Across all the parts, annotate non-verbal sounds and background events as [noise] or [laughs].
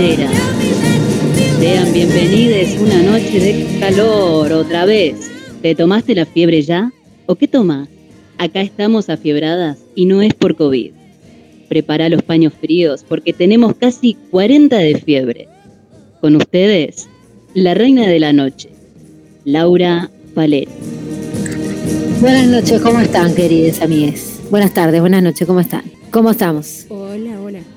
Caballeras, sean bienvenidos una noche de calor otra vez. ¿Te tomaste la fiebre ya? ¿O qué tomas? Acá estamos afiebradas y no es por COVID. Prepara los paños fríos porque tenemos casi 40 de fiebre. Con ustedes, la reina de la noche, Laura Palet. Buenas noches, ¿cómo están, queridas amigas? Buenas tardes, buenas noches, ¿cómo están? ¿Cómo estamos? Hola,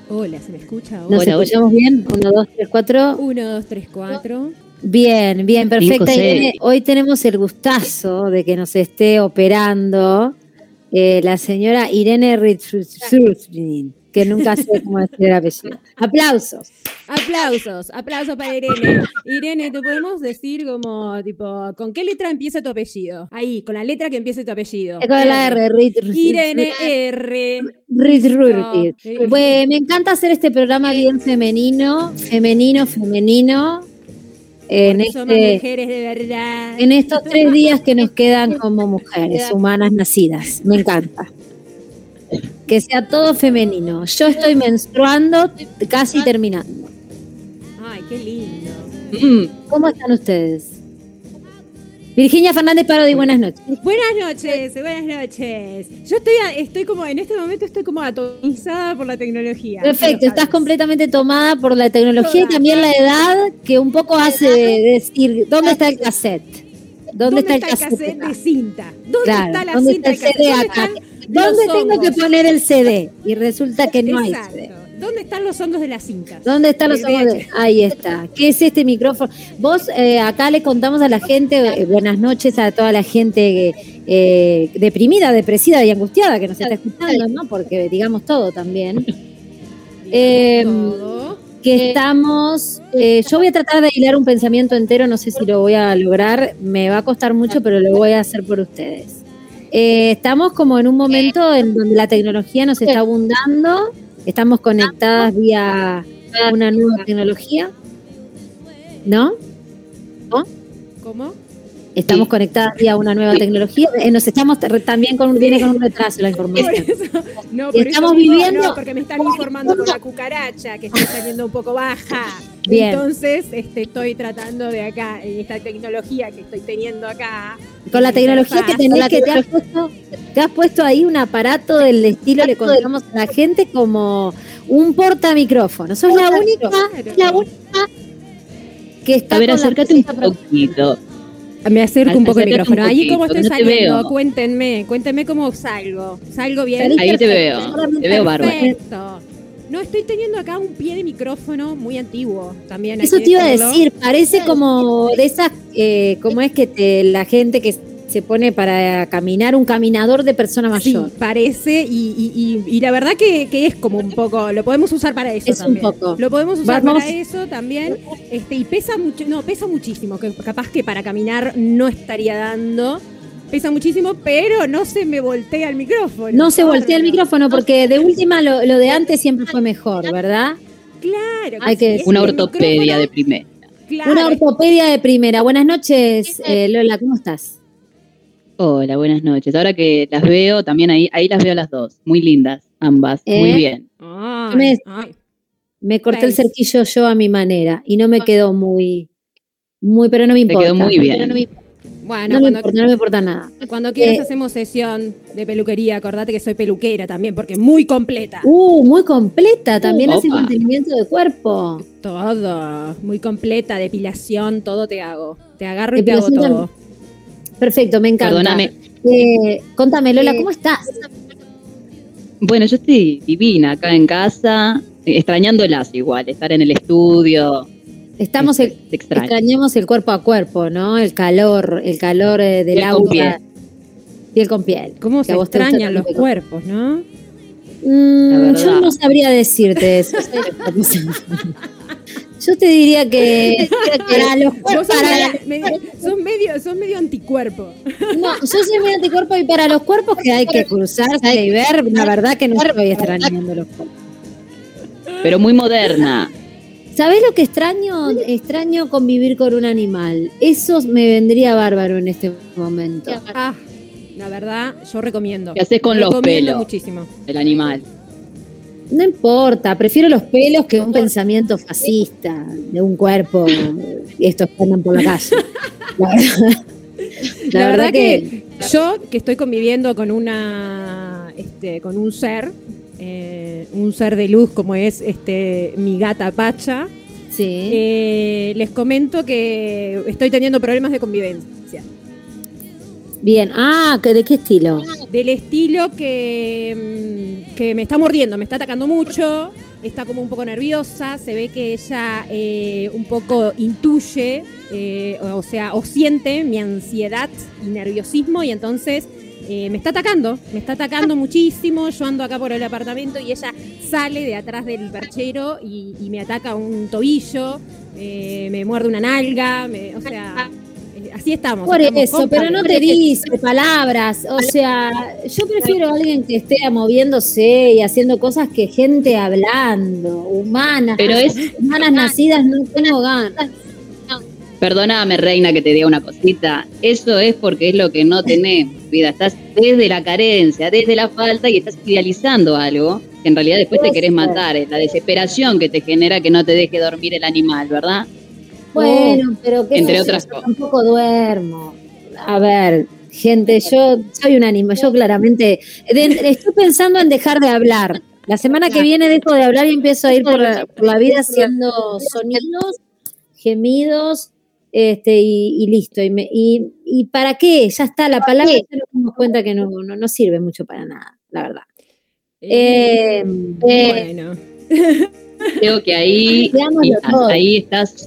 hola, ¿se me escucha? ¿Nos Hola, escuchamos bien? Uno, dos, tres, cuatro. 1, 2, 3, 4. Bien, bien, perfecta. Irene. Hoy tenemos el gustazo de que nos esté operando eh, la señora Irene Ritzurslin, que nunca sé cómo decir el apellido. Aplausos. Aplausos, aplausos para Irene. Irene, te podemos decir como, tipo, ¿con qué letra empieza tu apellido? Ahí, con la letra que empiece tu apellido. Con la R, Irene R. Me encanta hacer este programa bien femenino, femenino, femenino. En este, mujeres de verdad. en estos tres días que nos quedan como mujeres humanas nacidas. Me encanta. Que sea todo femenino. Yo estoy menstruando, casi terminando. Ay, qué lindo. [clears throat] ¿Cómo están ustedes? Virginia Fernández Parodi, buenas noches. Buenas noches, buenas noches. Yo estoy, estoy como, en este momento estoy como atomizada por la tecnología. Perfecto, estás completamente tomada por la tecnología y también la edad que un poco hace decir, ¿dónde está el cassette? ¿Dónde, está el cassette? de cinta? ¿Dónde Claro, está la ¿dónde cinta está el CD acá? ¿Dónde están los ¿Dónde tengo que hongos? poner el CD? Y resulta que no hay. CD. ¿Dónde están los hongos de las cintas? ¿Dónde están los ojos de-. Ahí está. ¿Qué es este micrófono? Vos eh, acá le contamos a la gente, eh, buenas noches a toda la gente eh, deprimida, depresiva y angustiada que nos está escuchando, ¿no? Porque digamos todo también. Eh, Todo. que estamos, yo voy a tratar de hilar un pensamiento entero, no sé si lo voy a lograr, me va a costar mucho, pero lo voy a hacer por ustedes. Eh, estamos como en un momento en donde la tecnología nos está abundando, estamos conectadas vía una nueva tecnología, ¿no? ¿Cómo? Estamos Sí. conectadas vía una nueva tecnología, eh, nos estamos también con, viene con un retraso la Por información. eso, no, por estamos eso viviendo- no, porque me están informando con la cucaracha que está saliendo un poco baja. Bien. Entonces, este, estoy tratando de acá, en esta tecnología que estoy teniendo acá. Con la tecnología que tenés, que te has puesto, te has puesto ahí un aparato del estilo, le contamos a la gente como un portamicrófono. Sos la única, la única que está A ver, acércate un poquito. Me acerco un poco el micrófono. Ahí poquito, cómo estoy no saliendo, cuéntenme, cuéntenme cómo salgo. ¿Salgo bien? Salís Ahí te veo, te veo bárbaro. No, estoy teniendo acá un pie de micrófono muy antiguo también. Eso te iba a decir, parece como de esas, eh, como es que te, la gente que se pone para caminar, un caminador de persona mayor. Sí, parece, y, y- y- y la verdad que, que es como un poco, lo podemos usar para eso Es un también. poco. Lo podemos usar Vamos. para eso también. Este, y pesa mucho, no, pesa muchísimo, que capaz que para caminar no estaría dando. Pesa muchísimo, pero no se me voltea el micrófono. No se voltea el micrófono porque de última lo, lo de antes siempre fue mejor, ¿verdad? Claro, Hay que. Una ortopedia de primera. claro, Una ortopedia de primera. Buenas noches, eh, Lola, ¿cómo estás? Hola, buenas noches. Ahora que las veo, también ahí, ahí las veo las dos. Muy lindas, ambas. ¿Eh? Muy bien. Ay, Me-. Me corté el cerquillo yo a mi manera y no me quedó muy, muy, pero no me importa. quedó muy bien. Pero No me, Bueno, no me cuando, importa, no me importa nada. cuando quieras Eh, hacemos sesión de peluquería. Acordate que soy peluquera también, porque muy completa. Uh, muy completa. También Uh, haces opa. mantenimiento de cuerpo. Todo, muy completa, depilación, todo te hago. Te agarro y te hago todo. Perfecto, me encanta. Perdóname. Eh, contame, Lola, ¿cómo estás? Bueno, yo estoy divina acá en casa, eh, extrañándolas igual, estar en el estudio. Estamos, te extraño. extrañamos el cuerpo a cuerpo, ¿no? El calor, el calor eh, del Piel con aura. Piel con piel. ¿Cómo se extrañan los cuerpos, no? Mm, yo no sabría decirte eso. [laughs] yo te diría que para los sos, para medio, medio- sos medio, sos medio anticuerpo. No, yo soy muy anticuerpo y para los cuerpos que hay que cruzarse y ver, la verdad que no estoy extrañando los cuerpos. Pero muy moderna. ¿Sabés lo que extraño? Extraño convivir con un animal. Eso me vendría bárbaro en este momento. Ah, la verdad, yo recomiendo. ¿Qué haces con los pelos muchísimo. del animal? No importa, prefiero los pelos que un pensamiento fascista de un cuerpo y estos que andan por la calle. [laughs] La verdad, La, verdad, que, yo que estoy conviviendo con una este, con un ser, eh, un ser de luz como es este mi gata Pacha, Sí. eh, les comento que estoy teniendo problemas de convivencia. Bien. Ah, ¿que- ¿de qué estilo? Del estilo que, mm, que me está mordiendo, me está atacando mucho, está como un poco nerviosa, se ve que ella eh, un poco intuye, o sea, o siente mi ansiedad y nerviosismo y entonces eh, me está atacando, me está atacando muchísimo, yo ando acá por el apartamento y ella sale de atrás del perchero y, y me ataca un tobillo, eh, me muerde una nalga, me- o sea, eh, así estamos. Por estamos eso, pero no te dice palabras. O sea, yo prefiero a alguien que esté moviéndose y haciendo cosas que gente hablando, humanas. Pero es, Humanas nacidas no tengo ganas. Perdóname, reina, que te diga una cosita. Eso es porque es lo que no tenemos, vida. Estás desde la carencia, desde la falta y estás idealizando algo que en realidad después te querés matar. Es la desesperación que te genera que no te deje dormir el animal, ¿verdad? Bueno, pero que Entre otras cosas. tampoco duermo. A ver, gente, yo soy un anima, yo claramente de- estoy pensando en dejar de hablar. La semana que viene dejo de hablar y empiezo a ir por la, por la vida haciendo sonidos, gemidos, este, y, y listo. Y, me- y, y para qué? Ya está, la palabra ya nos dimos cuenta que no, no, no sirve mucho para nada, la verdad. Eh, Eh, bueno. [laughs] Creo que ahí, ahí estás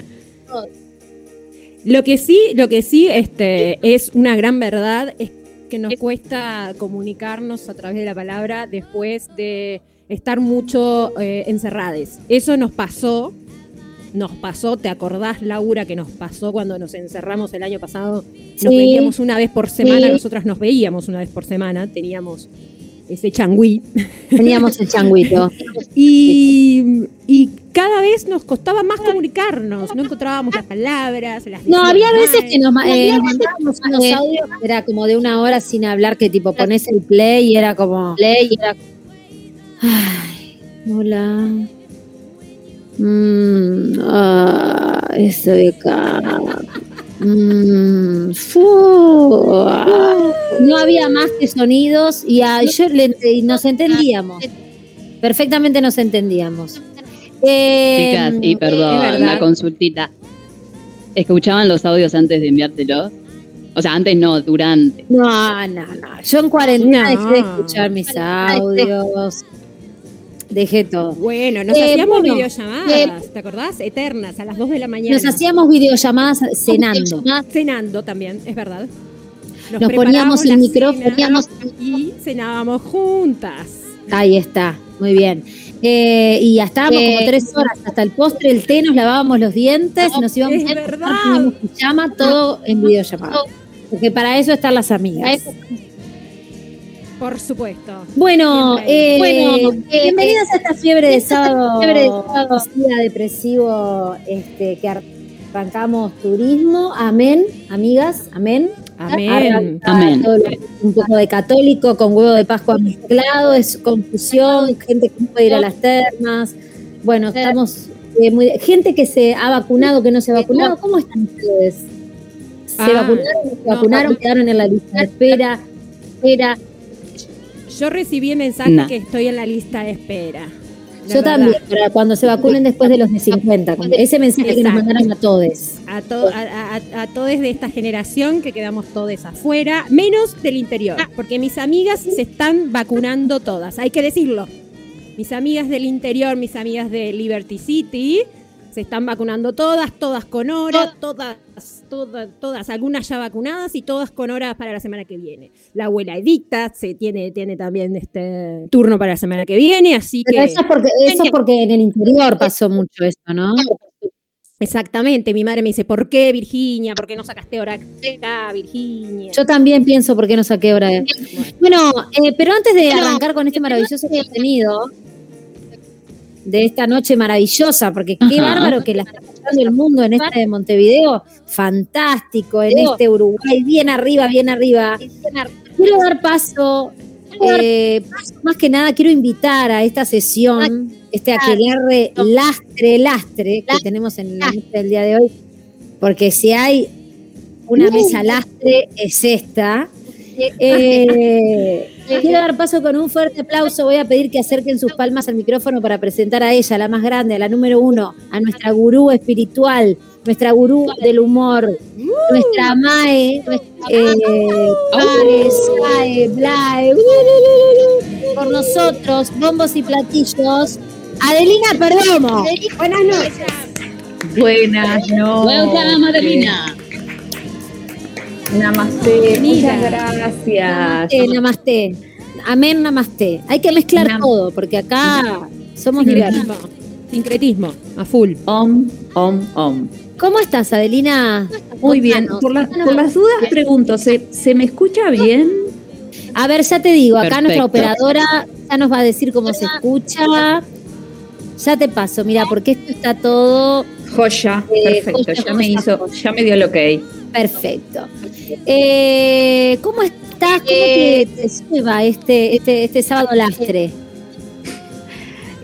Lo que sí, lo que sí este, es una gran verdad es que nos cuesta comunicarnos a través de la palabra después de estar mucho eh, encerrades. Eso nos pasó, nos pasó, ¿te acordás, Laura, que nos pasó cuando nos encerramos el año pasado? Nos Sí. veíamos una vez por semana, Sí. nosotras nos veíamos una vez por semana, teníamos ese changüí. Teníamos el changuito. [laughs] Y, y cada vez nos costaba más comunicarnos, no encontrábamos las palabras. Las No, había veces mal. que nos, eh, mandábamos unos audios era como de una hora sin hablar, que tipo pones el play y era como. Play y era. Ay, hola. Mm, ah, estoy acá. Mm, fu, ah. No había más que sonidos y, a- yo le- y nos entendíamos. Perfectamente nos entendíamos. Eh, Chicas, y es perdón, la consultita. ¿Escuchaban los audios antes de enviártelos? O sea, antes no, durante. No, no, no. Yo en cuarentena No. dejé de escuchar mis audios. Dejé todo. Bueno, nos Eh, hacíamos bueno, videollamadas, ¿te acordás? Eternas, a las 2 de la mañana. Nos hacíamos videollamadas cenando. Cenando también, es verdad. Nos poníamos el micrófono, y cenábamos juntas. Ahí está, muy bien. Eh, y ya estábamos como tres horas hasta el postre, el té, nos lavábamos los dientes, nos íbamos a poníamos pijama, todo en videollamada. Porque para eso están las amigas. Por supuesto. Bueno, eh, Bueno, eh, bienvenidas a esta fiebre de sábado, fiebre de sábado. día depresivo este, que arrancamos turismo. Amén, amigas, amén. Amén. Amén. un poco de católico con huevo de Pascua mezclado, es confusión, gente que no puede ir a las termas. Bueno, estamos eh, muy gente que se ha vacunado, que no se ha vacunado. ¿Cómo están ustedes? ¿Se Ah, vacunaron? ¿No se vacunaron? no. ¿Quedaron en la lista de espera? Espera. Yo recibí mensaje No. que estoy en la lista de espera. La Yo verdad. también, para cuando se vacunen después de los de 50. como Ese mensaje que nos mandaron a todos. A, to- a, a- a todos de esta generación que quedamos todos afuera, menos del interior, porque mis amigas se están vacunando todas, hay que decirlo. Mis amigas del interior, mis amigas de Liberty City, se están vacunando todas, todas con hora, todas, todas, todas, algunas ya vacunadas y todas con horas para la semana que viene. La abuela Edicta se tiene, tiene también este turno para la semana que viene, así Pero que eso es porque, eso es porque en el interior pasó mucho eso, ¿no? exactamente, mi madre me dice, ¿por qué Virginia? ¿Por qué no sacaste hora acá, Virginia? Yo también pienso por qué no saqué hora. de- Bueno, eh, pero antes de arrancar con este maravilloso contenido de esta noche maravillosa, porque qué Ajá. bárbaro que la está pasando el mundo en este de Montevideo, fantástico, en este Uruguay, bien arriba, bien arriba. Quiero dar paso eh, más que nada quiero invitar a esta sesión, este aquelarre lastre, lastre que tenemos en la mesa del día de hoy, porque si hay una mesa lastre es esta. Eh, quiero dar paso con un fuerte aplauso. Voy a pedir que acerquen sus palmas al micrófono para presentar a ella, la más grande, a la número uno, a nuestra gurú espiritual, nuestra gurú del humor, nuestra Mae, eh, Pares, Sae, Blae, por nosotros, bombos y platillos, Adelina Perdomo. Buenas noches. Buenas noches. Welcome, Adelina. Namaste, muchas gracias. Namaste, namaste. Amén, namaste. Hay que mezclar Nam- todo, porque acá somos diversos. Sincretismo. Sincretismo, a full. Om, om, om. ¿Cómo estás, Adelina? Muy bien. Por, la- contanos. por las dudas pregunto, ¿se, ¿se me escucha bien? A ver, ya te digo, acá nuestra operadora ya nos va a decir cómo se escucha. Ya te paso, mira, porque esto está todo Joya, Eh, perfecto. joya, Ya me hizo, ya me dio el ok. Perfecto. Eh, ¿Cómo estás? ¿Cómo te, te lleva este, este, este sábado lastre?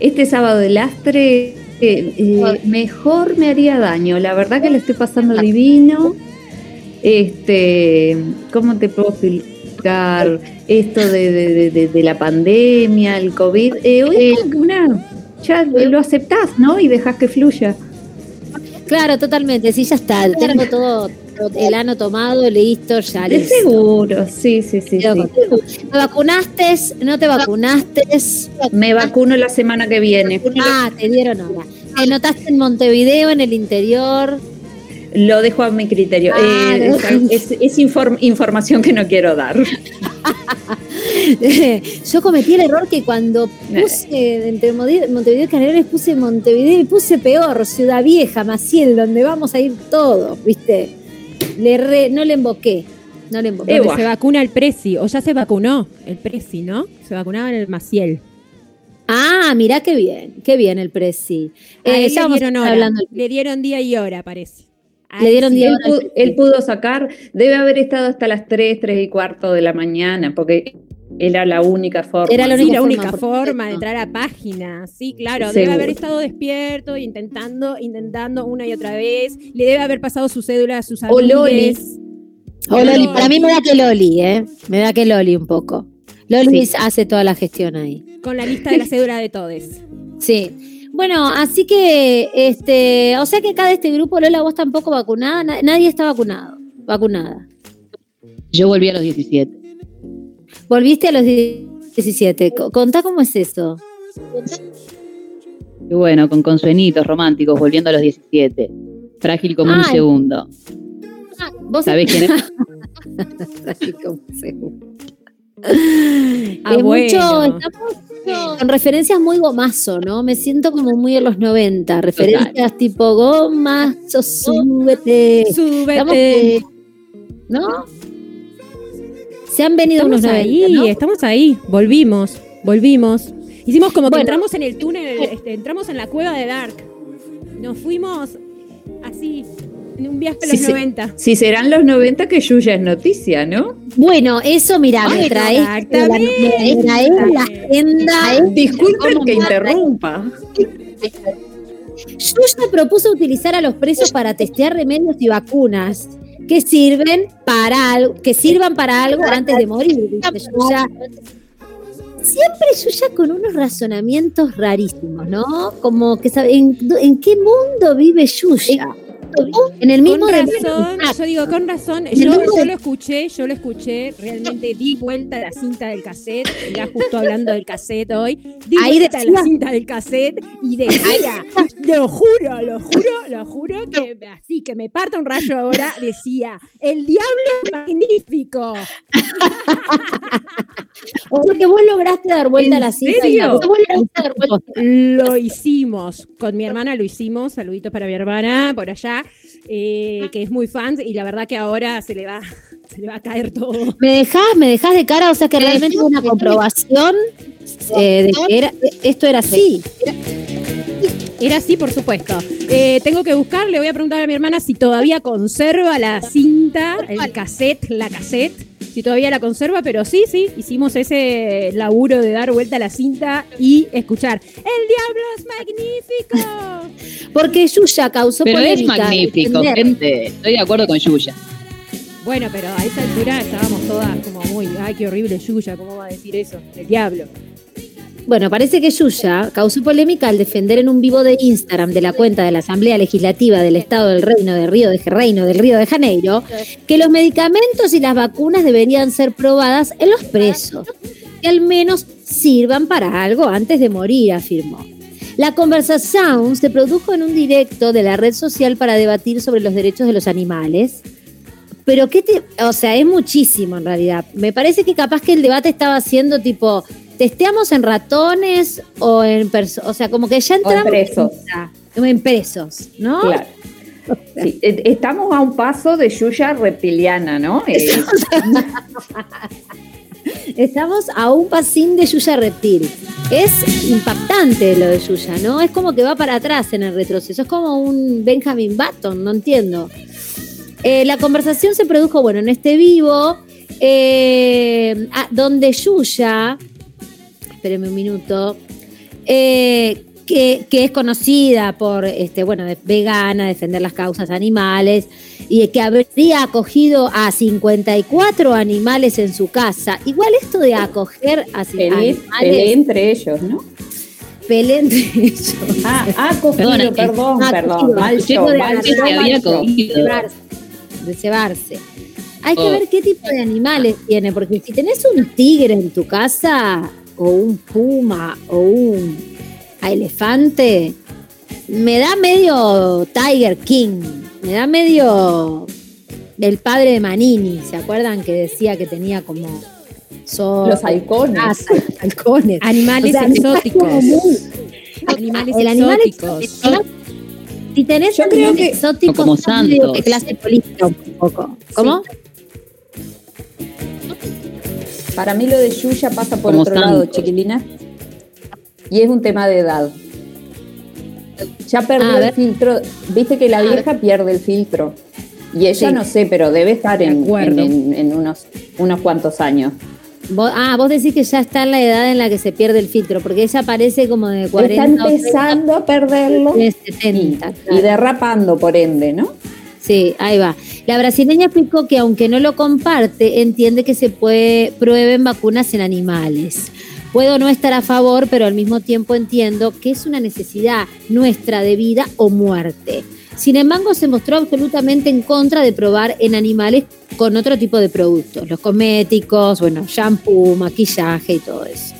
Este sábado lastre eh, eh, mejor me haría daño. La verdad que le estoy pasando divino. Este, ¿cómo te puedo explicar esto de, de- de- la pandemia, el COVID? Eh, hoy es una, ya lo aceptás, ¿no? Y dejas que fluya. Claro, totalmente. Sí, ya está. Tengo todo el ano tomado, listo, ya De listo. seguro, sí, sí, sí. Te sí. vacunaste? ¿No te vacunaste? Me vacuno la semana que viene. Ah, te dieron hora. ¿Te notaste en Montevideo, en el interior? Lo dejo a mi criterio. Ah, Eh, es es inform- información que no quiero dar. [laughs] Yo cometí el error que cuando puse entre Mode- Montevideo y Canelones puse Montevideo y puse peor, Ciudad Vieja, Maciel, donde vamos a ir todos, ¿viste? Le re- no le emboqué. No le emboqué. Se vacuna el Prezi, o ya se vacunó el Prezi, ¿no? Se vacunaba en el Maciel. Ah, mirá qué bien, qué bien el Prezi. A Eh, le dieron estar hora, hablando. le dieron día y hora, parece. Le dieron sí. día y Él, hora. pu- él pudo sacar, debe haber estado hasta las 3, 3 y cuarto de la mañana, porque era la única forma. Era la Sí, única la forma, única forma de entrar a página. Sí, claro. Seguro. Debe haber estado despierto, intentando, intentando una y otra vez. Le debe haber pasado su cédula a sus O Loli. amigos. O Loli, para mí me da que Loli, ¿eh? Me da que Loli un poco. Loli Sí. hace toda la gestión ahí. Con la lista de la cédula de todos. Sí. Bueno, así que, este, o sea que acá de este grupo, Lola, vos tampoco vacunada, Na- nadie está vacunado, vacunada. Yo volví a los 17. Volviste a los 17. Co- Contá cómo es eso. Y bueno, con consuenitos románticos, volviendo a los 17. [laughs] Frágil como un segundo. ¿Vos ¿Sabés quién es? Así como se- Ah, Es bueno. mucho, estamos con referencias muy gomazo, ¿no? Me siento como muy en los 90, referencias tipo gomazo, súbete. Estamos, Súbete. eh, ¿No? Se han venido Estamos unos 90, ahí, ¿no? estamos ahí. Volvimos, volvimos. Hicimos como que Bueno. entramos en el túnel, este, entramos en la cueva de Dark. Nos fuimos así, en un viaje a los sí. 90. Si serán los 90 que Yuya es noticia, ¿no? Bueno, eso, mira, me traes la agenda. Disculpen ¿Cómo que interrumpa. Yuya propuso utilizar a los presos para testear remedios y vacunas que sirven para algo, que sirvan para algo antes de morir. Yuya. Siempre Yuya con unos razonamientos rarísimos, ¿no? Como que sabe, ¿en, en qué mundo vive Yuya? En el mismo Con de razón, yo digo, con razón, yo, lo escuché, yo lo escuché, realmente di vuelta a la cinta del cassette, ya justo hablando del cassette hoy, di Ahí vuelta a la cinta del cassette y decía, lo juro, lo juro, lo juro, que así que me parta un rayo ahora, decía, el diablo es magnífico. O sea que vos lograste dar vuelta a la cinta. serio? Vos lograste dar vuelta. Lo hicimos, con mi hermana lo hicimos, saluditos para mi hermana por allá, eh, que es muy fan y la verdad que ahora se le va, [laughs] se le va a caer todo. Me dejás, me dejás de cara, o sea que realmente fue una comprobación eh, de que era, esto era así. Era así, por supuesto. Eh, tengo que buscar, le voy a preguntar a mi hermana si todavía conserva la cinta, el cassette, la cassette. Si todavía la conserva, pero sí, sí, hicimos ese laburo de dar vuelta a la cinta y escuchar. ¡El diablo es magnífico! [laughs] Porque Yuya causó Pero es magnífico, gente. Estoy de acuerdo con Yuya. Bueno, pero a esa altura estábamos todas como muy, ay, qué horrible Yuya, ¿cómo va a decir eso? El diablo. Bueno, parece que Yuya causó polémica al defender en un vivo de Instagram de la cuenta de la Asamblea Legislativa del Estado del Reino de Río de Reino del Río de Janeiro que los medicamentos y las vacunas deberían ser probadas en los presos, que al menos sirvan para algo antes de morir, afirmó. La conversación se produjo en un directo de la red social para debatir sobre los derechos de los animales. Pero qué te, o sea, es muchísimo en realidad. Me parece que capaz que el debate estaba siendo tipo, ¿testeamos en ratones o en personas? O sea, como que ya O en entramos presos. en, en presos, ¿no? Claro. Sí, eh, estamos a un paso de Yuya reptiliana, ¿no? [laughs] Eh, Estamos a un pasín de Yuya Reptil. Es impactante lo de Yuya, ¿no? Es como que va para atrás en el retroceso. Es como un Benjamin Button, no entiendo. Eh, la conversación se produjo, bueno, en este vivo, eh, donde Yuya, espérenme un minuto, eh, que, que es conocida por, este, bueno, de- vegana, defender las causas animales, y que habría acogido a 54 animales en su casa. Igual esto de acoger a peleé, animales, peleé entre ellos, ¿no? pelea entre ellos. Ah, ah, cogido, Perdona, perdón, perdón, cogido. mal Escuché yo, lo de mal cogido. cebarse, de cebarse. Hay que Oh. ver qué tipo de animales tiene, porque si tenés un tigre en tu casa, o un puma, o un elefante, me da medio Tiger King, me da medio el padre de Manini, ¿se acuerdan que decía que tenía como zorro, Los halcones. los halcones? Animales O sea, exóticos. Animales el animal exóticos. exótico. Si tenés Yo un creo que- exótico, como santos. clase política un poco. ¿Cómo? Para mí lo de Yuya pasa por Como otro lado, chiquilina. Y es un tema de edad. Ya perdió el filtro. Viste que la vieja pierde el filtro. Y ella Sí. no sé, pero debe estar De en, acuerdo. en- en- en unos, unos cuantos años. Vos- ah, vos decís que ya está en la edad en la que se pierde el filtro, porque ella parece como de 40 Está empezando a perderlo 30, de y, 70. y claro. derrapando, por ende, ¿no? Sí, ahí va. La brasileña explicó que aunque no lo comparte, entiende que se puede prueben vacunas en animales. Puedo no estar a favor, pero al mismo tiempo entiendo que es una necesidad nuestra de vida o muerte. Sin embargo, se mostró absolutamente en contra de probar en animales con otro tipo de productos, los cosméticos, bueno, shampoo, maquillaje y todo eso.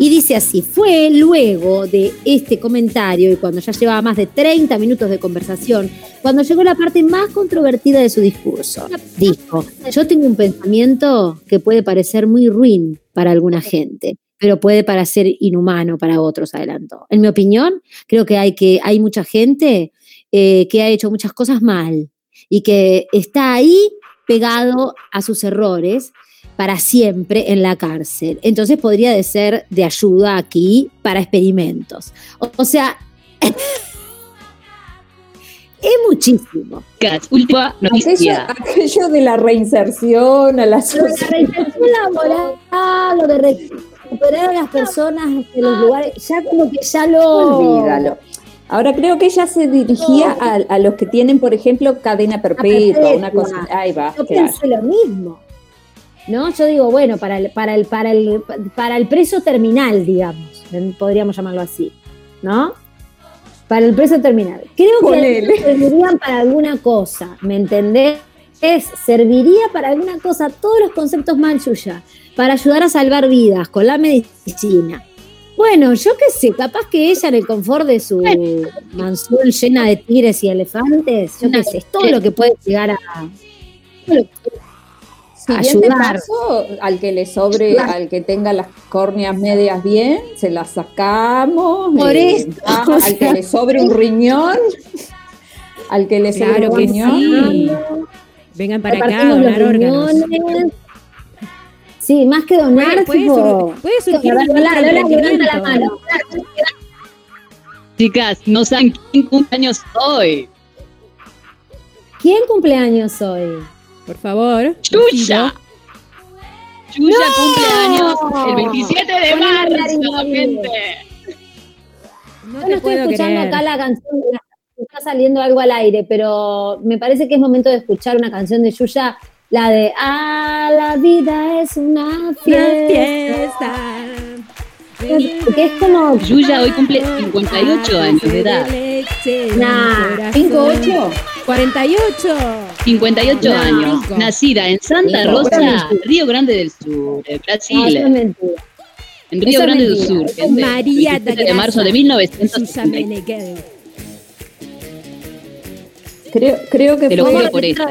Y dice así, fue luego de este comentario y cuando ya llevaba más de 30 minutos de conversación, cuando llegó la parte más controvertida de su discurso. Dijo, yo tengo un pensamiento que puede parecer muy ruin para alguna gente, pero puede parecer inhumano para otros, adelantó. En mi opinión, creo que hay, que, hay mucha gente eh, que ha hecho muchas cosas mal y que está ahí pegado a sus errores para siempre en la cárcel. Entonces podría de ser de ayuda aquí para experimentos. O, o sea, [laughs] es muchísimo. Kat, última [laughs] Aquello, noticia. aquello de la reinserción a la Lo de la sociedad. reinserción laboral, lo de recuperar a las personas de los lugares, ya como que ya lo... Olvídalo. Ahora creo que ella se dirigía a, a los que tienen, por ejemplo, cadena perpetua, una cosa. Ahí va, Yo claro. lo mismo. ¿No? Yo digo, bueno, para el, para el, para el, para el preso terminal, digamos, podríamos llamarlo así, ¿no? Para el preso terminal. Creo Ponele. que servirían para alguna cosa, ¿me entendés? Es, serviría para alguna cosa, todos los conceptos manchuya, para ayudar a salvar vidas con la medicina. Bueno, yo qué sé, capaz que ella en el confort de su mansión llena de tigres y elefantes, yo qué sé, es todo lo que puede llegar a, Siguiente ayudar. paso, al que le sobre, al que tenga las córneas medias bien, se las sacamos. Por eh, eso, ah, o al sea. que le sobre un riñón, al que le sobre Claro un que riñón. sí. Vengan para acá donar los órganos. riñones. Sí, más que donar, Puede, puede tipo, sur- puede surgir levanta la mano. Chicas, no saben quién cumpleaños hoy. ¿Quién cumpleaños hoy? Por favor. Yuya. Yuya cumple años el 27 de marzo, gente. No Yo no estoy escuchando creer. acá la canción, está saliendo algo al aire, pero me parece que es momento de escuchar una canción de Yuya, la de Ah, la vida es una Una fiesta. Porque es como Yuya hoy cumple 58 años de edad. Nah, 5-8. 48. 58 No. años. Nacida en Santa Rosa, Río Grande del Sur, eh, No, es Brasil. En Río eso Grande mentira. Sur, gente. María 27 da de marzo de Graça. 1960. Susa Meneghel. Creo, creo que Te lo fue. juro por ella.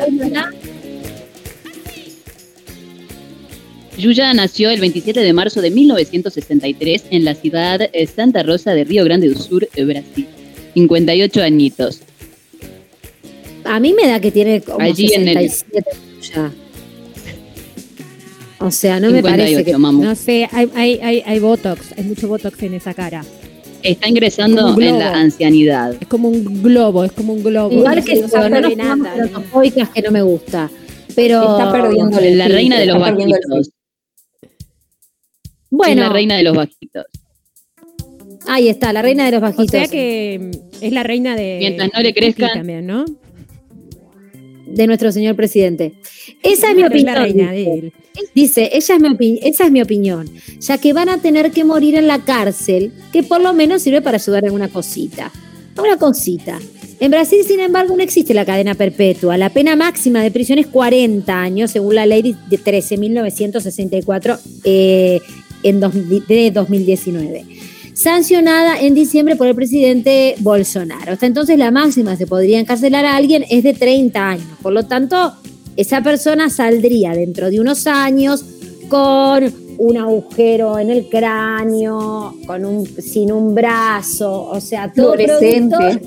Yuya nació el 27 de marzo de 1963 en la ciudad eh, Santa Rosa de Río Grande do Sur, eh, Brasil. 58 añitos. A mí me da que tiene como Allí en el- 67. O sea, no me parece 58, que... mamu. No sé, hay, hay, hay, hay botox, hay mucho botox en esa cara. Está ingresando en la ancianidad. Es como un globo, es como un globo. Igual No que sabe no de nada, que no me gusta. Pero... Está perdiendo el La reina de los bajitos. Bueno, Es la reina de los bajitos. ahí está, la reina de los O bajitos. sea que mm, es la reina de. Mientras no le crezcan. también, ¿no? de nuestro señor presidente. Esa es mi opinión. la reina dice. de él. Dice, ella es mi opi- esa es mi opinión, ya que van a tener que morir en la cárcel, que por lo menos sirve para ayudar en una cosita. Una cosita. En Brasil, sin embargo, no existe la cadena perpetua. La pena máxima de prisión es 40 años, según la ley de 13.964 eh, en dos- de 2019. Sancionada en diciembre por el presidente Bolsonaro. Hasta entonces, la máxima se podría encarcelar a alguien es de 30 años. Por lo tanto, esa persona saldría dentro de unos años con un agujero en el cráneo, con un, sin un brazo, o sea, todo Fluorescente.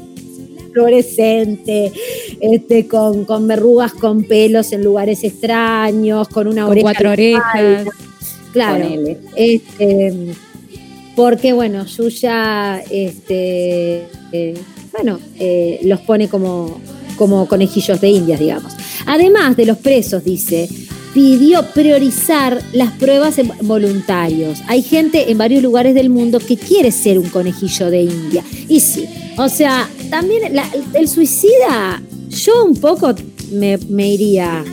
fluorescente, este, con, con verrugas con pelos en lugares extraños, con una Con oreja. cuatro orejas. Claro. Ponele. Este, porque bueno, Yuya, este, eh, bueno, eh, los pone como, como conejillos de indias, digamos. Además de los presos, dice, pidió priorizar las pruebas en voluntarios. Hay gente en varios lugares del mundo que quiere ser un conejillo de India. Y sí, o sea, también la- el suicida, yo un poco me, me iría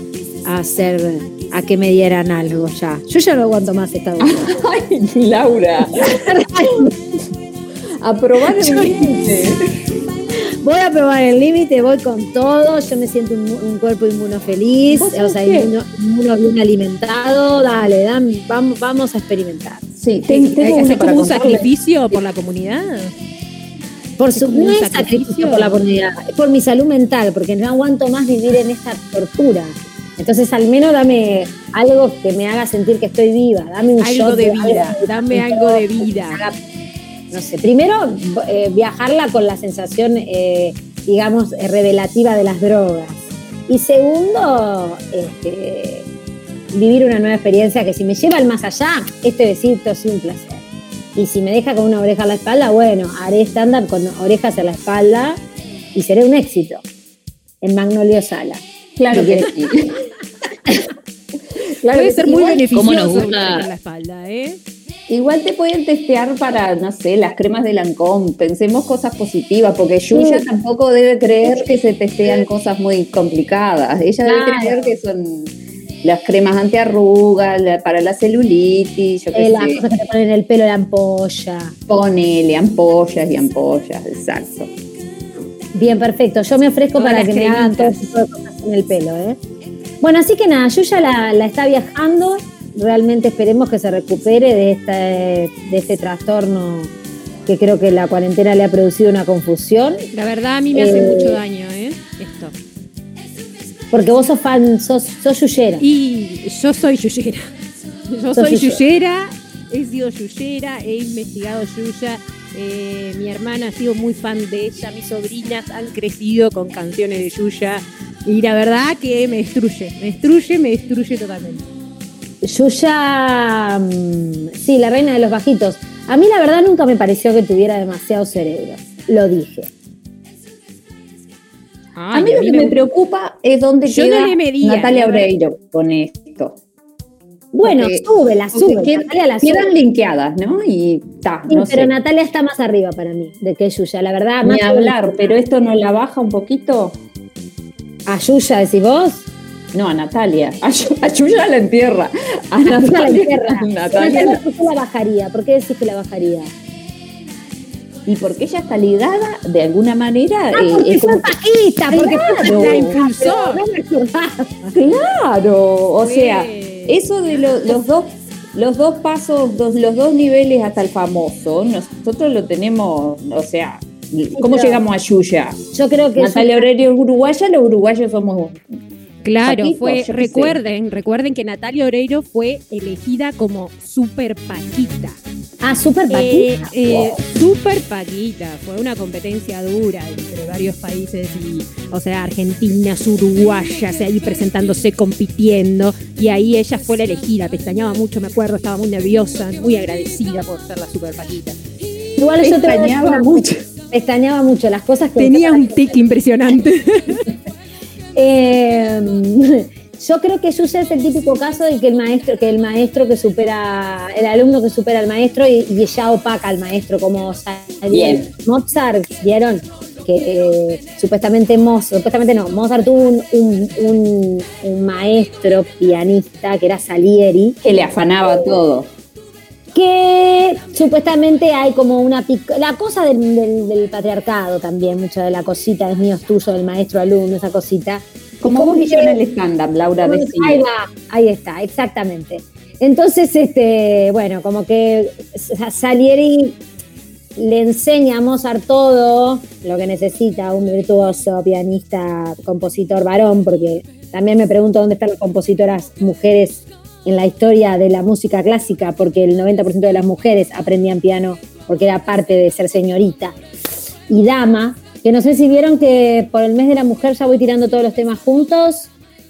a hacer, a que me dieran algo ya. Yo ya no aguanto más esta vida. [laughs] Ay, Laura. Aprobar el límite. Voy a probar el límite, voy con todo, yo me siento un, un cuerpo inmuno feliz, ¿Vos o sea, inmuno, inmuno bien alimentado, dale, dam- vamos, vamos a experimentar. Sí, Hay ten- que tengo hacer como un sacrificio por la comunidad. Por su, no sacrificio por la comunidad, es por mi salud mental, porque no aguanto más vivir en esta tortura. Entonces, al menos dame algo que me haga sentir que estoy viva, dame un Algo shot de algo vida, dame algo de vida. haga- no sé, primero eh, viajarla con la sensación, eh, digamos, eh, revelativa de las drogas. Y segundo, este, vivir una nueva experiencia que si me lleva al más allá, este besito es un placer. Y si me deja con una oreja a la espalda, bueno, haré stand-up con orejas a la espalda y seré un éxito en Magnolio Sala. Claro que sí. [laughs] Claro Puede ser muy Igual- ¿Cómo nos beneficioso gusta? en la espalda, ¿eh? Igual te pueden testear para, no sé, las cremas de Lancôme. Pensemos cosas positivas, porque Yuya Sí. tampoco debe creer que se testean cosas muy complicadas. Ella debe Claro. creer que son las cremas antiarrugas, la- para la celulitis, yo qué Eh, las sé. cosas que te ponen en el pelo, la ampolla. Ponele ampollas y ampollas, exacto. Bien, perfecto. Yo me ofrezco Todas para que me hagan todo tipo de cosas en el pelo, ¿eh? Bueno, así que nada, Yuya la, la está viajando. Realmente esperemos que se recupere de, esta, de este trastorno que creo que la cuarentena le ha producido una confusión. La verdad a mí me hace Eh, mucho daño, ¿eh? Esto. Porque vos sos fan, sos, sos yuyera. Y yo soy yuyera. Yo soy yuyera, he sido yuyera, he investigado yuya. eh, mi hermana ha sido muy fan de ella, mis sobrinas han crecido con canciones de Yuya. Y la verdad que me destruye, me destruye, me destruye totalmente. Yuya, mm, sí, la reina de los bajitos. A mí la verdad nunca me pareció que tuviera demasiado cerebro. Lo dije. a mí lo que me preocupa es dónde Yo queda no le medía, Natalia. Oreiro con esto. Bueno, Porque- sube, la sube. Natalia la sube. quedan linkeadas, ¿no? Y ta, Sí, no pero sé. Natalia está más arriba para mí de que Yuya, la verdad. Ni hablar, pero esto no la baja un poquito. A Yuya, decís vos. No, a Natalia. A, Yu- a Yuya la entierra. A Natalia la entierra. [laughs] Natalia Natalia, la- ¿por qué la bajaría? ¿Por qué decís que la bajaría? Y porque ella está ligada de alguna manera. Ah, eh, porque fue como- Paquita, porque Claro. fue La impulsó. Claro, o sea, eso de lo- los dos los dos pasos, los dos niveles hasta el famoso, nosotros lo tenemos, o sea, ¿cómo llegamos a Yuya? Yo creo que Natalia Oreiro es uruguaya, los uruguayos somos Claro, fue, sé. recuerden, recuerden que Natalia Oreiro fue elegida como super Paquita. Ah, súper Eh, Paquita. eh, Super Paquita, fue una competencia dura entre varios países y, o sea, argentinas, uruguayas, ahí presentándose, compitiendo, y ahí ella fue la elegida, pestañaba mucho, me acuerdo, estaba muy nerviosa, muy agradecida por ser la Super Paquita. Igual yo te mucho. Extrañaba mucho las cosas que Tenía un tic impresionante. [laughs] Eh, yo creo que Yuya es el típico caso de que el maestro, que el maestro que supera, el alumno que supera al maestro y, y ya opaca al maestro, como Salieri. Bien. Mozart, ¿vieron? Que eh, supuestamente Mozart, supuestamente no, Mozart tuvo un, un- un- un maestro pianista que era Salieri, que le afanaba todo. Que supuestamente hay como una la cosa del, del- del patriarcado también, mucho de la cosita, es mío, es tuyo, del maestro alumno, esa cosita. Como ¿Cómo vos que- en el stand-up, Laura Ahí decía. va, ahí está, exactamente. Entonces, este, bueno, como que Sa- Salieri le enseña a Mozart todo lo que necesita un virtuoso pianista, compositor varón, porque también me pregunto dónde están las compositoras mujeres en la historia de la música clásica, porque el 90% de las mujeres aprendían piano porque era parte de ser señorita y dama, que no sé si vieron que por el mes de la mujer ya voy tirando todos los temas juntos.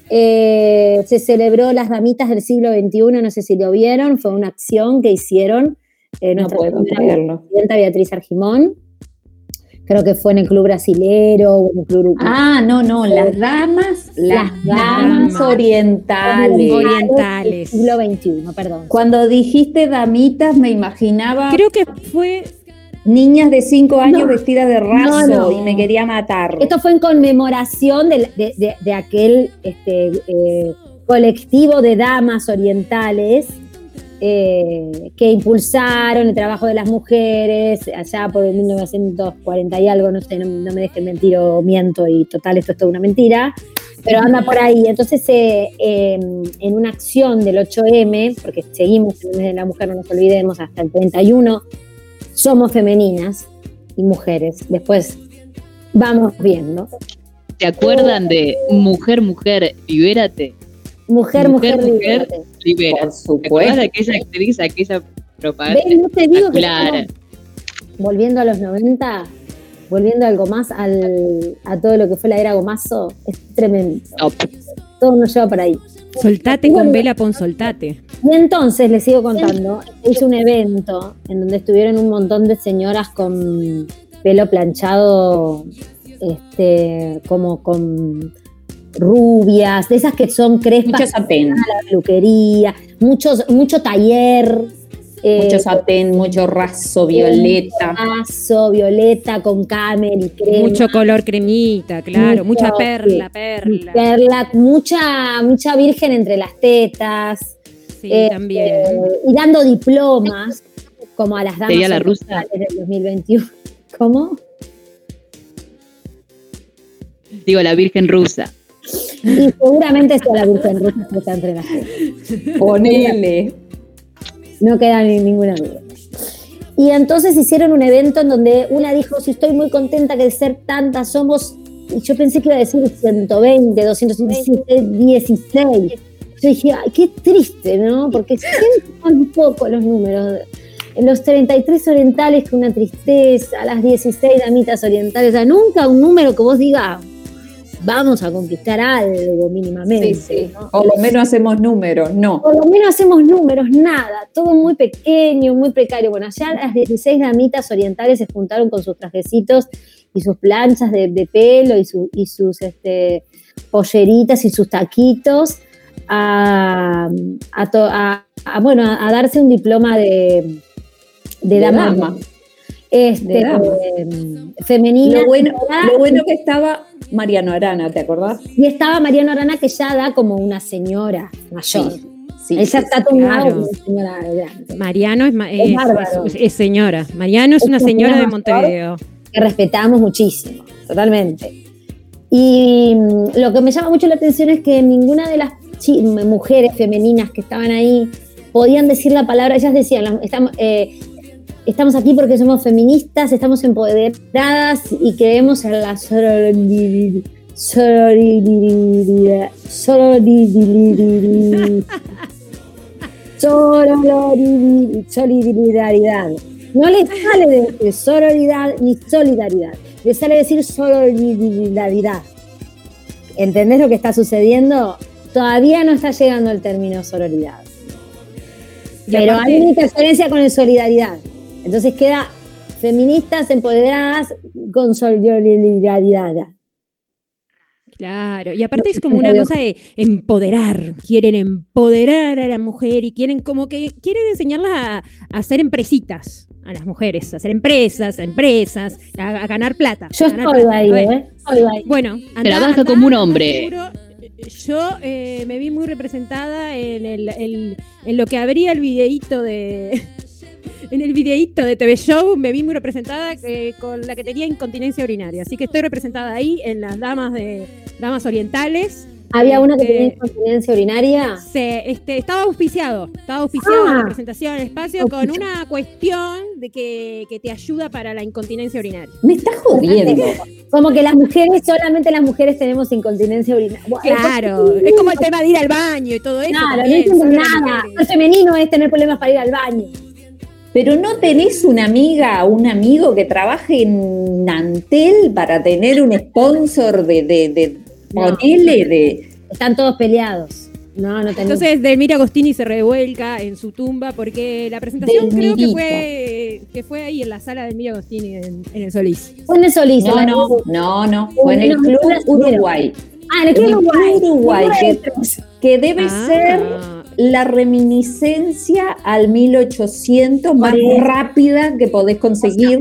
Eh, se celebró las damitas del siglo XXI, no sé si lo vieron, fue una acción que hicieron eh, No nuestra puedo primera creerlo. presidenta Beatriz Argimón. Creo que fue en el Club Brasilero o en el Club Uruguay. Ah, no, no, las damas, las, Las damas damas. orientales. Orientales. siglo XXI, perdón. Cuando dijiste damitas, me imaginaba Creo que fue niñas de 5 años No. vestidas de raso No, no. y me quería matar. Esto fue en conmemoración del- de, de- de aquel este, eh, colectivo de damas orientales eh, que impulsaron el trabajo de las mujeres allá por el 1940 y algo, no sé, no, no me dejen mentir o miento y total, esto es toda una mentira, pero anda por ahí. Entonces, eh, eh, en una acción del 8M, porque seguimos en el mes de la mujer, no nos olvidemos, hasta el 31, somos femeninas y mujeres. Después vamos viendo. ¿Se acuerdan de Mujer, Mujer, Libérate? Mujer, mujer, Mujer, mujer, libérate. Libera. Por ¿Te acuerdas supuesto. de aquella actriz, aquella propaganda? ¿Ves? No te digo que estamos volviendo a los 90, volviendo algo más al, a todo lo que fue la era Gomazo, es tremendo. Todo nos lleva para ahí. Soltate con vela, pon soltate. Y entonces les sigo contando, hice un evento en donde estuvieron un montón de señoras con pelo planchado, este, como con rubias, de esas que son crespas, Mucho satén, la peluquería, muchos, mucho taller. eh, mucho satén, mucho raso, violeta. Paso, violeta con camel y crema. Mucho color cremita, claro, Mucho, mucha perla, sí. perla. perla, mucha, mucha virgen entre las tetas. Sí, eh, también. eh, y dando diplomas, como a las damas ¿Sería la rusa? del 2021. [laughs] ¿Cómo? Digo, la Virgen Rusa. Y seguramente sea la virgen rusa que está entre las. Ponele. No queda ni ninguna duda. Y entonces hicieron un evento en donde una dijo, si estoy muy contenta que de ser tantas somos, y yo pensé que iba a decir 120, 216, 16. Yo dije, ay, qué triste, ¿no? Porque siempre son poco los números. Los 33 orientales con una tristeza, las 16 damitas orientales, o sea, nunca un número que vos digas, vamos a conquistar algo mínimamente. Sí, sí. ¿no? O lo menos hacemos números, no. por lo menos hacemos números, nada, todo muy pequeño, muy precario. Bueno, allá las 16 damitas orientales se juntaron con sus trajecitos y sus planchas de, de pelo y, su- y sus este, polleritas y sus taquitos a, a, to- a- a, bueno, a, a darse un diploma de, de, De dama, dama. Este, eh, femenina. Lo bueno, lo bueno que estaba Mariano Arana, ¿te acordás? Y estaba Mariano Arana que ya da como una señora mayor. Sí, Ella sí, está sí. tomada claro. señora grande. Mariano es, Es es- bárbaro. es- es señora. Mariano es una señora de. Montevideo. que respetamos muchísimo, totalmente. Y mm, lo que me llama mucho la atención es que ninguna de las mujeres femeninas que estaban ahí podían decir la palabra, ellas decían, estamos, eh, estamos aquí porque somos feministas, estamos empoderadas y creemos en la sororidad. Sororidad. Solidaridad. No le sale decir sororidad ni solidaridad, le sale decir sororidad. ¿Entendés lo que está sucediendo? Todavía no está llegando el término sororidad. Pero hay una interferencia con el solidaridad. Entonces queda feministas empoderadas con solidaridad. Claro, y aparte es como una cosa de empoderar, quieren empoderar a la mujer y quieren como que quieren enseñarlas a, a hacer empresitas a las mujeres, a hacer empresas, a empresas, a, a ganar plata. Yo ganar estoy plata. ahí, Bueno, ¿eh? Estoy ahí. Bueno, anda- Trabaja como un hombre. Yo eh, me vi muy representada en, el, el- en lo que habría el videíto de... En el videíto de TV Show me vi muy representada eh, con la que tenía incontinencia urinaria. Así que estoy representada ahí en las damas de damas orientales. Había una que tenía incontinencia urinaria. se, este, estaba auspiciado, estaba auspiciado Ah. la presentación en el espacio con una cuestión de que, que te ayuda para la incontinencia urinaria. Me estás jodiendo. Como que las mujeres, solamente las mujeres tenemos incontinencia urinaria. Claro, es como el tema de ir al baño y todo eso. Claro, no también, entiendo sobre las nada. Lo femenino es tener problemas para ir al baño. Pero no tenés una amiga, un amigo que trabaje en Nantel para tener un sponsor de, de, de No. ponele de. Están todos peleados. No, no tenemos. Entonces Delmira Agostini se revuelca en su tumba porque la presentación creo que fue, que fue ahí en la sala de Delmira Agostini en, en el Solís. Fue en el Solís. No, no, no, no. Fue en el Club. Uruguay. Ah, en el En Club el Uruguay. Club Uruguay. Que debe Ah. ser la reminiscencia al 1800 más rápida que podés conseguir.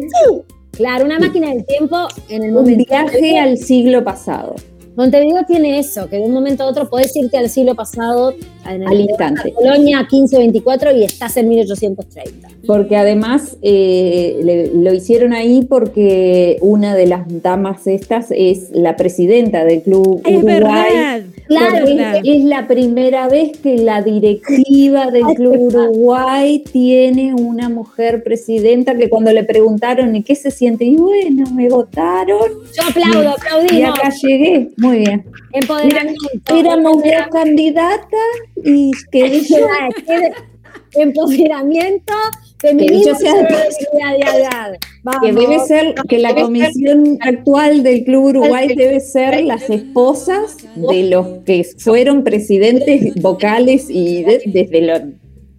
Claro, una máquina del tiempo en el Un momento. viaje al siglo pasado. Montevideo tiene eso, que de un momento a otro podés irte al siglo pasado, en el- Al instante. Colonia 1524 y estás en 1830. Porque además eh, le- lo hicieron ahí porque una de las damas estas es la presidenta del Club Es Uruguay. verdad. Claro, es la primera vez que la directiva del Club Uruguay tiene una mujer presidenta que cuando le preguntaron ¿y qué se siente? Y bueno, me votaron Yo aplaudo, y aplaudimos. acá llegué. Muy bien. Empoderamiento. Éramos dos candidatas y que Empoderamiento, feminismo, que debe ser que la comisión actual del Club Uruguay debe ser las esposas de los que fueron presidentes vocales y de- desde los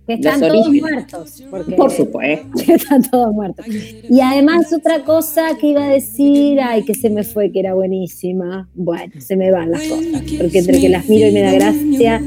que están los todos orígenes. muertos. Porque por supuesto [laughs] están todos muertos. Y además otra cosa que iba a decir, ay, que se me fue, que era buenísima. Bueno, se me van las cosas, porque entre que las miro y me da gracia.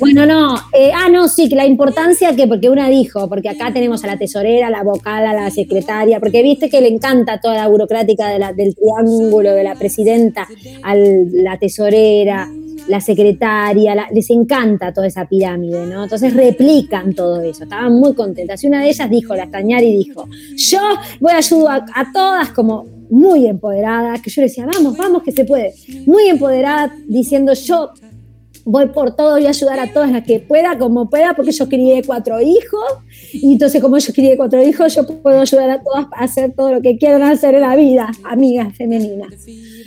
Bueno, no, eh, ah, no, sí, que la importancia que, porque una dijo, porque acá tenemos a la tesorera, a la vocal, a la secretaria, porque viste que le encanta toda la burocrática de la- del triángulo, de la presidenta, a la tesorera, la secretaria, les encanta toda esa pirámide, ¿no? Entonces replican todo eso, estaban muy contentas. Y una de ellas dijo, la Stañari dijo, yo voy a ayudar a, todas como muy empoderadas, que yo le decía, vamos, vamos, que se puede. Muy empoderada, diciendo, yo voy por todo, voy a ayudar a todas las que pueda, como pueda, porque yo crié cuatro hijos, y entonces como yo crié cuatro hijos, yo puedo ayudar a todas a hacer todo lo que quieran hacer en la vida, amigas femeninas.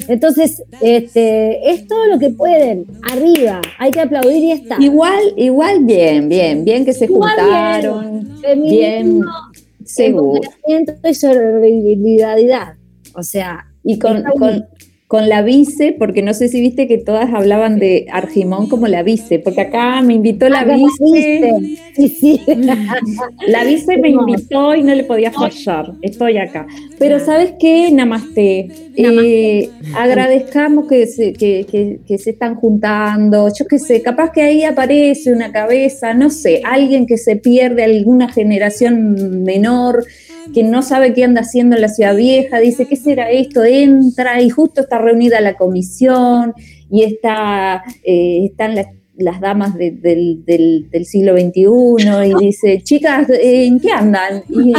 Entonces, este, es todo lo que pueden, arriba, hay que aplaudir y está. igual igual bien bien bien que se Igual juntaron Feminismo, bien seguro y solidaridad. O sea, y con, con la vice, porque no sé si viste que todas hablaban de Argimón como la vice, porque acá me invitó la Ah, vice. Sí, sí. [laughs] La vice me invitó y no le podía fallar. Estoy acá. Pero ¿sabes qué? Namaste. Eh, agradezcamos que se, que, que- que se están juntando. Yo qué sé, capaz que ahí aparece una cabeza, no sé, alguien que se pierde, alguna generación menor que no sabe qué anda haciendo en la ciudad vieja, dice, ¿qué será esto? Entra y justo está reunida la comisión y está, eh, están las, las damas de- del, del- del siglo XXI y [laughs] dice, chicas, eh, ¿en qué andan? Y,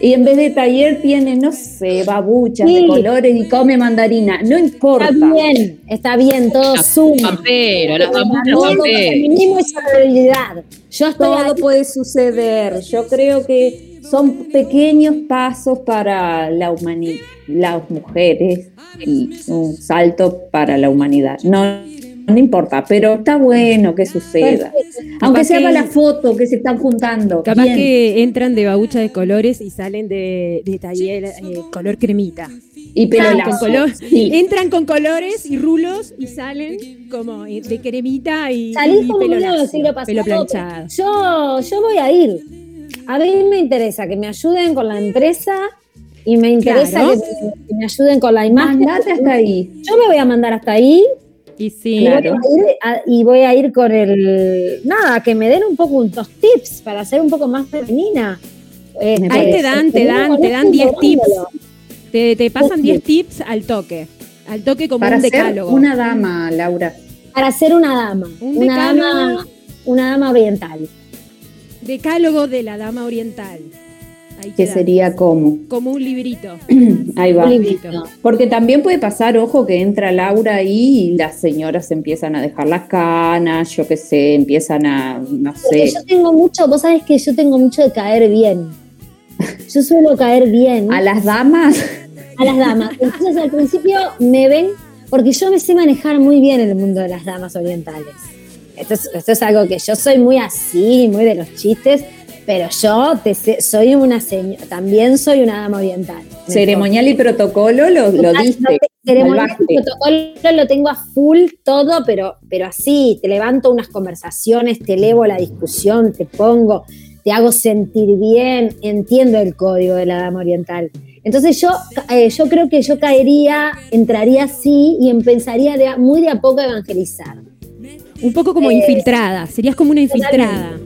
[laughs] y en vez de taller tiene, no sé, babuchas de colores y come mandarina. No importa. Está bien, está bien, todo suma. Pampero, las pampero. feminismo y. Yo estoy Todo puede suceder. Yo creo que son pequeños pasos para la humanidad, las mujeres y un salto para la humanidad. No, no importa, pero está bueno que suceda. Aunque sea para la foto que se están juntando. Capaz Bien. que entran de babucha de colores y salen de, de taller eh, color cremita. y pelo Con lazo. color- Sí. Entran con colores y rulos y salen como eh, de cremita y, Salís y como pelo, lazo, siglo pasado. pelo planchado. Yo, yo voy a ir. A mí me interesa que me ayuden con la empresa y me interesa Claro. que, me, que me ayuden con la imagen. Mandate hasta ahí. Yo me voy a mandar hasta ahí Y sí, y, voy a ir a- y voy a ir con el. Nada, que me den un poco unos tips para ser un poco más femenina. Me Ahí te dan, te dan, te dan 10 tips. Te, te pasan 10 tips al toque. Al toque como Para un ser decálogo. una dama, Laura. Para ser una dama. Un una decálogo. dama. Una dama oriental. Decálogo de la dama oriental. Ahí Que sería como. como un librito. [clears throat] Ahí va. Un librito. Porque también puede pasar, ojo, que entra Laura ahí y las señoras empiezan a dejar las canas, yo qué sé, empiezan a, no Porque sé, yo tengo mucho, vos sabés que yo tengo mucho de caer bien. Yo suelo caer bien a las damas. a las damas. Entonces al principio me ven, porque yo me sé manejar muy bien en el mundo de las damas orientales. Esto es, esto es algo que yo soy muy así, muy de los chistes, pero yo te soy una señora, también soy una dama oriental. Ceremonial y protocolo lo, lo diste. ceremonial y protocolo lo tengo a full todo, pero, pero así, te levanto unas conversaciones, te elevo la discusión, te pongo, te hago sentir bien, entiendo el código de la dama oriental. Entonces yo, eh, yo creo que yo caería, entraría así y empezaría de muy de a poco a evangelizar. Un poco como Eh, infiltrada. Serías como una infiltrada.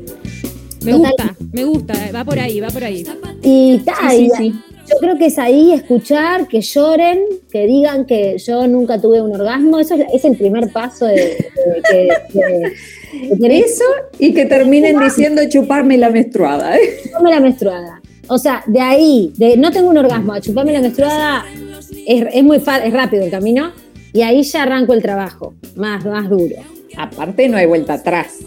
Me Total. gusta, me gusta. eh, Va por ahí, va por ahí. Y ta, Sí, sí, sí. yo creo que es ahí escuchar, que lloren, que digan que yo nunca tuve un orgasmo. Eso es, es el primer paso de, de- que- de- que tiene Eso y que terminen diciendo chuparme la menstruada. ¿eh? chuparme la menstruada. O sea, de ahí, de no tengo un orgasmo, a chuparme la menstruada, es, es muy es rápido el camino. Y ahí ya arranco el trabajo, más, más duro. Aparte no hay vuelta atrás.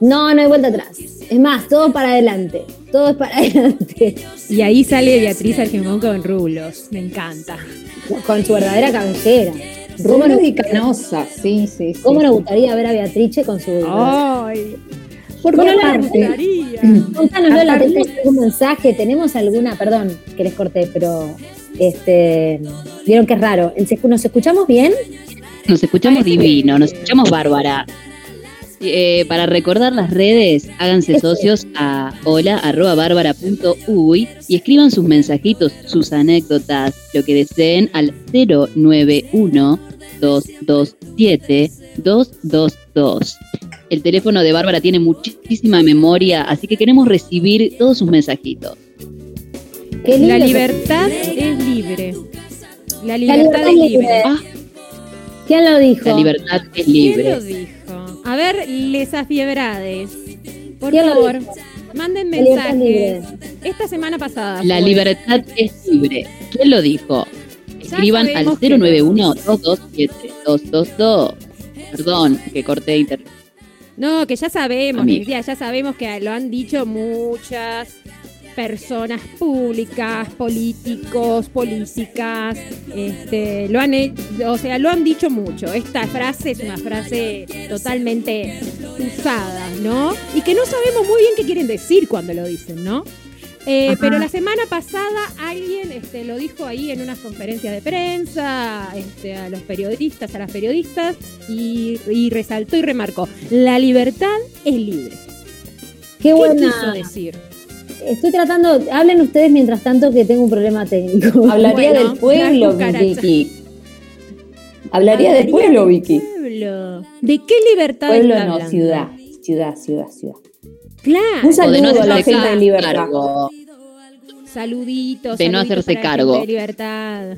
No, no hay vuelta atrás. Es más, todo para adelante. Todo es para [laughs] adelante. Y ahí sale Beatriz Argemón con rulos. Me encanta. Con su verdadera cabellera. ¿Cómo Rulos y canosas, sí, sí, sí. cómo nos gustaría ver a Beatrice con su. ¡Ay! Bueno, Me aparte, gustaría. [clears throat] Contanos, Lola, ¿tenemos algún mensaje? ¿Tenemos alguna? Perdón que les corté, pero. Este, vieron que es raro. ¿Nos escuchamos bien? Nos escuchamos divino, nos escuchamos bárbara. Eh, para recordar las redes, háganse socios a hola.bárbara.uy y escriban sus mensajitos, sus anécdotas, lo que deseen al 091-227-222. El teléfono de Bárbara tiene muchísima memoria, así que queremos recibir todos sus mensajitos. La libertad es libre. La La libertad es libre. Ah, ¿Quién lo dijo? la libertad es ¿Quién libre. lo dijo? A ver, les afiebrades. Por ¿Quién favor, manden mensajes. Esta semana pasada. La libertad es libre. ¿Quién lo dijo? Escriban al sabemos que no. 091-227-222. Perdón, que corté internet. No, que ya sabemos, ya, ya sabemos que lo han dicho muchas personas públicas, políticos, políticas, este, lo han, o sea, lo han dicho mucho. Esta frase es una frase totalmente usada, ¿no? Y que no sabemos muy bien qué quieren decir cuando lo dicen, ¿no? Eh, pero la semana pasada alguien este, lo dijo ahí en unas conferencias de prensa, este, a los periodistas, a las periodistas, y, y resaltó y remarcó, la libertad es libre. Qué ¿Qué buena. quiso decir? Estoy tratando, hablen ustedes mientras tanto que tengo un problema técnico. [laughs] Hablaría Bueno, del pueblo. Vicky. Hablaría del pueblo, Vicky. pueblo. ¿De qué libertad Pueblo está no, hablando? ciudad. Ciudad, ciudad, ciudad. Claro. Un saludo no a la hacerse gente de libertad. cargo. Saluditos. De no hacerse cargo. De libertad.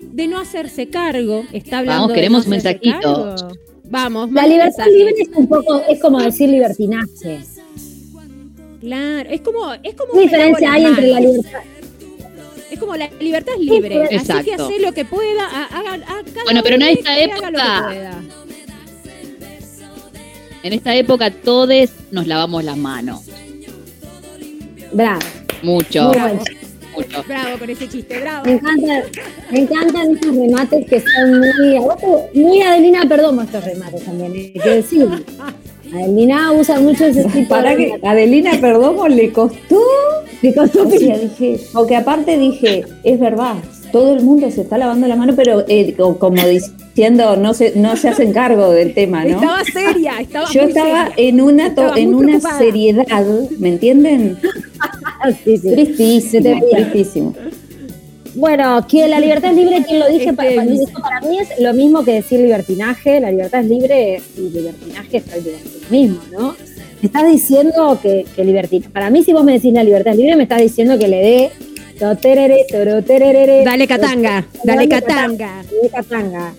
De no hacerse cargo. Está hablando Vamos, queremos mensajitos. cargo. Vamos, La libertad libre es un poco, es como decir libertinaje. Claro, es como, es como ¿Qué diferencia hay entre la libertad? Es como la libertad es libre, así que hace lo que pueda, ha- haga, Bueno, pero en esta que haga lo que época- pueda. En esta época todos nos lavamos las manos. Bravo. Mucho, bueno. mucho. Bravo con ese chiste, bravo. Me encanta, me encantan estos remates que son muy, muy Adelina Perdomo estos remates también, hay que decir. [laughs] Adelina usa mucho ese tipo Para de que remates. Adelina Perdomo le costó. Me costó O sea, dije, porque aparte dije, es verdad, todo el mundo se está lavando la mano, pero eh, co- como diciendo, no se, no se hacen cargo del tema, ¿no? Estaba seria, estaba Yo muy estaba seria. en una to- Estaba en una preocupada. seriedad, ¿me entienden? [laughs] Sí, sí. Tristísimo, tristísimo. Bueno, que la libertad es libre, ¿quién lo dice? Este- Para, para mí, es lo mismo que decir libertinaje. La libertad es libre y libertinaje es prácticamente lo mismo, ¿no? Me estás diciendo que, que libertinaje. Para mí, si vos me decís la libertad es libre, me estás diciendo que le dé. toterere, toroterere, Dale catanga, dale catanga. Dale catanga.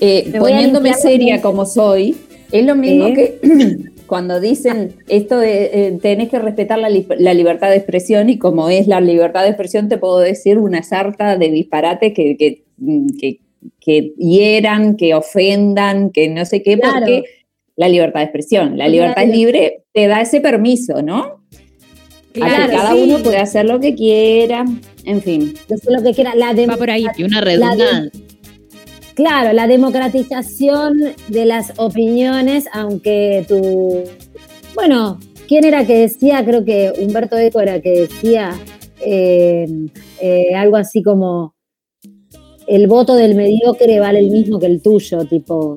Eh, Me voy a poniéndome seria como soy, es lo mismo que [clears throat] cuando dicen esto de eh, tenés que respetar la, li- la libertad de expresión y como es la libertad de expresión te puedo decir una sarta de disparates que, que, que, que hieran, que ofendan, que no sé qué, Claro. porque la libertad de expresión, la libertad libre, te da ese permiso, ¿no? A que Claro, cada sí. uno puede hacer lo que quiera, en fin. Lo que quiera. La Va por ahí. Y una redundancia. Claro, la democratización de las opiniones, aunque tu... Bueno, ¿quién era que decía? Creo que Humberto Eco era que decía eh, eh, algo así como el voto del mediocre vale el mismo que el tuyo, tipo.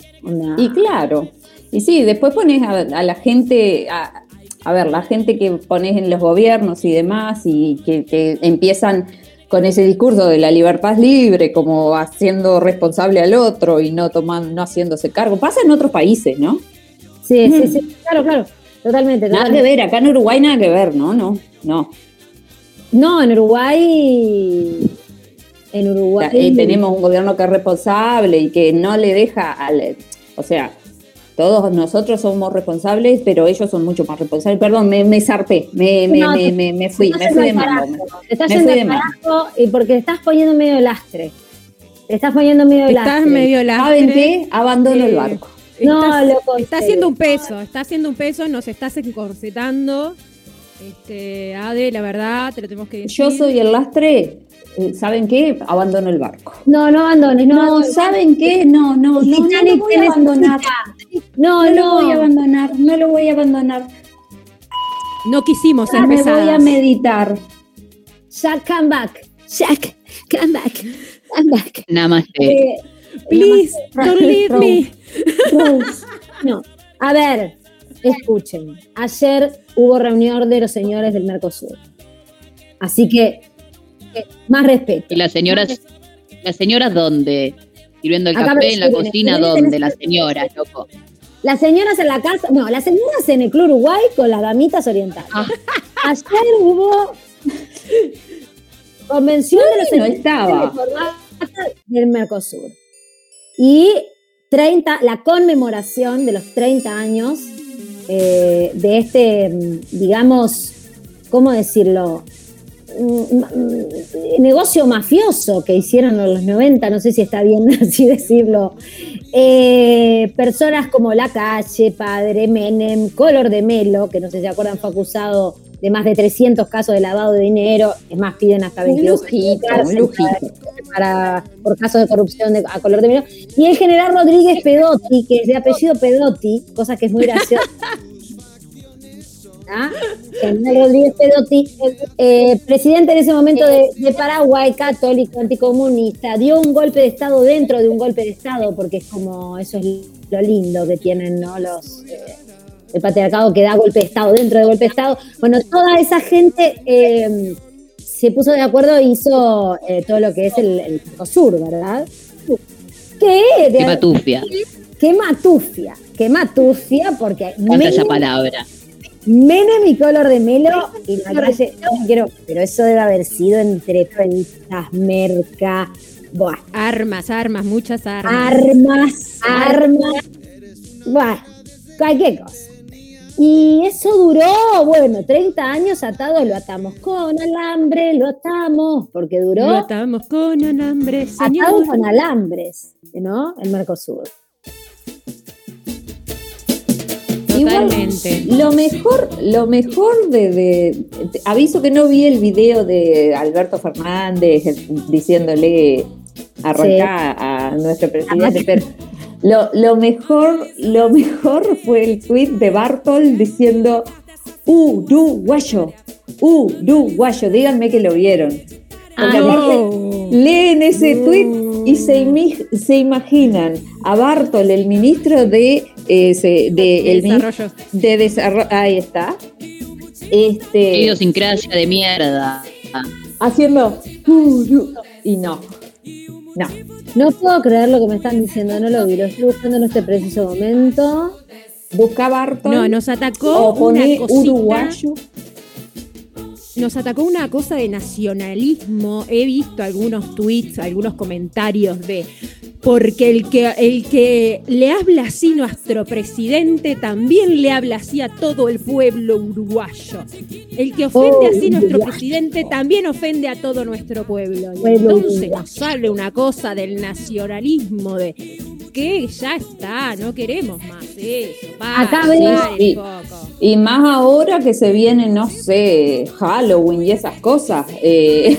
Y claro, y sí, después pones a, a la gente, a, a ver, la gente que pones en los gobiernos y demás, y que, que empiezan con ese discurso de la libertad libre, como haciendo responsable al otro y no tomando, no haciéndose cargo. Pasa en otros países, ¿no? Sí, sí, sí, claro, claro, totalmente. Nada que ver, acá en Uruguay nada que ver, ¿no? No, no. No, en Uruguay... En Uruguay... Eh, tenemos un gobierno que es responsable y que no le deja al. O sea, todos nosotros somos responsables, pero ellos son mucho más responsables. Perdón, me, me zarpé, me, me, No, me, me, me fui, me estás fui de carajo, Te estás Me yendo de carajo y porque estás poniendo medio lastre. Te estás poniendo medio Estás lastre. medio lastre. ¿Saben qué? Abandono el Eh, barco. No, Estás- loco, Está en haciendo un peso, está haciendo un peso, nos estás encorsetando. Este, Ade, la verdad, te lo tenemos que decir. Yo soy el lastre. Eh, ¿Saben qué? Abandono el barco. No, no abandones, no. No, abandones. ¿saben qué? No, no, no, no, lo voy a abandonar. necesita. No, No lo no. voy a abandonar, no lo voy a abandonar. No quisimos ser Me voy a meditar. Jack, come back. Jack, come back. Come back. Namaste. Eh, Please, don't leave me. Rose. No. A ver, escuchen. Ayer hubo reunión de los señores del Mercosur. Así que, más respeto. ¿Y las señoras, las señoras dónde? Sirviendo el Acá café en la cocina, ¿dónde? Las señoras, loco. Las señoras en la casa, no, las señoras en el Club Uruguay con las damitas orientales. Ah. Ayer hubo convención de los no estaba. del Mercosur. Y 30, la conmemoración de los 30 años eh, de este, mm, digamos, ¿cómo decirlo? Mm, negocio mafioso que hicieron en los 90, no sé si está bien [laughs] así decirlo, eh, personas como La Calle, Padre, Menem, Color de Melo, que no sé si se acuerdan, fue acusado de más de 300 casos de lavado de dinero, es más, piden hasta Un 22 años de lujito, cárcel un lujito. para, por casos de corrupción de- a Color de Melo. Y el general Rodríguez Pedotti, que es de apellido Pedotti, cosa que es muy graciosa. [laughs] ¿ah? General Rodríguez Pedotti, eh, presidente en ese momento de, de Paraguay, católico, anticomunista, dio un golpe de Estado dentro de un golpe de Estado, porque es como, eso es lo lindo que tienen ¿no? los, eh, el patriarcado que da golpe de Estado dentro de golpe de Estado. Bueno, toda esa gente eh, se puso de acuerdo e hizo eh, todo lo que es el, el Mercosur, ¿verdad? ¿Qué? Qué patufia. Qué matufia, qué matufia, porque Canta esa palabra. Menem y color de Melo y la calle, no quiero, pero eso debe haber sido entre revistas, merca, buah, Armas, armas, muchas armas. armas, armas, buah, cualquier cosa. Y eso duró, bueno, 30 años atados, lo atamos con alambre, lo atamos, porque duró Lo atamos con alambre, señor. atado con alambres, ¿no? El Mercosur. Totalmente. Lo mejor, lo mejor de, aviso que no vi el video de Alberto Fernández eh, diciéndole arrancar a nuestro presidente, pero lo, lo mejor, lo mejor fue el tweet de Bartol diciendo Uruguayo, Uruguayo, díganme que lo vieron. Porque Ah, aparte Oh. leen ese tweet y se, se imaginan a Bartol, el ministro de, de, el Desarrollo. de desarrollo, ahí está. Este, Idiosincrasia de mierda. haciendo uru- y no, no. No puedo creer lo que me están diciendo, no lo vi, lo estoy buscando en este preciso momento. Busca Bartol No, nos atacó o una cosita, uruguayo. Nos atacó una cosa de nacionalismo. He visto algunos tweets, algunos comentarios de porque el que el que le habla así nuestro presidente también le habla así a todo el pueblo uruguayo. El que ofende Oh, así nuestro uruguayo. presidente también ofende a todo nuestro pueblo. Y entonces uruguayo. nos sale una cosa del nacionalismo de que ya está, no queremos más eso. Acá Para, poco. Y más ahora que se viene, no sé, Halloween y esas cosas. eh,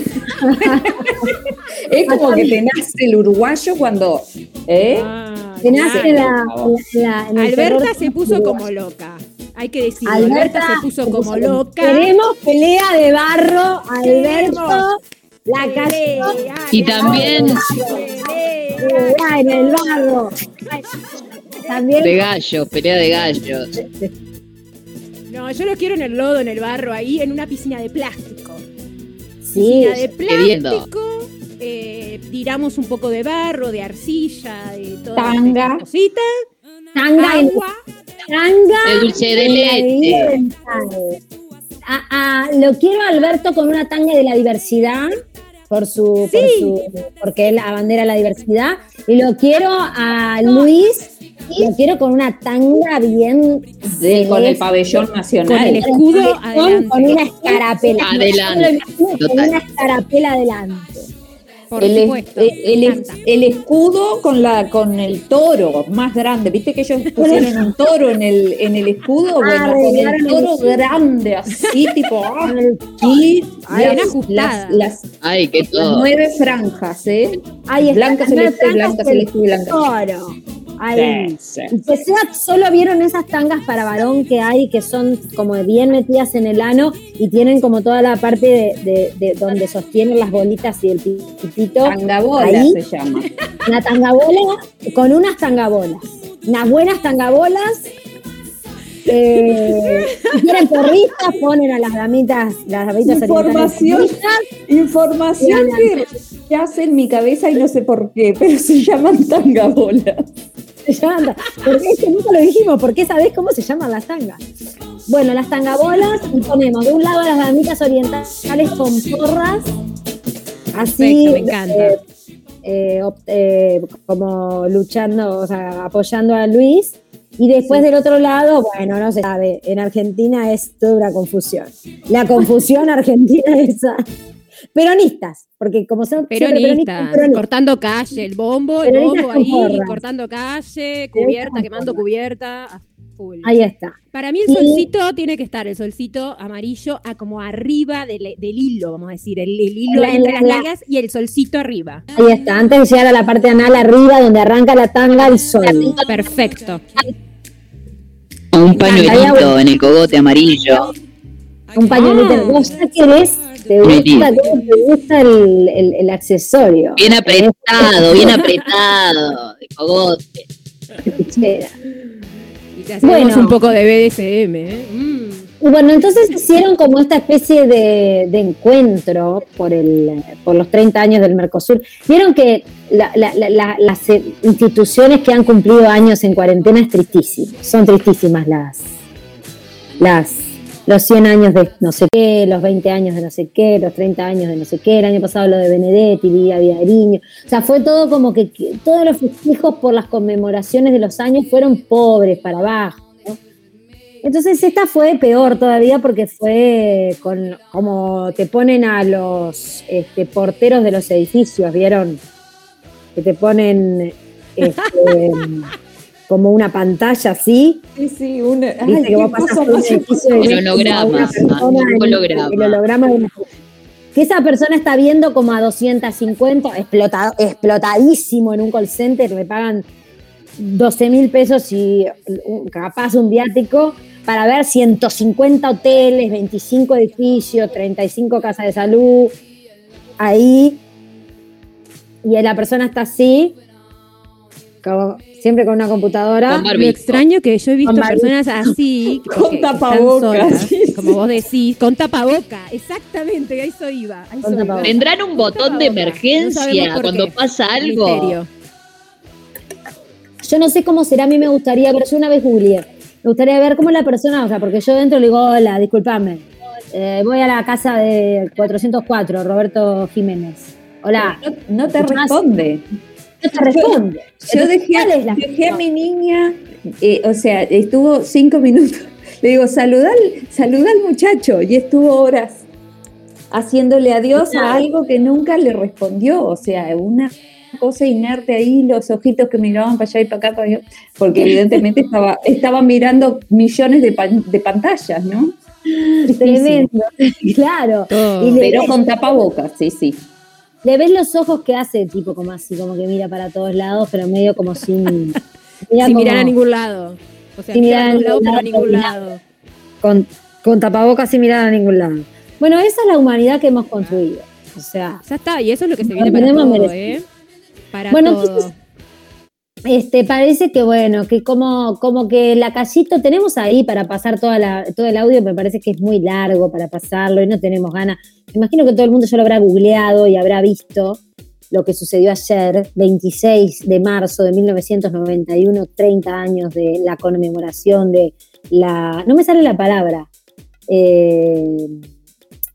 [laughs] es como que te nace el uruguayo cuando. ¿eh? Ah, Se nace claro. la, Alberta se puso como loca. Hay que decirlo. Alberta, se puso como loca. Queremos pelea de barro, Alberto. La Pelea, Y también pelea. en el barro. También de gallos, pelea de gallos. No, yo lo quiero en el lodo, en el barro, ahí, en una piscina de plástico. sí, Piscina de plástico. eh, tiramos un poco de barro, de arcilla, de todas Tanga. cositas. tanga en Agua. tanga. El dulce de leche. diversidad. Ah, ah, lo quiero a Alberto con una tanga de la diversidad. Por su, por su, porque él abandera la diversidad. Y lo quiero a Luis, lo quiero con una tanga bien De- con el pabellón Con nacional. el escudo con, adelante. con una escarapela. Adelante, Con una escarapela adelante. Por el, es- supuesto. el escudo con la con el toro más grande. ¿Viste que ellos pusieron un toro en el, en el escudo? Bueno, con el toro grande, así, [laughs] tipo. ah, Con y las, las, las- Ay, que las nueve franjas, ¿eh? Ahí está, Blanca, las nueve celeste, blanca, celeste y blanca. Toro. Sí, sí. Que sea, solo vieron esas tangas para varón que hay, que son como bien metidas en el ano y tienen como toda la parte de, de- de donde sostienen las bolitas y el pitito. Tangabola Ahí. se llama. [laughs] Una tangabola con unas tangabolas. Unas buenas tangabolas. Eh, si quieren porristas, ponen a las damitas, las damitas Información. Información que hace en mi cabeza y no sé por qué, pero se llaman tangabolas. Se llaman- porque es que nunca lo dijimos, ¿por qué sabés cómo se llaman las tangas? Bueno, las tangabolas ponemos de un lado las damitas orientales con porras, así Perfecto, me encanta. eh, eh, eh, como luchando, o sea, apoyando a Luis. Y después del otro lado, bueno, no se sabe, en Argentina es toda una confusión. La confusión [laughs] argentina es esa. Peronistas, porque como son siempre Peronista, peronistas, cortando calle, el bombo, el Peronistas bombo ahí, porras. cortando calle, cubierta, quemando porras. cubierta. full. ahí está. Para mí el Y- solcito tiene que estar, el solcito amarillo, a como arriba del, del hilo, vamos a decir, el, el hilo La- entre la- las la- nalgas y el solcito arriba. Ahí está, antes de llegar a la parte anal arriba, donde arranca la tanga, el sol. Perfecto. Un pañuelito en el cogote amarillo. Un pañuelito. Ah. ¿Vos ya querés? ¿Te gusta, te gusta el, el- el accesorio? Bien apretado, bien apretado, de cogote. Y te hacemos Bueno. un poco de BDSM, ¿eh? Mm. Bueno, entonces hicieron como esta especie de, de encuentro por, el, por los 30 años del Mercosur. Vieron que la- la- la- la- las instituciones que han cumplido años en cuarentena es tristísimo. Son tristísimas las, las los 100 años de no sé qué, los 20 años de no sé qué, los 30 años de no sé qué, el año pasado lo de Benedetti, Lidia Viariño. O sea, fue todo como que, todos los festejos por las conmemoraciones de los años fueron pobres para abajo. Entonces esta fue peor todavía porque fue con como te ponen a los este, porteros de los edificios, ¿vieron? Que te ponen este, [laughs] como una pantalla así. Sí, sí, una. Viste ay, que vos por un edificio El holograma, un. El de una que esa persona está viendo como a 250, explota- explotadísimo en un call center, le pagan 12 mil pesos y un- capaz un viático para ver 150 hoteles, 25 edificios, 35 casas de salud, ahí, y la persona está así, como siempre con una computadora. Con Lo extraño que yo he visto personas así, [laughs] Con tapabocas, solas, como vos decís, con tapaboca, exactamente, a eso iba. ¿Tendrán un botón de emergencia cuando qué. pasa algo? Misterio. Yo no sé cómo será, a mí me gustaría ver, yo una vez googleé, me gustaría ver cómo la persona, o sea, porque yo dentro le digo, hola, discúlpame, eh, voy a la casa de 404, Roberto Jiménez. Hola, No, no te responde. No te responde. Yo dejé, ¿cuál es la dejé a mi niña, eh, o sea, estuvo cinco minutos. [laughs] Le digo, saluda al, saluda al muchacho. Y estuvo horas haciéndole adiós a algo que nunca le respondió. O sea, una cosa inerte ahí, los ojitos que miraban para allá y para acá, para allá, porque [laughs] evidentemente estaba, estaba mirando millones de, pan- de pantallas, ¿no? Tremendo, [laughs] claro. Todo. Y le, Pero con tapabocas, sí, sí. Le ves los ojos que hace, tipo como así, como que mira para todos lados, pero medio como sin... [laughs] mira Sin como mirar a ningún lado. O sea, Sin mirar a ningún lado, pero a ningún lado. con, con tapabocas sin mirar a ningún lado. Bueno, esa es la humanidad que hemos construido. O sea, Ya está, y eso es lo que se viene para todo. ¿eh? Para Bueno, todo. entonces, Este, parece que bueno, que como, como que la callito tenemos ahí para pasar toda la, todo el audio, me parece que es muy largo para pasarlo y no tenemos ganas. Me imagino que todo el mundo ya lo habrá googleado y habrá visto lo que sucedió ayer, 26 de marzo de 1991, 30 años de la conmemoración de la, no me sale la palabra, eh,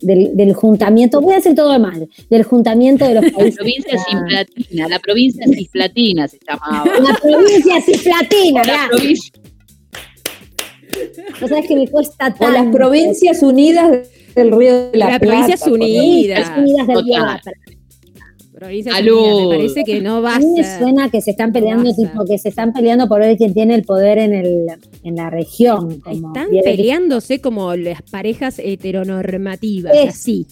del, del juntamiento, voy a hacer todo mal, del juntamiento de los La países. provincia Cisplatina, la provincia Cisplatina se llamaba. La provincia cisplatina, La provincia- O sea, que me cuesta O las provincias unidas del Río de la, La Plata. Provincias por ejemplo. Unidas. Provincias Unidas del Río de la. Plata. Unidas, me parece que no va A a mí me ser. suena que se están peleando, No tipo, que se están peleando por ver quién tiene el poder en, el, en la región. Como Están peleándose como las parejas heteronormativas, Es- así.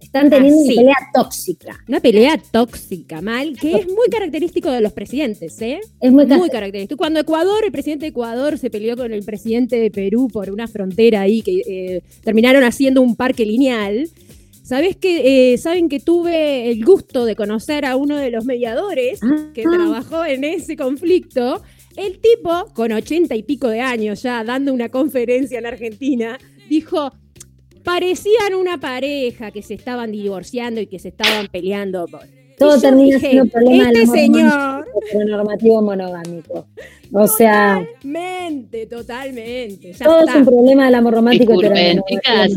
Están teniendo así. una pelea tóxica. Una pelea tóxica, mal, que es muy característico de los presidentes, ¿eh? Es muy, Muy ca- característico. Cuando Ecuador, el presidente de Ecuador se peleó con el presidente de Perú por una frontera ahí que eh, terminaron haciendo un parque lineal. ¿Sabes que eh, saben que tuve el gusto de conocer a uno de los mediadores que trabajó en ese conflicto? El tipo, con ochenta y pico de años ya, dando una conferencia en Argentina, dijo, parecían una pareja que se estaban divorciando y que se estaban peleando. por-". todo termina dije, siendo problema Este amor señor, normativo monogámico. O sea, totalmente, totalmente. Ya todo es un problema del amor romántico Disculpen, chicas.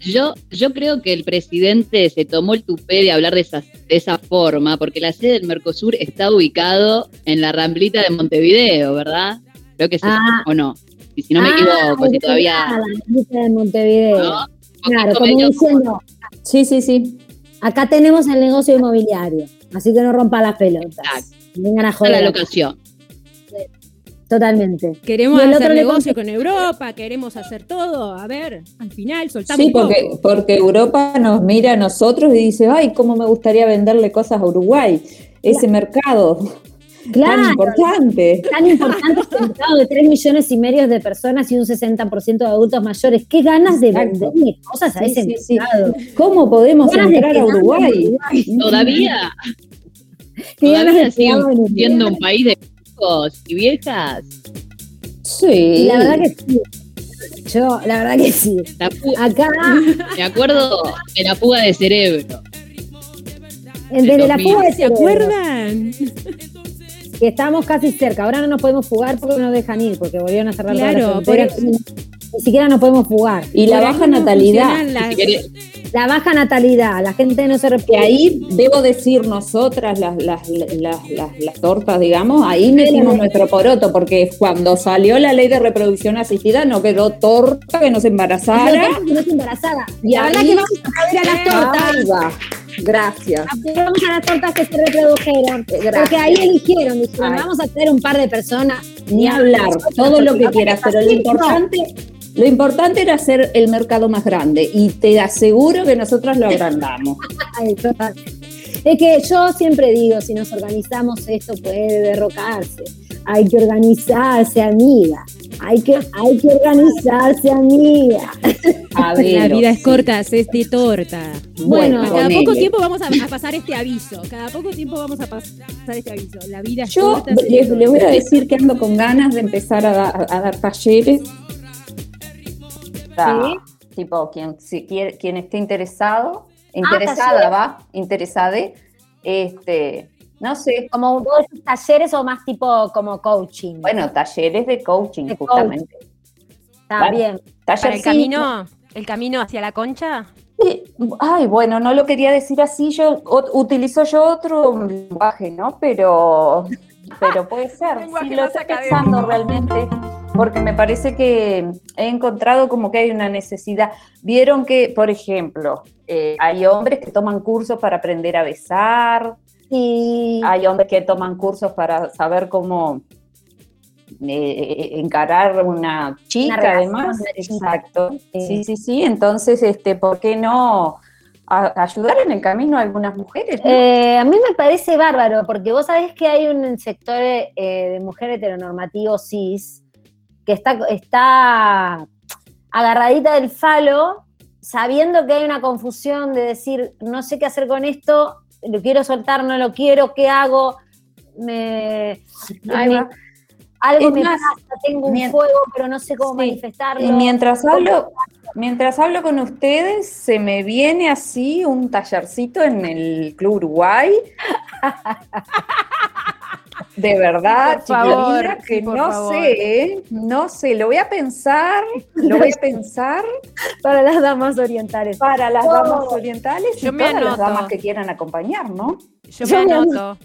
Yo, yo creo que el presidente se tomó el tupé de hablar de esa, de esa forma, porque la sede del Mercosur está ubicado en la ramblita de Montevideo, ¿verdad? Creo que sí, Ah. o no. Y si no me Ah, equivoco, si es todavía. La lista de Montevideo. Claro, como medio- diciendo, Sí, sí, sí. acá tenemos el negocio inmobiliario, así que no rompa las pelotas. Exacto. Vengan a joder. la locación. Queremos Totalmente. El hacer negocio con Europa, queremos hacer todo. A ver, al final soltamos Sí, un porque, poco. porque Europa nos mira a nosotros y dice, ay, cómo me gustaría venderle cosas a Uruguay, ese mercado. [laughs] Claro. tan importante. Tan importante este mercado de 3 millones y medio de personas y un 60% de adultos mayores. Qué ganas de Exacto. venderle cosas a Sí, ese sí, sí. mercado. ¿Cómo podemos entrar a Uruguay? Uruguay. Todavía, Qué ganas todavía de sigue siendo un país de viejos y viejas. Sí. La verdad que sí. Yo, la verdad que sí. Acá, me acuerdo de la fuga de cerebro. desde la fuga de ¿Se cerebro, acuerdan? que estamos casi cerca. Ahora no nos podemos fugar porque no nos dejan ir, porque volvieron a cerrar Claro, las fronteras. por Ni siquiera nos podemos fugar. Y la baja no natalidad. las- La baja natalidad, la gente no se Que repite. ahí debo decir nosotras, las, las, las, las, las tortas, digamos, ahí metimos nuestro poroto, porque cuando salió la ley de reproducción asistida no quedó torta que nos embarazara. No estoy embarazada. Y la verdad ahí- que vamos a ver a las tortas. Ahí va. Gracias. Vamos a las tortas que se reprodujeron. Gracias. Porque ahí eligieron, dijeron, Ay. vamos a tener un par de personas. Ni hablar, todo lo que quieras, pero lo No. importante, lo importante era hacer el mercado más grande y te aseguro que nosotros lo agrandamos. [laughs] Es que yo siempre digo, si nos organizamos esto puede derrocarse. Hay que organizarse, amiga. Hay que, hay que organizarse, amiga. [laughs] A La vida es corta, es de torta. Bueno, Cada poco tiempo vamos a, a pasar este aviso. Cada poco tiempo vamos a pasar este aviso. La vida es Yo corta. les voy a decir que ando con ganas de empezar a, da- a dar talleres. Sí. Tipo, quien, si quiere, quien esté interesado, interesada, talleres. va, interesada, este, no sé, Como vos talleres o más tipo como coaching. bueno, talleres de coaching, De justamente. Está bien. Para el camino, el camino hacia la concha. Ay, bueno, no lo quería decir así, yo utilizo yo otro lenguaje, ¿no? Pero, pero puede [laughs] ser, sí, lo estoy académico. pensando realmente, porque me parece que he encontrado como que hay una necesidad. Vieron que, por ejemplo, eh, hay hombres que toman cursos para aprender a besar, Y hay hombres que toman cursos para saber cómo eh, encarar una chica, relación, además. una chica. Exacto. Sí. Sí, sí, sí. Entonces, este, ¿por qué no a- ayudar en el camino a algunas mujeres? no? Eh, a mí me parece bárbaro, porque vos sabés que hay un sector eh, de mujer heteronormativo cis que está, está agarradita del falo, sabiendo que hay una confusión de decir, no sé qué hacer con esto, lo quiero soltar, no lo quiero, ¿qué hago? Me, me-. Algo Es me más, pasa, tengo un fuego, pero no sé cómo Sí. manifestarlo. Y mientras hablo, mientras hablo con ustedes, se me viene así un tallercito en el Club Uruguay. [laughs] De verdad, chiquilina, que sí, no favor. sé, ¿eh? no sé, lo voy a pensar, lo voy a [laughs] pensar para las damas orientales. para las Oh. damas orientales y Yo me todas las damas que quieran acompañar, ¿no? Yo Yo me me anoto.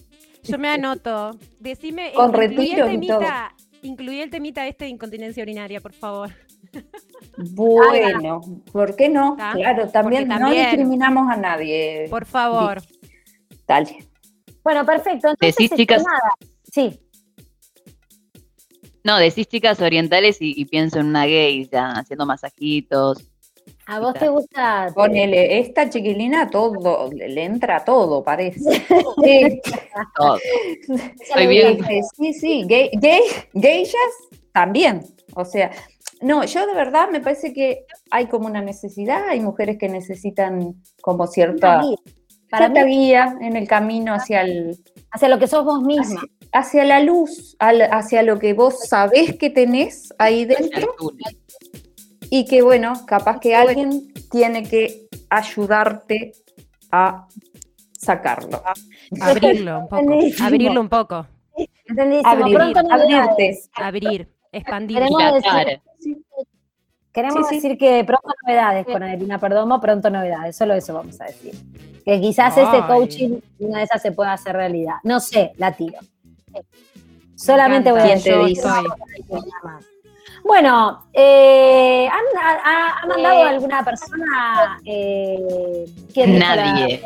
Yo me anoto. Decime, [laughs] Con incluí retiro el y todo. temita, incluí el temita este de incontinencia urinaria, por favor. Bueno, ¿por qué no? ¿Está? Claro, también, Porque no también- discriminamos a nadie. Por favor. Dale. Bueno, perfecto. Entonces, Decís, este, chicas. nada. Sí. No, decís chicas orientales y, y pienso en una gay ya, haciendo masajitos. ¿A vos te gusta? Ponele, esta chiquilina todo, le entra todo, parece. [laughs] Sí, todo. [laughs] Estoy bien. este, sí, sí, gay, gay, geishas también. O sea, no, yo de verdad me parece que hay como una necesidad, hay mujeres que necesitan como cierta, Para cierta mí, guía en el camino hacia el, hacia lo que sos vos misma. hacia, hacia la luz, al- hacia lo que vos sabés que tenés ahí dentro y que bueno, capaz que alguien tiene que ayudarte a sacarlo. [laughs] Abrirlo un poco. Abrirlo un poco. Abrir, Pronto novedades. abrirte. Abrir. Expandir. Queremos decir, queremos Sí, sí. decir que pronto novedades con Adelina Perdomo, pronto novedades, solo eso vamos a decir. Que quizás Ay. ese coaching, una de esas se pueda hacer realidad. No sé, la tiro. Solamente voy a decir. ¿Quién te dice? Bueno, eh, ¿han, ha- ha mandado alguna persona? Eh, ¿quién dijo la- Nadie.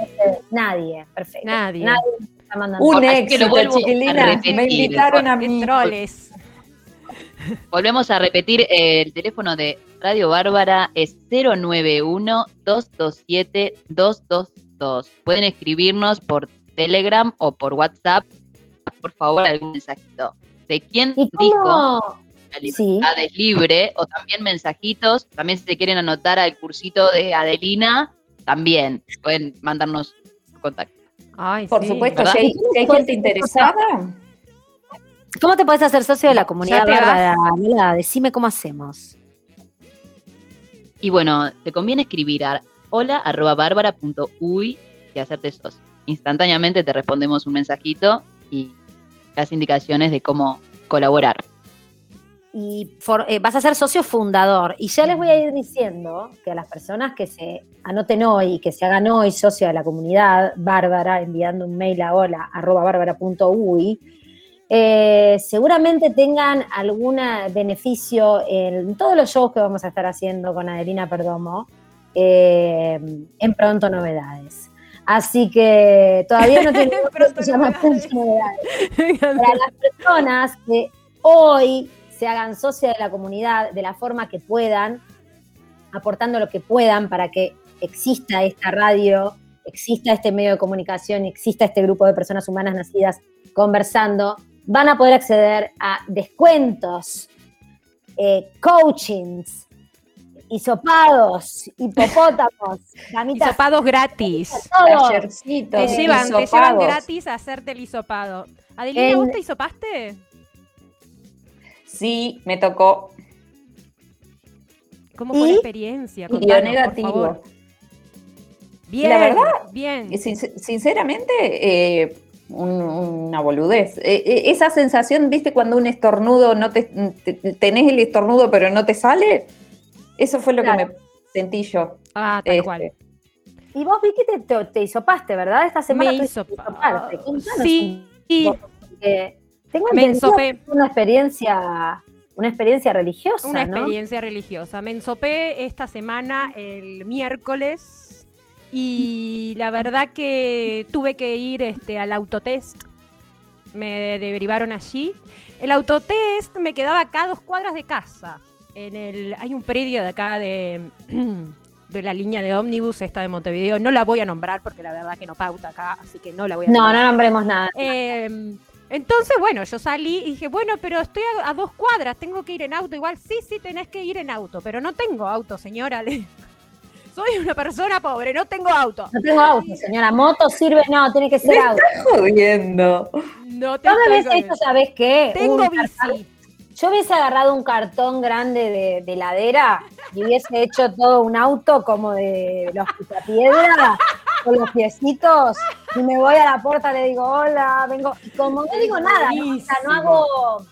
nadie, perfecto. Nadie. Nadie está mandando. Un que éxito, vuelvo a chiquilina. repetir. Me invitaron a mí. troles. Volvemos a repetir, eh, el teléfono de Radio Bárbara es 091-227-222. Pueden escribirnos por Telegram o por WhatsApp por favor, algún mensajito. ¿De quién ¿Y dijo? La Sí. libertad es libre, o también mensajitos. También si se quieren anotar al cursito de Adelina, también pueden mandarnos contacto. Ay, Por sí. supuesto, ¿verdad? si hay, si hay gente interesada, ¿Cómo te puedes hacer socio de la comunidad bárbara? Decime cómo hacemos. Y bueno, te conviene escribir a hola arroba bárbara punto uy y hacerte socio. Instantáneamente te respondemos un mensajito y las indicaciones de cómo colaborar. Y for- eh, vas a ser socio fundador. Y ya les voy a ir diciendo que a las personas que se anoten hoy y que se hagan hoy socio de la comunidad bárbara, enviando un mail a hola arroba bárbara.uy, eh, seguramente tengan algún beneficio en todos los shows que vamos a estar haciendo con Adelina Perdomo eh, en Pronto Novedades. Así que todavía no [laughs] Novedades. Pronto Novedades [laughs] para las personas que hoy se hagan socios de la comunidad de la forma que puedan, aportando lo que puedan para que exista esta radio, exista este medio de comunicación, exista este grupo de personas humanas nacidas conversando, van a poder acceder a descuentos, eh, coachings, hisopados, hipopótamos, gamitas, Hisopados gratis. Te llevan, te llevan gratis a hacerte el hisopado. Adelina, ¿vos te hisopaste? Sí, me tocó. ¿Cómo fue la experiencia? Y dio Contanos, por negativo. favor. Bien, La verdad, bien. Y sin- sinceramente, eh, un- una boludez. Eh, eh, esa sensación, viste, cuando un estornudo no te, te- tenés el estornudo pero no te sale, eso fue lo Claro. que me sentí yo. Ah, tal Este, cual. Y vos, Vicky, te, te, te hisopaste, ¿verdad? Esta semana Me. Contanos Sí, porque tengo una experiencia, una experiencia religiosa, Una ¿no? experiencia religiosa. Me ensopé esta semana el miércoles y la verdad que tuve que ir este, al autotest. Me derivaron allí. El autotest me quedaba acá a dos cuadras de casa. En el, hay un predio de acá de, [clears throat] de la línea de ómnibus, esta de Montevideo. No la voy a nombrar porque la verdad que no pauta acá, así que no la voy a No, nombrar. no nombremos nada. Eh, entonces, bueno, yo salí y dije, bueno, pero estoy a, a dos cuadras, tengo que ir en auto. Igual, sí, sí, tenés que ir en auto, pero no tengo auto, señora. [laughs] Soy una persona pobre, no tengo auto. No tengo auto, señora. Moto sirve, no, tiene que ser auto. Jodiendo. No te me jodiendo. ¿sabés qué? Tengo Un cartón-. Yo hubiese agarrado un cartón grande de, de heladera y hubiese hecho todo un auto como de los picapiedra, con los piecitos, y me voy a la puerta, le digo, hola, vengo, y como no digo nada, ¿no? O sea, no hago,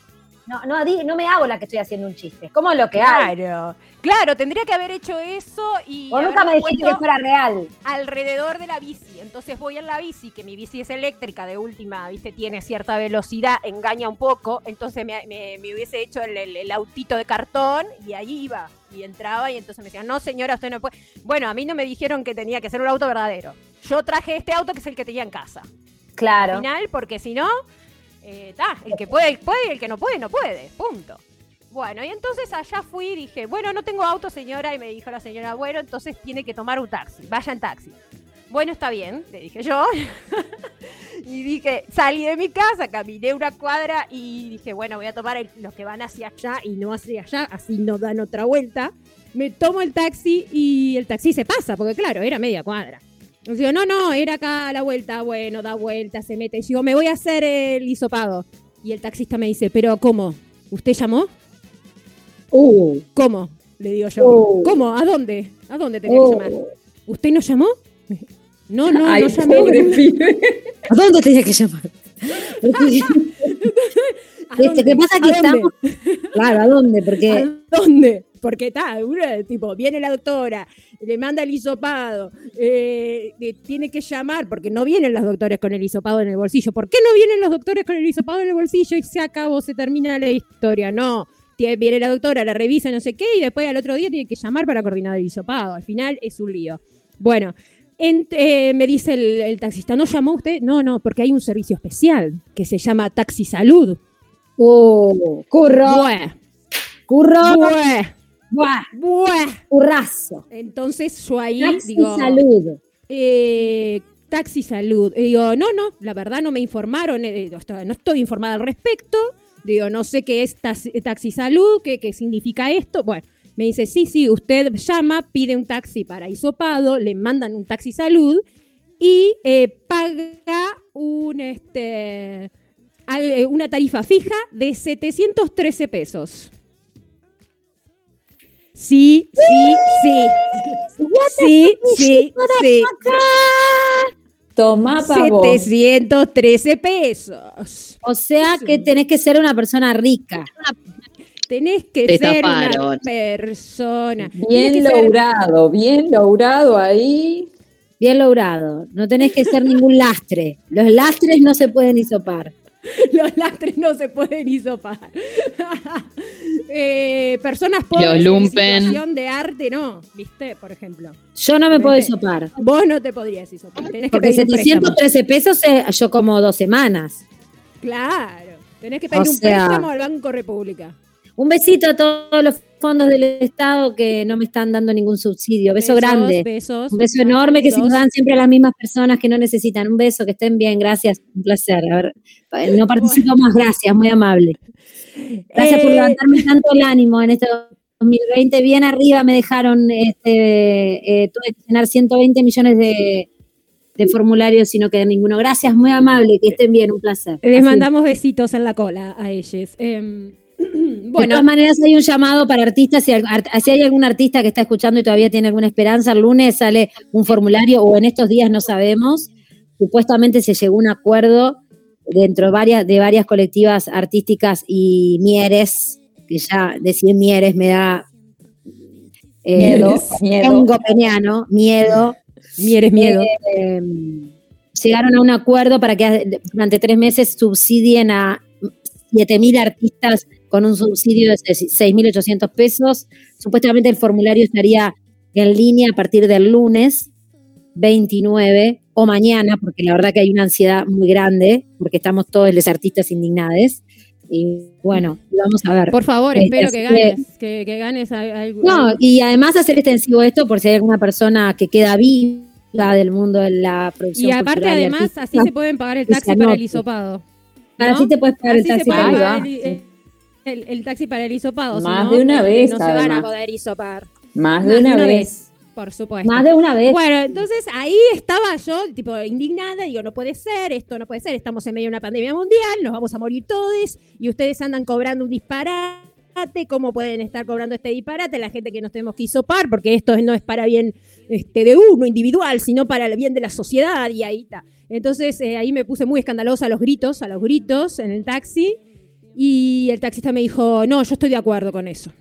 no, no, no me hago la que estoy haciendo un chiste, es como lo que hago. Claro, claro, tendría que haber hecho eso y Vos nunca me dijiste que fuera real. alrededor de la bici. Entonces voy en la bici, que mi bici es eléctrica, de última, viste, tiene cierta velocidad, engaña un poco. Entonces me, me- me hubiese hecho el, el- el autito de cartón y ahí iba. Y entraba y entonces me decían, no señora, usted no puede. Bueno, a mí no me dijeron que tenía que ser un auto verdadero. Yo traje este auto que es el que tenía en casa. Al Claro. final, porque si no, eh, ta, el que puede, puede y el que no puede, no puede. Punto. Bueno, y entonces allá fui y dije, bueno, no tengo auto, señora. Y me dijo la señora, bueno, entonces tiene que tomar un taxi. Vaya en taxi. Bueno, está bien, le dije yo. [laughs] y dije, salí de mi casa, caminé una cuadra y dije, bueno, voy a tomar los que van hacia allá y no hacia allá, así no dan otra vuelta. Me tomo el taxi y el taxi se pasa, porque claro, era media cuadra. Digo, no, no, era acá la vuelta. Bueno, da vuelta, se mete. Y digo, me voy a hacer el hisopado. Y el taxista me dice, pero ¿cómo? ¿Usted llamó? Uh, ¿Cómo? Le digo yo. Uh. ¿Cómo? ¿A dónde? ¿A dónde tenía uh. que llamar? ¿Usted no llamó? No, no, Ay, no llamé. pobre [laughs] pibe. ¿A dónde tenía que llamar? [laughs] ¿A Este? ¿Qué pasa que ¿A dónde? estamos? Claro, ¿a dónde? Porque ¿A dónde? Porque está, tipo, viene la doctora, le manda el hisopado, eh, eh, tiene que llamar, porque no vienen los doctores con el hisopado en el bolsillo. ¿Por qué no vienen los doctores con el hisopado en el bolsillo y se acabó, se termina la historia? No, viene la doctora, la revisa, no sé qué, y después al otro día tiene que llamar para coordinar el hisopado. Al final es un lío. Bueno, eh, me dice el, el taxista, ¿no llamó usted? No, no, porque hay un servicio especial que se llama Taxi Salud. Uh, curro, curro, currazo. Entonces yo ahí Taxi digo, salud. eh, taxi salud. Y digo, no, no, la verdad no me informaron, eh, no estoy informada al respecto. Digo, no sé qué es taxi salud, qué, qué significa esto. Bueno, me dice, sí, sí, usted llama, pide un taxi para Isopado, le mandan un taxi salud y eh, paga un, este, eh, una tarifa fija de 713 pesos. Sí, sí, sí. Sí, sí, sí. Toma, pavo. 713 pesos. O sea que tenés que ser una persona rica. Tenés que ser una persona. Bien logrado, bien logrado ahí. Bien logrado. No tenés que ser ningún lastre. Los lastres no se pueden hisopar. [laughs] Los lastres no se pueden hisopar. [laughs] eh, personas pobres en situación de arte, no, ¿viste? Por ejemplo. Yo no me puedo hisopar. Vos no te podrías hisopar. Tenés Porque 713 pesos eh, yo como dos semanas. Claro. Tenés que pedir un préstamo al Banco República. Un besito a todos los fondos del Estado que no me están dando ningún subsidio. Beso grande. un beso enorme que se nos dan siempre a las mismas personas que no necesitan. Un beso, que estén bien. Gracias. Un placer. A ver, no participo más. Gracias. Muy amable. Gracias por eh, levantarme tanto el ánimo en este 2020. Bien arriba me dejaron, este, eh, tuve que llenar 120 millones de, formularios y no quedé ninguno. Gracias, muy amable, que estén bien, un placer. Les mandamos besitos en la cola a ellos. Em, [clears throat] bueno. De todas maneras, hay un llamado para artistas. Si, hay algún artista que está escuchando y todavía tiene alguna esperanza, el lunes sale un formulario o en estos días no sabemos. Supuestamente se llegó a un acuerdo dentro de varias, de varias colectivas artísticas y Mieres, que ya decir Mieres me da eh, miedo, miedo. Un miedo. Mieres, miedo. Eh, llegaron a un acuerdo para que durante tres meses subsidien a 7.000 artistas con un subsidio de 6.800 pesos. Supuestamente el formulario estaría en línea a partir del lunes 29 o mañana, porque la verdad que hay una ansiedad muy grande, porque estamos todos los artistas indignados. Y bueno, vamos a ver. Por favor, este, espero que ganes, que, ganes algo. No, y además hacer extensivo esto por si hay alguna persona que queda viva del mundo de la producción. Y aparte, además, así se pueden pagar el taxi para el hisopado. Así te puedes pagar el taxi para el, el, taxi para el hisopado. Más de una vez. No se van a poder hisopar. Más, de una, vez. Por supuesto. Más de una vez. Bueno, entonces ahí estaba yo, tipo, indignada, digo, no puede ser, esto no puede ser, estamos en medio de una pandemia mundial, nos vamos a morir todos, y ustedes andan cobrando un disparate, ¿cómo pueden estar cobrando este disparate? La gente que nos tenemos que hisopar, porque esto no es para bien este, de uno individual, sino para el bien de la sociedad, y ahí está. Entonces eh, ahí me puse muy escandalosa a los gritos, a los gritos en el taxi, y el taxista me dijo, no, yo estoy de acuerdo con eso.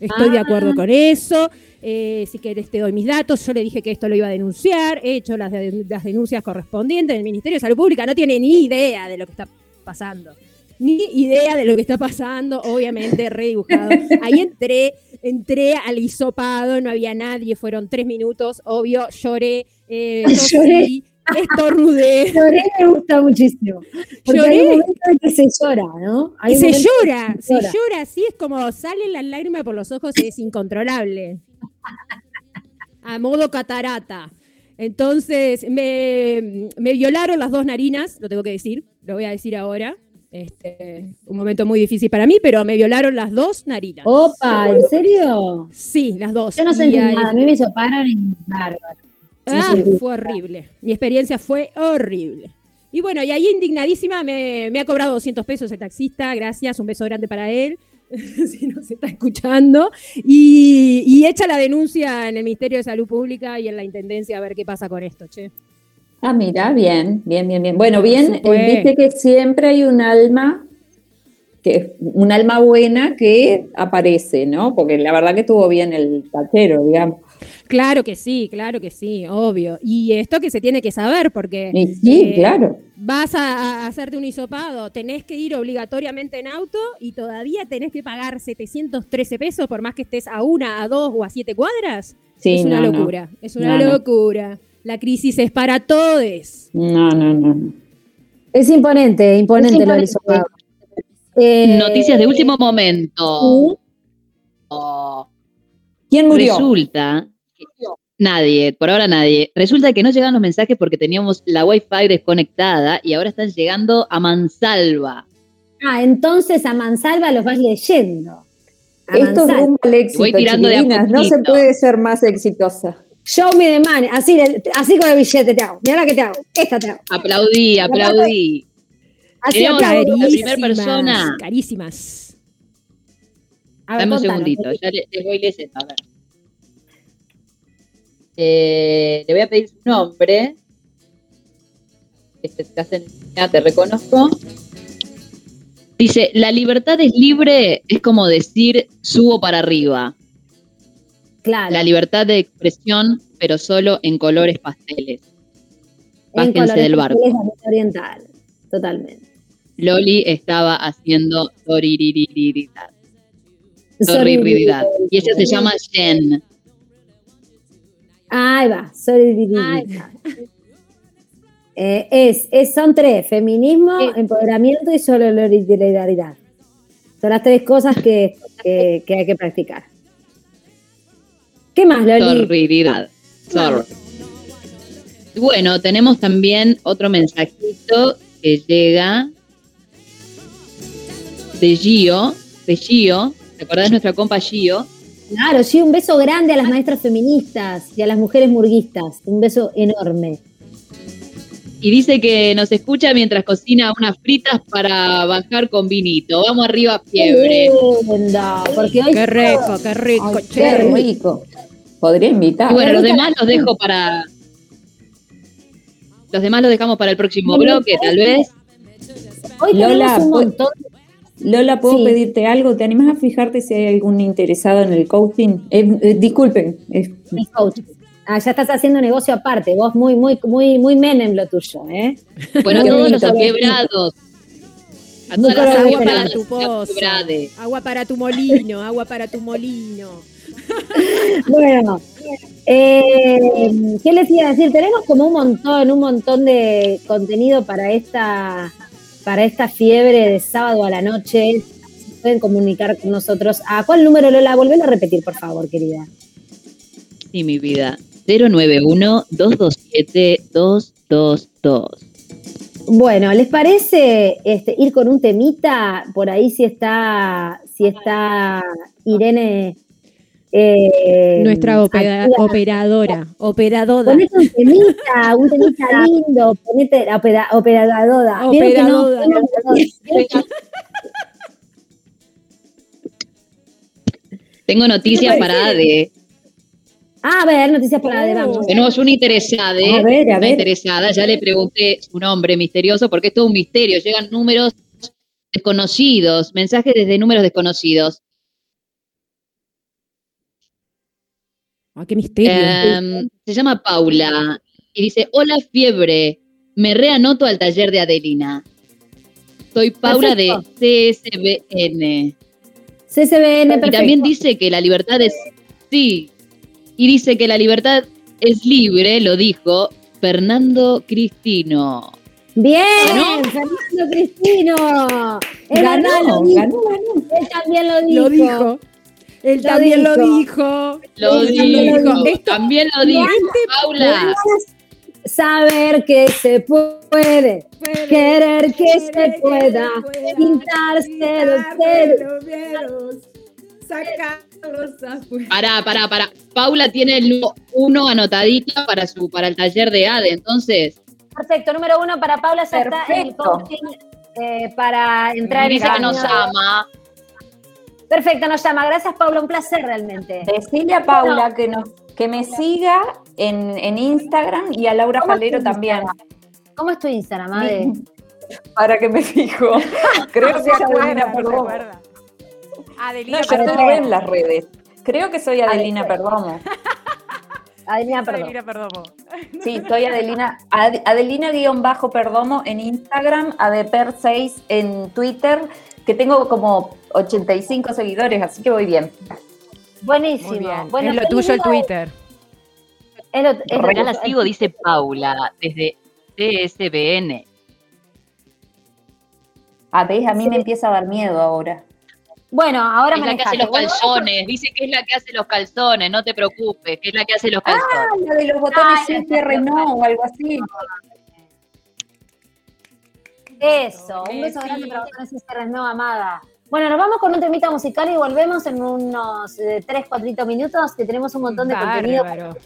Estoy de ah. acuerdo con eso. Eh, si querés te doy mis datos. Yo le dije que esto lo iba a denunciar. He hecho las, las denuncias correspondientes. El Ministerio de Salud Pública no tiene ni idea de lo que está pasando. Ni idea de lo que está pasando, obviamente redibujado. [laughs] Ahí entré, entré al hisopado, no había nadie, fueron tres minutos, obvio, lloré, eh, [laughs] lloré estornudé. Lloré me gusta muchísimo. Porque hay un momento en que se llora, ¿no? se llora, se llora. así es como salen las lágrimas por los ojos y es incontrolable. A modo catarata. Entonces, me, me, violaron las dos narinas, lo tengo que decir, lo voy a decir ahora. Este, un momento muy difícil para mí, pero me violaron las dos narinas. Opa, ¿en serio? Sí, las dos. Yo no sé nada, a mí me soparon en bárbaro. Ah, fue horrible. Mi experiencia fue horrible. Y bueno, y ahí indignadísima me, ha cobrado 200 pesos el taxista, gracias, un beso grande para él, [laughs] si no se está escuchando. Y, y echa la denuncia en el Ministerio de Salud Pública y en la Intendencia a ver qué pasa con esto, che. Ah, mira, bien, bien, bien, bien. Bueno, bien, eh, viste que siempre hay un alma, que un alma buena que aparece, ¿no? Porque la verdad que estuvo bien el tachero, digamos. Claro que sí, claro que sí, obvio. Y esto que se tiene que saber, porque sí, eh, claro. vas a, hacerte un hisopado, tenés que ir obligatoriamente en auto y todavía tenés que pagar 713 pesos por más que estés a una, a dos o a siete cuadras. Sí, es una locura, es una locura. La crisis es para todos. No, no, no. Es imponente, imponente, lo del hisopado. Eh, Noticias de último momento. ¿Quién murió? Resulta Nadie, por ahora nadie. Resulta que no llegaban los mensajes porque teníamos la Wi-Fi desconectada y ahora están llegando a mansalva. Ah, entonces a mansalva los vas leyendo. A Esto es mansalva. rumbo al éxito, Voy tirando de a No se puede ser más exitosa. Show me the money. Así, con el billete te hago. Mira la que te hago. Esta te hago. Aplaudí, aplaudí. Así la primera persona. Carísimas. A ver, Dame un segundito, ya le- les voy leyendo. A ver. Eh, le voy a pedir su nombre. Este, estás en línea, te reconozco. Dice, la libertad es libre, es como decir subo para arriba. Claro. La libertad de expresión, pero solo en colores pasteles. en Bájense colores del barco. pasteles oriental. Totalmente. Loli estaba haciendo soririridad. Sorry, Sorriridad. Y ella se llama Jen. Ahí va. Sorry, Eh, es, es- son tres, feminismo, empoderamiento y solidaridad. Son las tres cosas que, que- que hay que practicar. ¿Qué más, Loli? Sorry. Bueno, tenemos también otro mensajito que llega de Gio, de Gio, ¿te acordás de nuestra compa Gio? Claro, sí, un beso grande a las maestras feministas y a las mujeres murguistas. Un beso enorme. Y dice que nos escucha mientras cocina unas fritas para bajar con vinito. Vamos arriba, fiebre. Qué lindo, porque hoy Qué rico, qué rico, Ay, che. qué rico. Podría invitar. Y bueno, los demás los dejo para... Los demás los dejamos para el próximo bloque, tal vez. hoy tenemos Lola, un montón. Lola, ¿puedo Sí. pedirte algo? ¿Te animas a fijarte si hay algún interesado en el coaching? Eh, eh, disculpen, es- coaching. Ah, ya estás haciendo negocio aparte. Vos muy, muy, muy, muy menem lo tuyo, ¿eh? Bueno, todos los quebrados. A todas las Agua para tu pozo. Agua para tu molino, agua para tu molino. [laughs] Bueno, eh, ¿qué les iba a decir? Tenemos como un montón, un montón de contenido para esta, para esta fiebre de sábado a la noche. Pueden comunicar con nosotros. ¿A cuál número, Lola? Volvelo a repetir, por favor, querida. Sí, mi vida. 091-227-222. Bueno, ¿les parece este, ir con un temita? Por ahí si está, si está Irene. Eh, Nuestra opera- activa. operadora, operadora. Ponete un temita, un temita [laughs] lindo, ponete la opera, operadora. Operadora. Tengo noticias para Ade. Ah, a ver, noticias para de vamos. Tenemos una interesada. A ver, a Una ver. interesada. Ya le pregunté su nombre misterioso porque es todo un misterio. Llegan números desconocidos, mensajes desde números desconocidos. Ah, qué misterio. Em, se llama Paula y dice, hola fiebre, me reanoto al taller de Adelina. Soy Paula de CSBN. CCBN, Y perfecto. también dice que la libertad es, sí, y dice que la libertad es libre, lo dijo Fernando Cristino. Bien, ¿Ganó? Fernando Cristino. Es verdad, Ganó, lo dijo. ganó, ganó. Él también lo dijo. lo dijo. Él Lo también lo dijo. Lo dijo, lo dijo. también lo dijo, Paula. Saber que se puede, querer que se pueda, pintarse los dedos. Sacarlos afuera. Pará, pará, pará. Paula tiene el número uno anotadito para su para el taller de ADE, entonces Perfecto, número uno para Paula ya está en el Perfecto. coaching eh, para entrar en dice el que nos ama. Perfecto, nos llama. Gracias, Paula. Un placer realmente. Decirle a Paula que, nos, que me siga en, en Instagram y a Laura ¿Cómo Falero te también. ¿Cómo es tu Instagram, Ade? Para que me fijo. [laughs] Creo que soy Adelina Perdomo. No, Adelina, yo perdón. estoy en las redes. Creo que soy Adelina Perdomo. Adelina. Perdomo. Sí, soy Adelina. Ad- Adelina-Perdomo en Instagram, Adeper6 en Twitter, que tengo como 85 seguidores, así que voy bien. Buenísimo. Muy bien. Bueno, es lo tuyo el. Twitter. Es lo- es lo la sigo, dice Paula, desde CSBN. A ver, a mí me empieza a dar miedo ahora. Bueno, ahora Es la que hace los calzones, dice que es la que hace los calzones, no te preocupes, que es la que hace los calzones. Ah, la de los botones cierre no, o algo así. Eso, un beso grande para Francis Ferres, no, amada. Bueno, nos vamos con un temita musical y volvemos en unos 3, 4 minutos, que tenemos un montón de contenido. Bárbaro.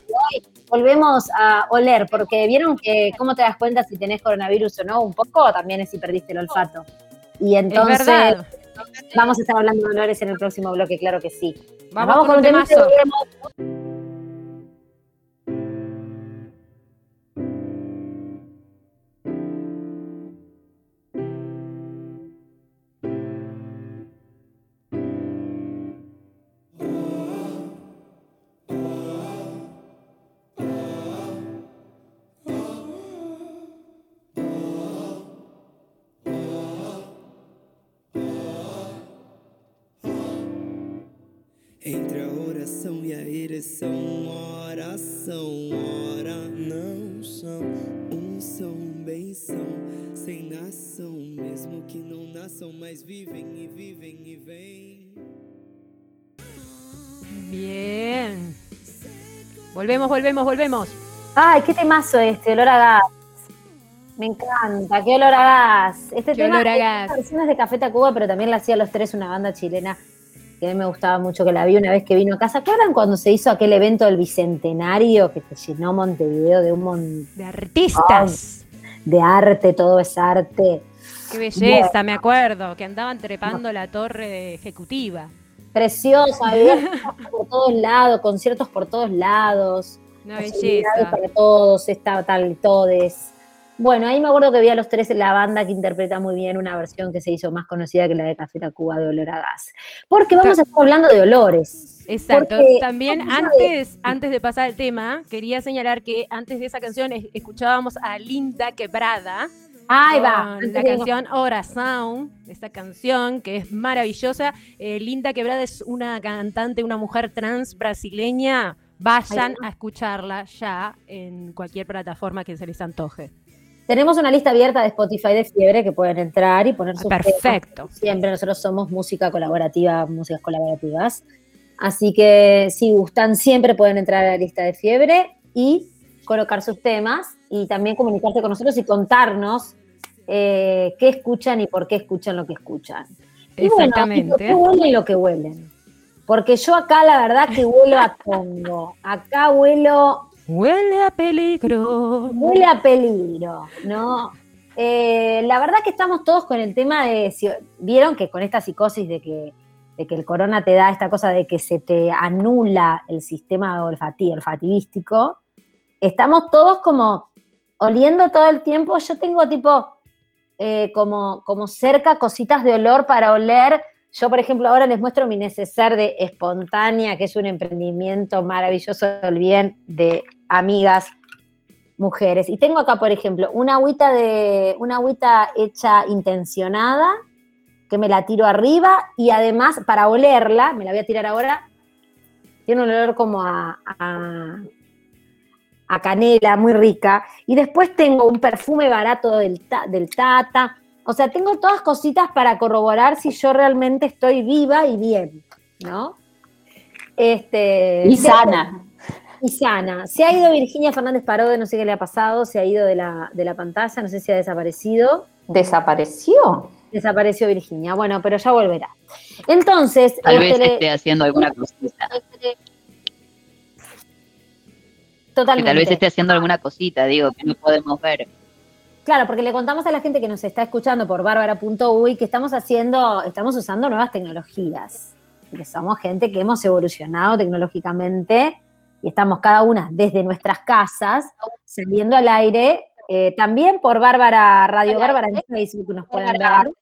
Volvemos a oler, porque vieron que cómo te das cuenta si tenés coronavirus o no, un poco, también es si perdiste el olfato. Y Es entonces vamos a estar hablando de olores en el próximo bloque, claro que sí. Nos Vamos, con un temita y temazo. Oração e a ereção, oração, ora não são, um são, bem são, sem nação, mesmo que não nasçam, mas vivem e vivem e vêm. Bien. Volvemos, volvemos, volvemos. Ay, qué temazo este, olor a gas. Me encanta, qué olor a gas. Este Qué tema olor a es gas. versión de Café Tacuba, pero también la hacía Los Tres, una banda chilena que a mí me gustaba mucho, que la vi una vez que vino acá. ¿Se acuerdan cuando se hizo aquel evento del Bicentenario que se llenó Montevideo de un montón De artistas. de arte, todo es arte? Qué belleza, me acuerdo, que andaban trepando la torre ejecutiva. Preciosa, había [laughs] por todos lados, conciertos por todos lados. Una posibilidades belleza. para todos, está tal, todes. Bueno, ahí me acuerdo que vi a los tres la banda que interpreta muy bien una versión que se hizo más conocida que la de Café Tacuba de Olor a Gas. Porque vamos a estar hablando de olores. Exacto. Porque También vamos a ver- antes, antes de pasar al tema, quería señalar que antes de esa canción es- escuchábamos a Linda Quebrada Ahí va. la antes de- canción Oração, esta canción que es maravillosa. Eh, Linda Quebrada es una cantante, una mujer trans brasileña. Vayan a escucharla ya en cualquier plataforma que se les antoje. Tenemos una lista abierta de Spotify de Fiebre que pueden entrar y poner sus temas. Perfecto. Siempre nosotros somos música colaborativa, músicas colaborativas. Así que si gustan, siempre pueden entrar a la lista de Fiebre y colocar sus temas y también comunicarse con nosotros y contarnos eh, qué escuchan y por qué escuchan lo que escuchan. Y bueno, y qué Exactamente. huelen lo que huelen. Porque yo acá la verdad que huelo a Congo. Acá huelo Huele a peligro. Huele a peligro, ¿no? Eh, la verdad que estamos todos con el tema de, vieron que con esta psicosis de que, de que el corona te da esta cosa de que se te anula el sistema olfati- olfativístico, estamos todos como oliendo todo el tiempo. Yo tengo tipo eh, como, como cerca cositas de olor para oler. Yo, por ejemplo, ahora les muestro mi neceser de espontánea, que es un emprendimiento maravilloso del bien de amigas mujeres. Y tengo acá, por ejemplo, una agüita de una agüita hecha intencionada que me la tiro arriba y además para olerla, me la voy a tirar ahora, tiene un olor como a, a, a canela muy rica. Y después tengo un perfume barato del, del Tata. O sea, tengo todas cositas para corroborar si yo realmente estoy viva y bien, ¿no? Este, Y sana. y sana. Se ha ido Virginia Fernández Parode, no sé qué le ha pasado, se ha ido de la, de la pantalla, no sé si ha desaparecido. ¿Desapareció? Desapareció Virginia, bueno, pero ya volverá. Entonces, Tal este, vez le- esté haciendo alguna cosita. Que totalmente. tal vez esté haciendo alguna cosita, digo, que no podemos ver. Claro, porque le contamos a la gente que nos está escuchando por bárbara.uy que estamos haciendo, estamos usando nuevas tecnologías. Que somos gente que hemos evolucionado tecnológicamente y estamos cada una desde nuestras casas saliendo al aire. eh, también por Bárbara Radio Bárbara en Facebook nos pueden ver,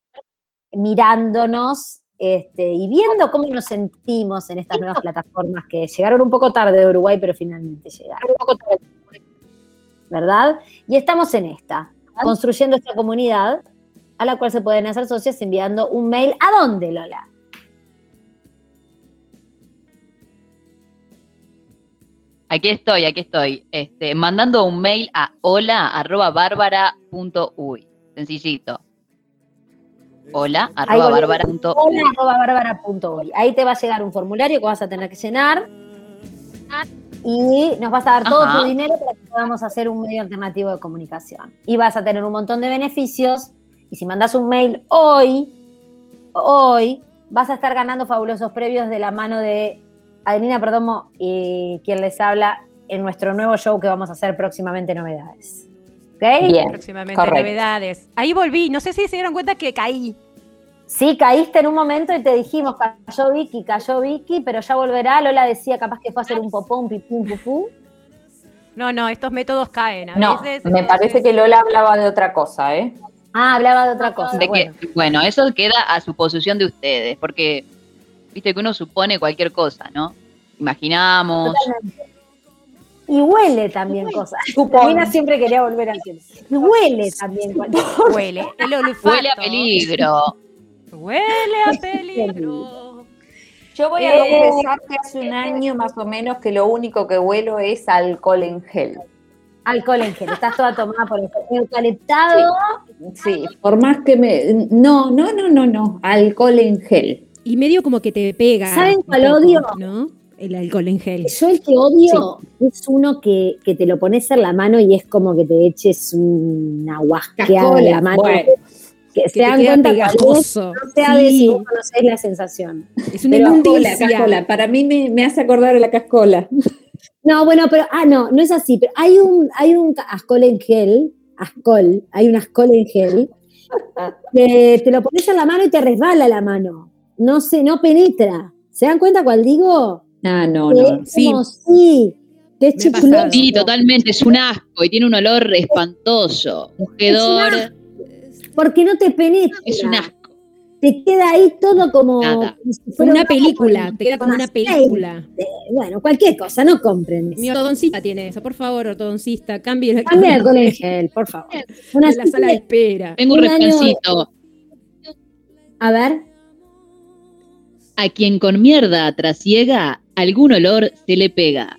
mirándonos este, y viendo cómo nos sentimos en estas nuevas plataformas que llegaron un poco tarde de Uruguay, pero finalmente llegaron. ¿Verdad? Y estamos en esta, construyendo esta comunidad a la cual se pueden hacer socios enviando un mail. ¿A dónde, Lola? Aquí estoy, aquí estoy. Este, mandando un mail a hola arroba bárbara punto uy. Sencillito. Hola, arroba bárbara punto Hola, uy. arroba bárbara.uy. Ahí te va a llegar un formulario que vas a tener que llenar y nos vas a dar todo Ajá. tu dinero para que podamos hacer un medio alternativo de comunicación. Y vas a tener un montón de beneficios. Y si mandas un mail hoy, hoy, vas a estar ganando fabulosos previos de la mano de Adelina Perdomo y quien les habla en nuestro nuevo show que vamos a hacer próximamente novedades. ¿Ok? Bien. Próximamente correcto. novedades. Ahí volví. No sé si se dieron cuenta que caí. Sí, caíste en un momento y te dijimos, cayó Vicky, cayó Vicky, pero ya volverá. Lola decía capaz que fue a hacer un popó, un pipí, un pupú. No, no, estos métodos caen. A No, veces, me parece que Lola hablaba de otra cosa, ¿eh? Ah, hablaba de otra cosa. De que- bueno. bueno, eso queda a suposición de ustedes, porque viste que uno supone cualquier cosa, ¿no? Imaginamos. Totalmente. Y huele también cosas. Supone. Mina siempre quería volver al tema. Y huele también huele. El olfato. Huele a peligro. Huele a peligro. Yo voy a Eh. confesar que hace un año más o menos que lo único que huelo es alcohol en gel. Alcohol en gel. Estás toda tomada por el eucaliptado. Sí, por más que me... No, no, no, no, no, alcohol en gel. Y medio como que te pega. ¿Saben cuál poco, odio? ¿No? El alcohol en gel. Yo el que odio es uno que, que te lo pones en la mano y es como que te eches una guasqueada en la mano. bueno. Que Que se dan cuenta pegajoso. no sea de Sí, si vos conocés la sensación. es una Pero- inmundicia. Para mí me, me hace acordar a la cascola. [laughs] No, bueno, pero, ah, no, no es así, pero hay un, hay un ascol en gel, ascol, hay un ascol en gel, que te lo pones en la mano y te resbala la mano, no se, no penetra. ¿Se dan cuenta cuál digo? Ah, no, Que no. es Sí. como, sí, que es. Sí, totalmente, es un asco y tiene un olor espantoso. Un hedor, asco. Porque no te penetra. es un asco. Te queda ahí todo como, Nada. como si Como fuera una un película. Te queda como una aceite. película. Bueno, cualquier cosa, no compren. Mi ortodoncista tiene eso. Por favor, ortodoncista, cambie [laughs] el Cambia el en gel, por favor. Una de la sala de espera. Tengo un Un año-. A ver. A quien con mierda trasiega, algún olor se le pega.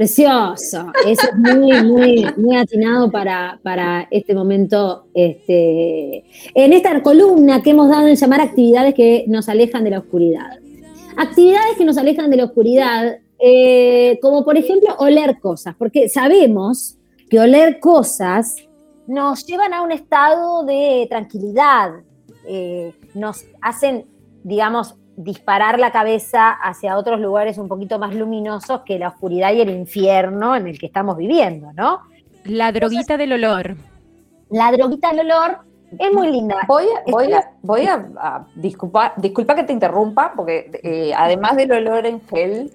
Precioso. Eso es muy, muy, muy atinado para, para este momento. Este, en esta columna que hemos dado en llamar actividades que nos alejan de la oscuridad. Actividades que nos alejan de la oscuridad, eh, como por ejemplo oler cosas, porque sabemos que oler cosas nos llevan a un estado de tranquilidad, eh, nos hacen, digamos, disparar la cabeza hacia otros lugares un poquito más luminosos que la oscuridad y el infierno en el que estamos viviendo, ¿no? La droguita del olor. La droguita del olor es muy linda. Voy a, voy a, voy a, a disculpa, disculpa que te interrumpa, porque eh, además del olor en gel,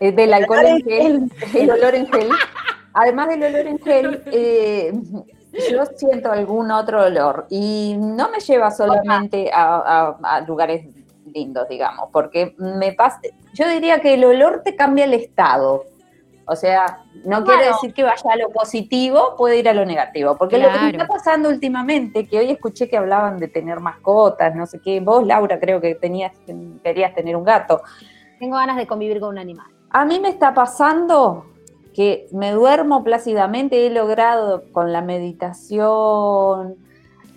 eh, del alcohol en gel, el olor en gel, además del olor en gel, eh, yo siento algún otro olor y no me lleva solamente a, a- a lugares lindos, digamos, porque me pasa, yo diría que el olor te cambia el estado. O sea, no quiere Claro. decir que vaya a lo positivo, puede ir a lo negativo. Porque lo que me está pasando últimamente, que hoy escuché que hablaban de tener mascotas, no sé qué, vos, Laura, creo que tenías, querías tener un gato. Tengo ganas de convivir con un animal. A mí me está pasando que me duermo plácidamente, he logrado con la meditación,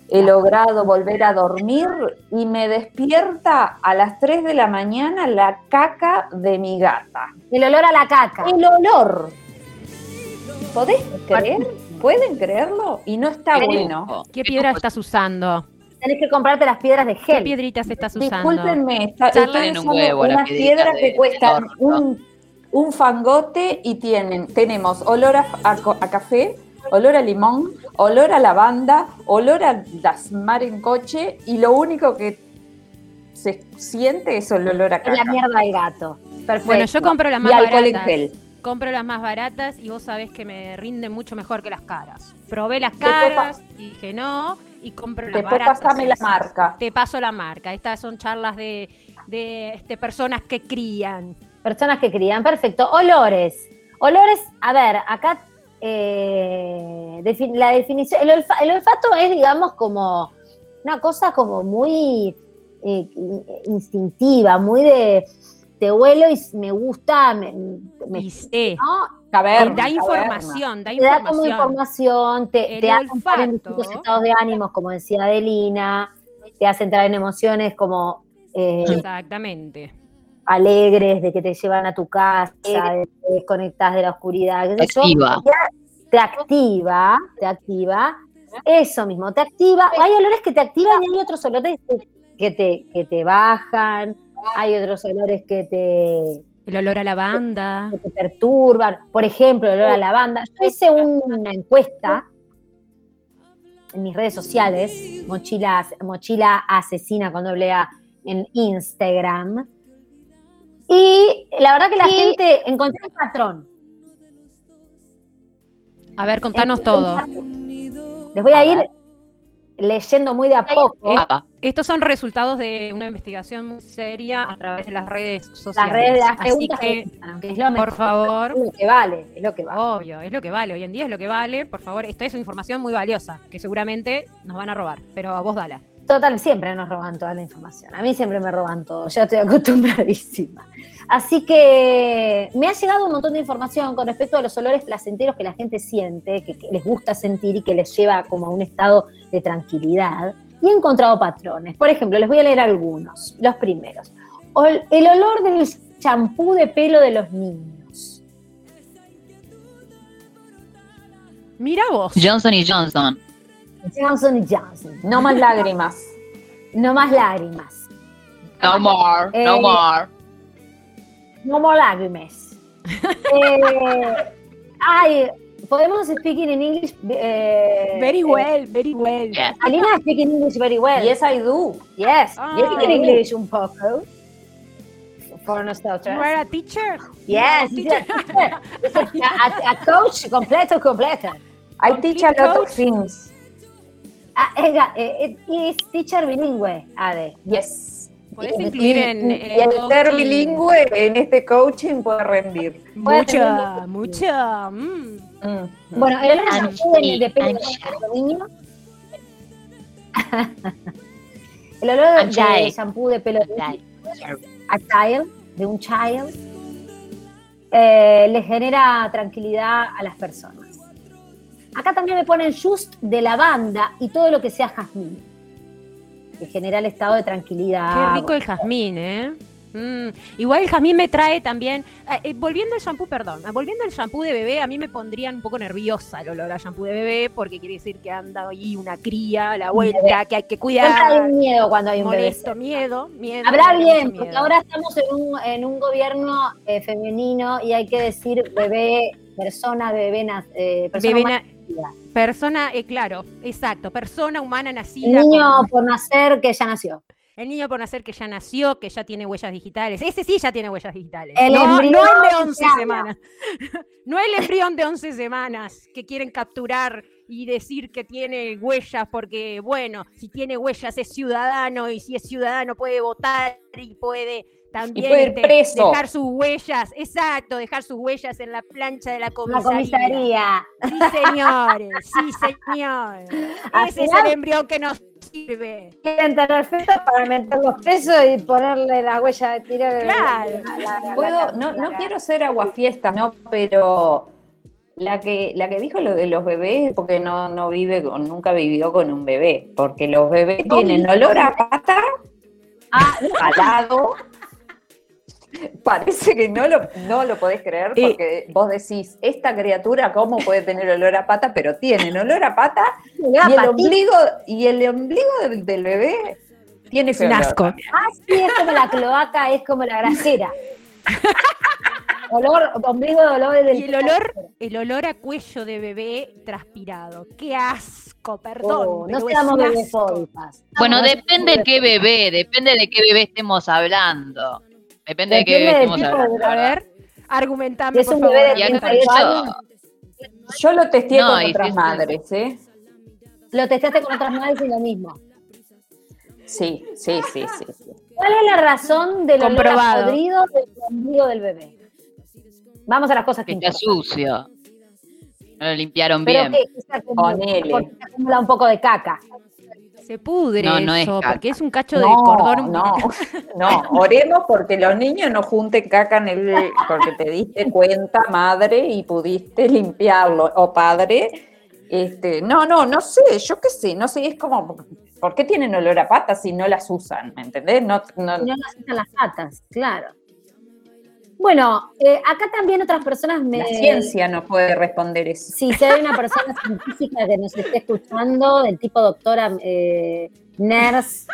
he logrado volver a dormir y me despierta a las 3 de la mañana la caca de mi gata. El olor a la caca. El olor. ¿Podés creer? ¿Pueden creerlo? Y no está Qué bueno. ¿Qué qué piedra estás usando? Tenés que comprarte las piedras de ¿Qué gel. piedritas estás usando? Discúlpenme, está, estoy en un usando huevo unas piedras de- que cuestan un, un fangote y tienen, tenemos olor a, a co- a café, olor a limón, olor a lavanda, olor a las mar en coche y lo único que se siente es el olor a Es la caca. mierda del gato. Perfecto. Bueno, yo compro las Y más en baratas. gel. Compro las más baratas y vos sabés que me rinden mucho mejor que las caras. Probé las caras, dije no, y compro las Después baratas. pasame la marca. Te paso la marca. Estas son charlas de, de este, personas que crían. Personas que crían, perfecto. Olores. Olores, a ver, acá eh, la definición, el, olfa- el olfato es, digamos, como una cosa como muy eh, instintiva, muy de te huelo y me gusta, me, me- Y sé, ¿no? Caverna, da información, da te da como información. te, te hace estar en distintos estados de ánimos, como decía Adelina. te hace entrar en emociones como eh, Exactamente. Alegres, de que te llevan a tu casa, de que te desconectas de la oscuridad. yo. Activa. Te activa, te activa. Eso mismo, te activa. Hay olores que te activan y hay otros olores que- que te, que te bajan. Hay otros olores que te, El olor a lavanda. que te perturban. Por ejemplo, el olor a lavanda. Yo hice una encuesta en mis redes sociales, mochila, mochila asesina con doble A en Instagram. Y la verdad que la gente encontré un patrón. A ver, contanos todo. Les voy a ir leyendo muy de a poco. Estos son resultados de una investigación muy seria a través de las redes sociales. Las redes de las Así preguntas que, que es lo mejor. por favor, Es lo que vale, es lo que vale. obvio, es lo que vale. Hoy en día es lo que vale. Por favor, esto es información muy valiosa que seguramente nos van a robar. Pero a vos dala. Total, siempre nos roban toda la información. A mí siempre me roban todo, ya estoy [laughs] acostumbradísima. Así que me ha llegado un montón de información con respecto a los olores placenteros que la gente siente, que, que les gusta sentir y que les lleva como a un estado de tranquilidad. Y he encontrado patrones. Por ejemplo, les voy a leer algunos. Los primeros. Ol- el olor del champú de pelo de los niños. Mira vos. Johnson y Johnson. Johnson y Johnson. No más lágrimas. No más lágrimas. No more, Eh, no more. No more lágrimas. eh, ay, podemos speaking in English. eh, Very eh, well, very well. Yeah. Alina speaking English very well. Yes, I do. yes. Ah. Yes, speaking English un poco. For nosotros. You are a teacher? Yes, yes, are a teacher? yes. [laughs] a, a coach completo, completo. I Complete teach a lot of things. Ah, ega, eh, it is teacher bilingüe, Ade. Yes. Podés Y- incluir en, y el ser bilingüe en este coaching puede rendir. Mucha, mucha. mm. Mm. Bueno, el olor a Anchi, shampoo de, de pelo de ancha. los [laughs] niños. el olor de shampoo de pelo de a child, de un child, eh, le genera tranquilidad a las personas. Acá también me ponen just de lavanda y todo lo que sea jazmín, que genera el estado de tranquilidad. Qué rico el jazmín, ¿eh? Mm, Igual el jazmín me trae también. eh, eh, volviendo al shampoo, perdón. ah, Volviendo al shampoo de bebé, a mí me pondrían un poco nerviosa el olor a shampoo de bebé, porque quiere decir que anda ahí una cría a la vuelta, que hay que Siempre hay cuidar. miedo cuando hay un bebé. Miedo, miedo. Habrá bien, miedo. porque ahora estamos en un, en un gobierno eh, femenino y hay que decir bebé, persona, bebé, na- eh, persona Bebé humana nacida. persona, eh, claro, exacto, persona humana El nacida. niño con- por nacer que ya nació. el niño por nacer que ya nació, que ya tiene huellas digitales. Ese sí ya tiene huellas digitales. El no, el de que 11 habla. semanas. [laughs] no el embrión de 11 semanas que quieren capturar y decir que tiene huellas porque, bueno, si tiene huellas es ciudadano y si es ciudadano puede votar y puede también puede ir este, preso. dejar sus huellas, exacto, dejar sus huellas en la plancha de la La comisaría. comisaría. Sí, señores, sí, señor. Al Ese es el embrión que nos sirve. Quieren tener fetos para meterlos presos y ponerle la huella de tiro. de- Claro. la- la- la- Puedo, la- no, no la- quiero ser aguafiesta, no, pero la que, la que dijo lo de los bebés, porque no, no vive con, nunca vivió con un bebé, porque los bebés tienen olor a pata, Ah, alado. [laughs] Parece que no lo, no lo podés creer Eh. porque vos decís, esta criatura cómo puede tener olor a pata, pero tienen olor a pata y el patita. ombligo, y el ombligo del, del bebé tiene ese Un olor asco. Ah, sí, es como la cloaca, es como la grasera. [laughs] olor, ombligo de olor del Y el olor, el olor a cuello de bebé transpirado. Qué asco, perdón. Oh, no seamos bebés. Bueno, No depende de qué bebé, depende de qué bebé estemos hablando. Depende de qué del tipo de. A ver, argumentame, Es por un favor. bebé de Y acá 38 yo- años. Yo lo testé No, con otras sí, sí. madres, ¿eh? Lo testeaste con otras madres y lo mismo. Sí, sí, sí, sí. sí. ¿Cuál es la razón del olor a podrido del ombligo del bebé? Vamos a las cosas que Que está sucio. No lo limpiaron Pero bien. que, se acumula un poco de caca. Se pudre No, no es eso, caca. porque es un cacho de cordón. no, no, oremos porque los niños no junten caca en el, porque te diste cuenta, madre, y pudiste limpiarlo, o padre, este, no, no, no sé, yo qué sé, no sé, es como, ¿Por qué tienen olor a patas si no las usan? ¿Me entendés? No, no- no necesitan las patas, claro. Bueno, eh, acá también otras personas me. la ciencia no puede responder eso. Sí, si hay una persona [laughs] científica que nos esté escuchando, del tipo doctora eh, nurse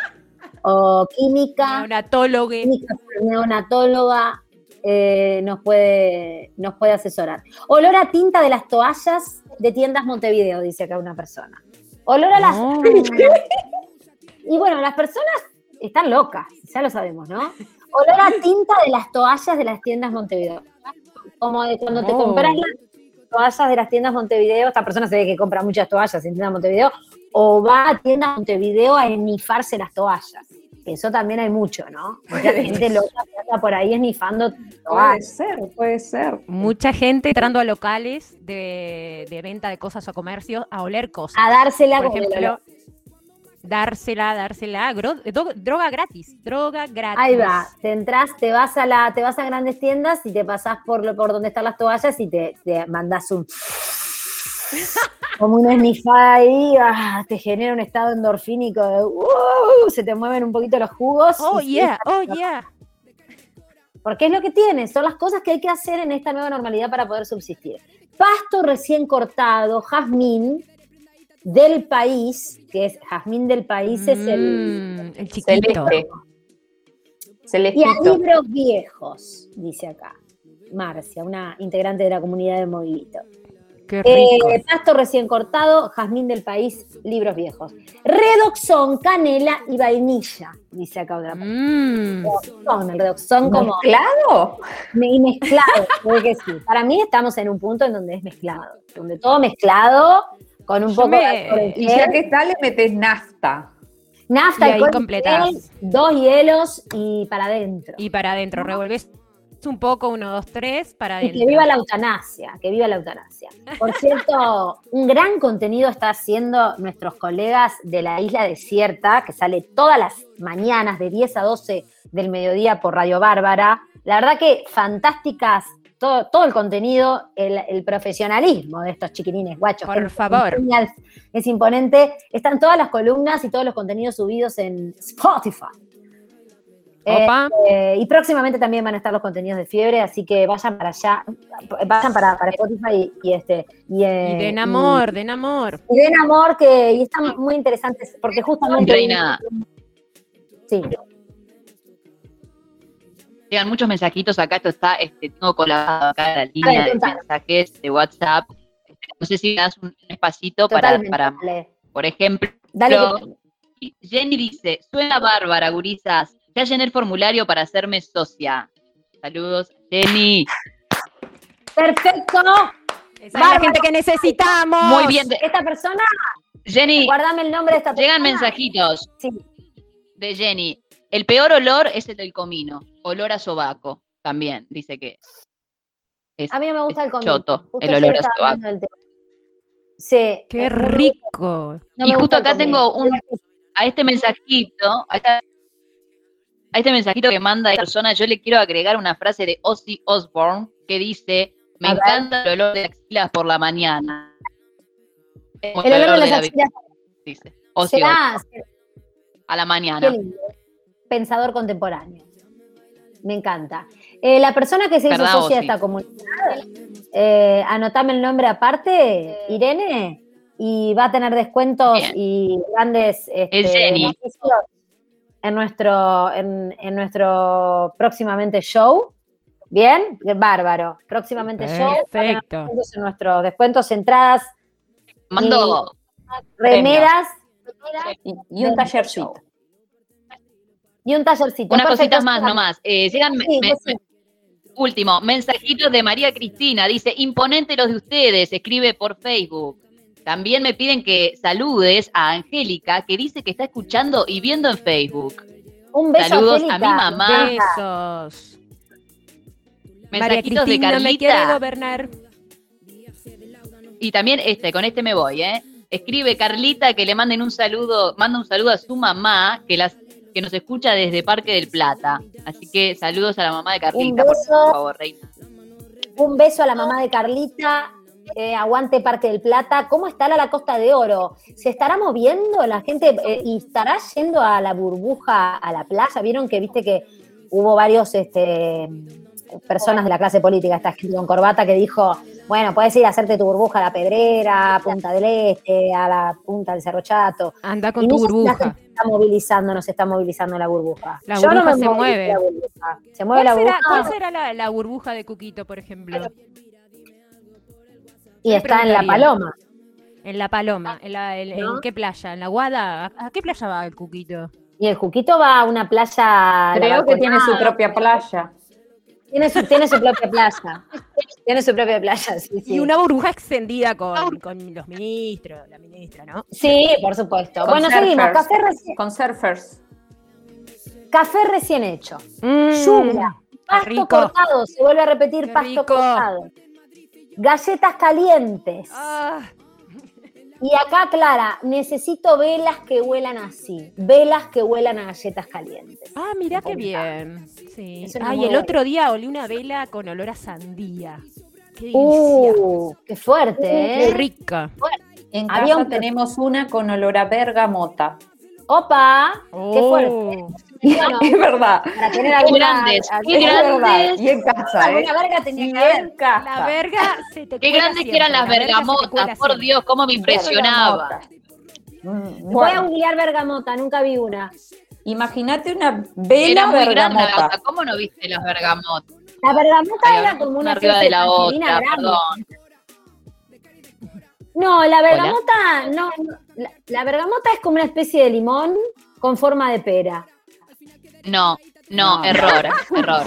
o química, Neonatólogo. química neonatóloga, eh, nos, puede, nos puede asesorar. Olor a tinta de las toallas de tiendas Montevideo, dice acá una persona. Olor a las... No. [laughs] Y bueno, las personas están locas, ya lo sabemos, ¿no? Olor a tinta de las toallas de las tiendas Montevideo. Como de cuando te Oh. compras las toallas de las tiendas Montevideo, esta persona se ve que compra muchas toallas en tiendas Montevideo, o va a tiendas Montevideo a enifarse las toallas. Eso también hay mucho, ¿no? Mucha gente loca que anda por ahí esnifando Puede toallas. ser, puede ser. Mucha gente entrando a locales de, de venta de cosas o comercios a oler cosas. A dársela Por ejemplo. Dársela, dársela. droga gratis. Droga gratis. Ahí va, te entras, te vas a la, te vas a grandes tiendas y te pasás por lo, por donde están las toallas y te, te mandás un [laughs] como una esnifada ahí, ah, te genera un estado endorfínico de "Uh", se te mueven un poquito los jugos. Oh, yeah, oh, yeah. Porque es lo que tiene, son las cosas que hay que hacer en esta nueva normalidad para poder subsistir. Pasto recién cortado, jazmín del país, que es jazmín del país, es el. Mm, el chiquito. Celeste. Y a libros viejos, dice acá. Marcia, una integrante de la comunidad de. Qué rico. Eh, pasto recién cortado, jazmín del país, libros viejos. Redoxón, canela y vainilla, dice acá otra persona. Mm. Redoxón, el redoxón como ¿Mezclado? me- y mezclado, [laughs] puede que sí. Para mí estamos en un punto en donde es mezclado, donde todo mezclado con un Yo poco me- de Y ya que está, le metes nafta. nafta, y ahí completás. gel, dos hielos y para adentro. Y para adentro, revolves un poco, uno, dos, tres, para Y adentro. que viva la eutanasia, que viva la eutanasia. Por [laughs] cierto, un gran contenido está haciendo nuestros colegas de la isla desierta, que sale todas las mañanas de 10 a 12 del mediodía por Radio Bárbara. La verdad que fantásticas, todo, todo el contenido, el, el profesionalismo de estos chiquilines guachos. Por favor. Es, es imponente. Están todas las columnas y todos los contenidos subidos en Spotify. Eh, Opa. eh, y próximamente también van a estar los contenidos de fiebre, así que vayan para allá, vayan para, para Spotify y, y este. Y, eh, y den amor, den amor. Y, y den amor, que y están muy interesantes, porque justamente. Reina. Sí. Llegan muchos mensajitos acá, esto está, este, tengo colgado acá la línea de mensajes de WhatsApp. Este, No sé si me das un espacio para, Totalmente. para, por ejemplo, Dale que- Jenny dice, suena bárbara, gurizas. Ya llené el formulario para hacerme socia. Saludos, Jenny. Perfecto. Esa es la gente que necesitamos. Muy bien. Esta persona, Jenny, guardame el nombre de esta persona. llegan mensajitos Sí. de Jenny. El peor olor es el del comino. Olor a sobaco. También, dice que. Es, A mí no me gusta el comino. choto, Justo el olor a sobaco. Sí. Qué rico. No y justo el acá tengo un, a este mensajito, a, esta- a este mensajito que manda esta persona, yo le quiero agregar una frase de Ozzy Osbourne que dice, me encanta el olor de axilas por la mañana. Como El olor de las la axilas dice. Ozzy Osbourne, será, a la Qué mañana. lindo. Pensador contemporáneo. Me encanta. Eh, la persona que se hizo ¿Verdad, socia de esta comunidad, eh, anotame el nombre aparte, Irene, y va a tener descuentos Bien. y grandes este, Es Jenny. beneficios en nuestro, en, en nuestro próximamente show. Bien, bárbaro. Próximamente show. Perfecto. descuentos En nuestros descuentos, entradas, Mando, remeras Y, y un tallercito. Y un tallercito. unas Perfecto, cositas más nomás. Eh, llegan me- Sí, me- vos sí. me- último, mensajitos de María Cristina. Dice, imponente los de ustedes, escribe por Facebook. También me piden que saludes a Angélica, que dice que está escuchando y viendo en Facebook. Un beso Saludos a mi mamá. Besos. María Mensajitos de Cristina me quiere Carlita. gobernar. Y también este, con este me voy, ¿eh? Escribe Carlita que le manden un saludo, manda un saludo a su mamá, que las que nos escucha desde Parque del Plata. Así que saludos a la mamá de Carlita, por favor, Reina. Un beso a la mamá de Carlita eh, aguante Parque del Plata, ¿cómo estará la Costa de Oro? ¿Se estará moviendo la gente eh, y estará yendo a la burbuja, a la playa? Vieron que, viste que hubo varios este, personas de la clase política, esta gente con corbata, que dijo, bueno, puedes ir a hacerte tu burbuja a la Pedrera, a Punta del Este, a la Punta del Cerro Chato. Anda con Y tu no burbuja. se está movilizando, no se está movilizando la burbuja. La Yo no burbuja me se mueve. la burbuja. Se mueve ¿Cuál la será, burbuja cuál será la, la burbuja de Cuquito, por ejemplo? y está en la paloma. En La Paloma. ¿En, la, en- ¿No? en qué playa? ¿En la Guada? ¿A, qué playa va el Cuquito? Y el Juquito va a una playa. Creo que tiene su propia playa. Tiene su, tiene su propia playa. Tiene su propia playa, sí, sí. Y una burbuja extendida con, con los ministros, la ministra, ¿no? Sí, por supuesto. Con bueno, seguimos. surfers. Café recién, Con surfers. café recién hecho. Mm, Lluvia. Pasto rico. cortado. Se vuelve a repetir Qué pasto rico. cortado. Galletas calientes. Ah, Y acá, Clara, necesito velas que huelan así. Velas que huelan a galletas calientes. ah, mirá qué bien. Sí. Ay, el otro día olí una vela con olor a sandía. Qué. Uh, qué fuerte, Qué ¿eh? rica. En Había casa un- tenemos una con olor a bergamota. Opa, qué Oh. fuerte. [laughs] Bueno, Es verdad. para tener Qué alguna, grandes, qué grandes. Y en casa, ¿eh? alguna verga tenía Y que en casa. La verga se te Qué grandes que eran las la bergamotas, por siempre. Dios, cómo me impresionaba. Bergamota. Mm, Voy a googlear bergamota, nunca vi una. imagínate una Era vela muy grande la bergamota. ¿cómo no viste las bergamotas? La bergamota Ay, era como una arriba de la otra, grande. perdón. No, la bergamota, no, no, la, la bergamota es como una especie de limón con forma de pera. No, no, No. error, [laughs] error.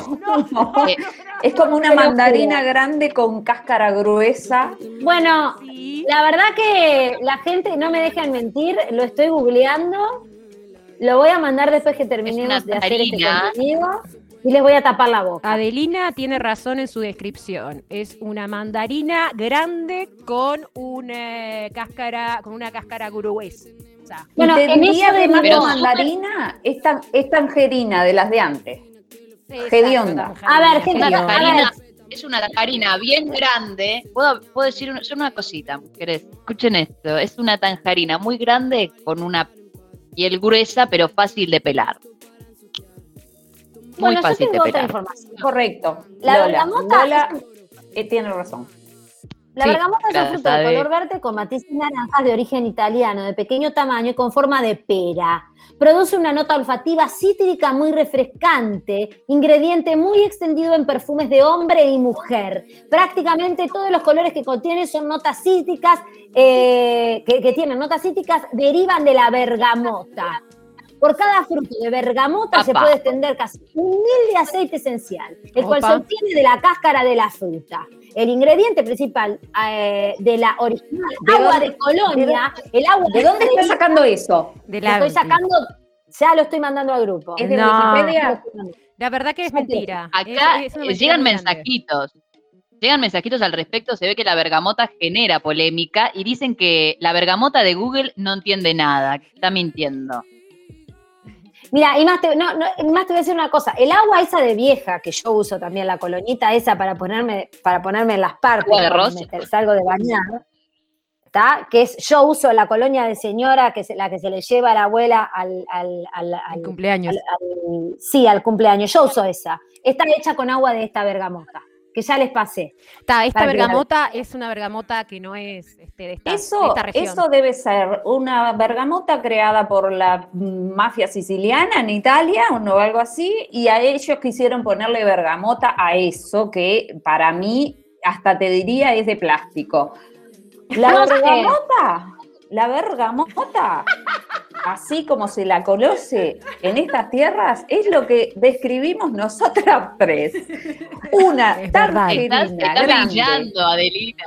Eh, Es como una mandarina grande con cáscara gruesa. Bueno, Sí. la verdad que la gente, no me dejan mentir, lo estoy googleando. Lo voy a mandar después que terminemos de hacer este contenido y les voy a tapar la boca. Adelina tiene razón en su descripción. Es una mandarina grande con una cáscara, con una cáscara gruesa. Bueno, en de además Pero de mandarina, es, tan- es tangerina de las de antes. Exacto, Hedionda. A ver, gente, una a ver. es una tajarina bien grande. ¿Puedo, puedo decir una, una cosita? ¿querés? Escuchen esto. Es una tanjarina muy grande con una piel gruesa, pero fácil de pelar. Muy Bueno, yo fácil de tengo otra información. Correcto. La Lola, bergamota Lola, es eh, tiene razón. La Sí, bergamota es un fruto de color verde con matices naranjas de origen italiano, de pequeño tamaño y con forma de pera. Produce una nota olfativa cítrica muy refrescante, ingrediente muy extendido en perfumes de hombre y mujer. Prácticamente todos los colores que contiene son notas cítricas, eh, que, que tienen notas cítricas, derivan de la bergamota. Por cada fruto de bergamota se puede extender casi un mil de aceite esencial, el cual se obtiene de la cáscara de la fruta. El ingrediente principal eh, de la original ¿De agua dónde- de Colonia, el agua ¿De dónde está estás sacando eso? De Lo la, estoy sacando, ya lo estoy mandando al grupo. ¿Es de No. Wikipedia? la verdad que es mentira. Acá Es- es llegan mensajitos. Llegan mensajitos al respecto. Se ve que la bergamota genera polémica y dicen que la bergamota de Google no entiende nada, que está mintiendo. Mira, y más te, no, no, más te voy a decir una cosa. El agua esa de vieja, que yo uso también, la colonita esa para ponerme, para ponerme en las partes Agua de cuando rosa. me salgo de bañar, ¿tá? que es, yo uso la colonia de señora, que es la que se le lleva a la abuela al, al- al- al- cumpleaños. al- al- sí, al cumpleaños. Yo uso esa. Está hecha con agua de esta bergamota, que ya les pasé. Está, esta la- bergamota es una bergamota que no es este, de, esta, de Eso, esta región. eso debe ser una bergamota creada por la mafia siciliana en Italia o algo así, y a ellos quisieron ponerle bergamota a eso, que para mí, hasta te diría, es de plástico. La [laughs] bergamota, la bergamota, así como se la conoce en estas tierras, es lo que describimos nosotras tres. Una Es verdad. Estás, estás grande. brillando, Adelina.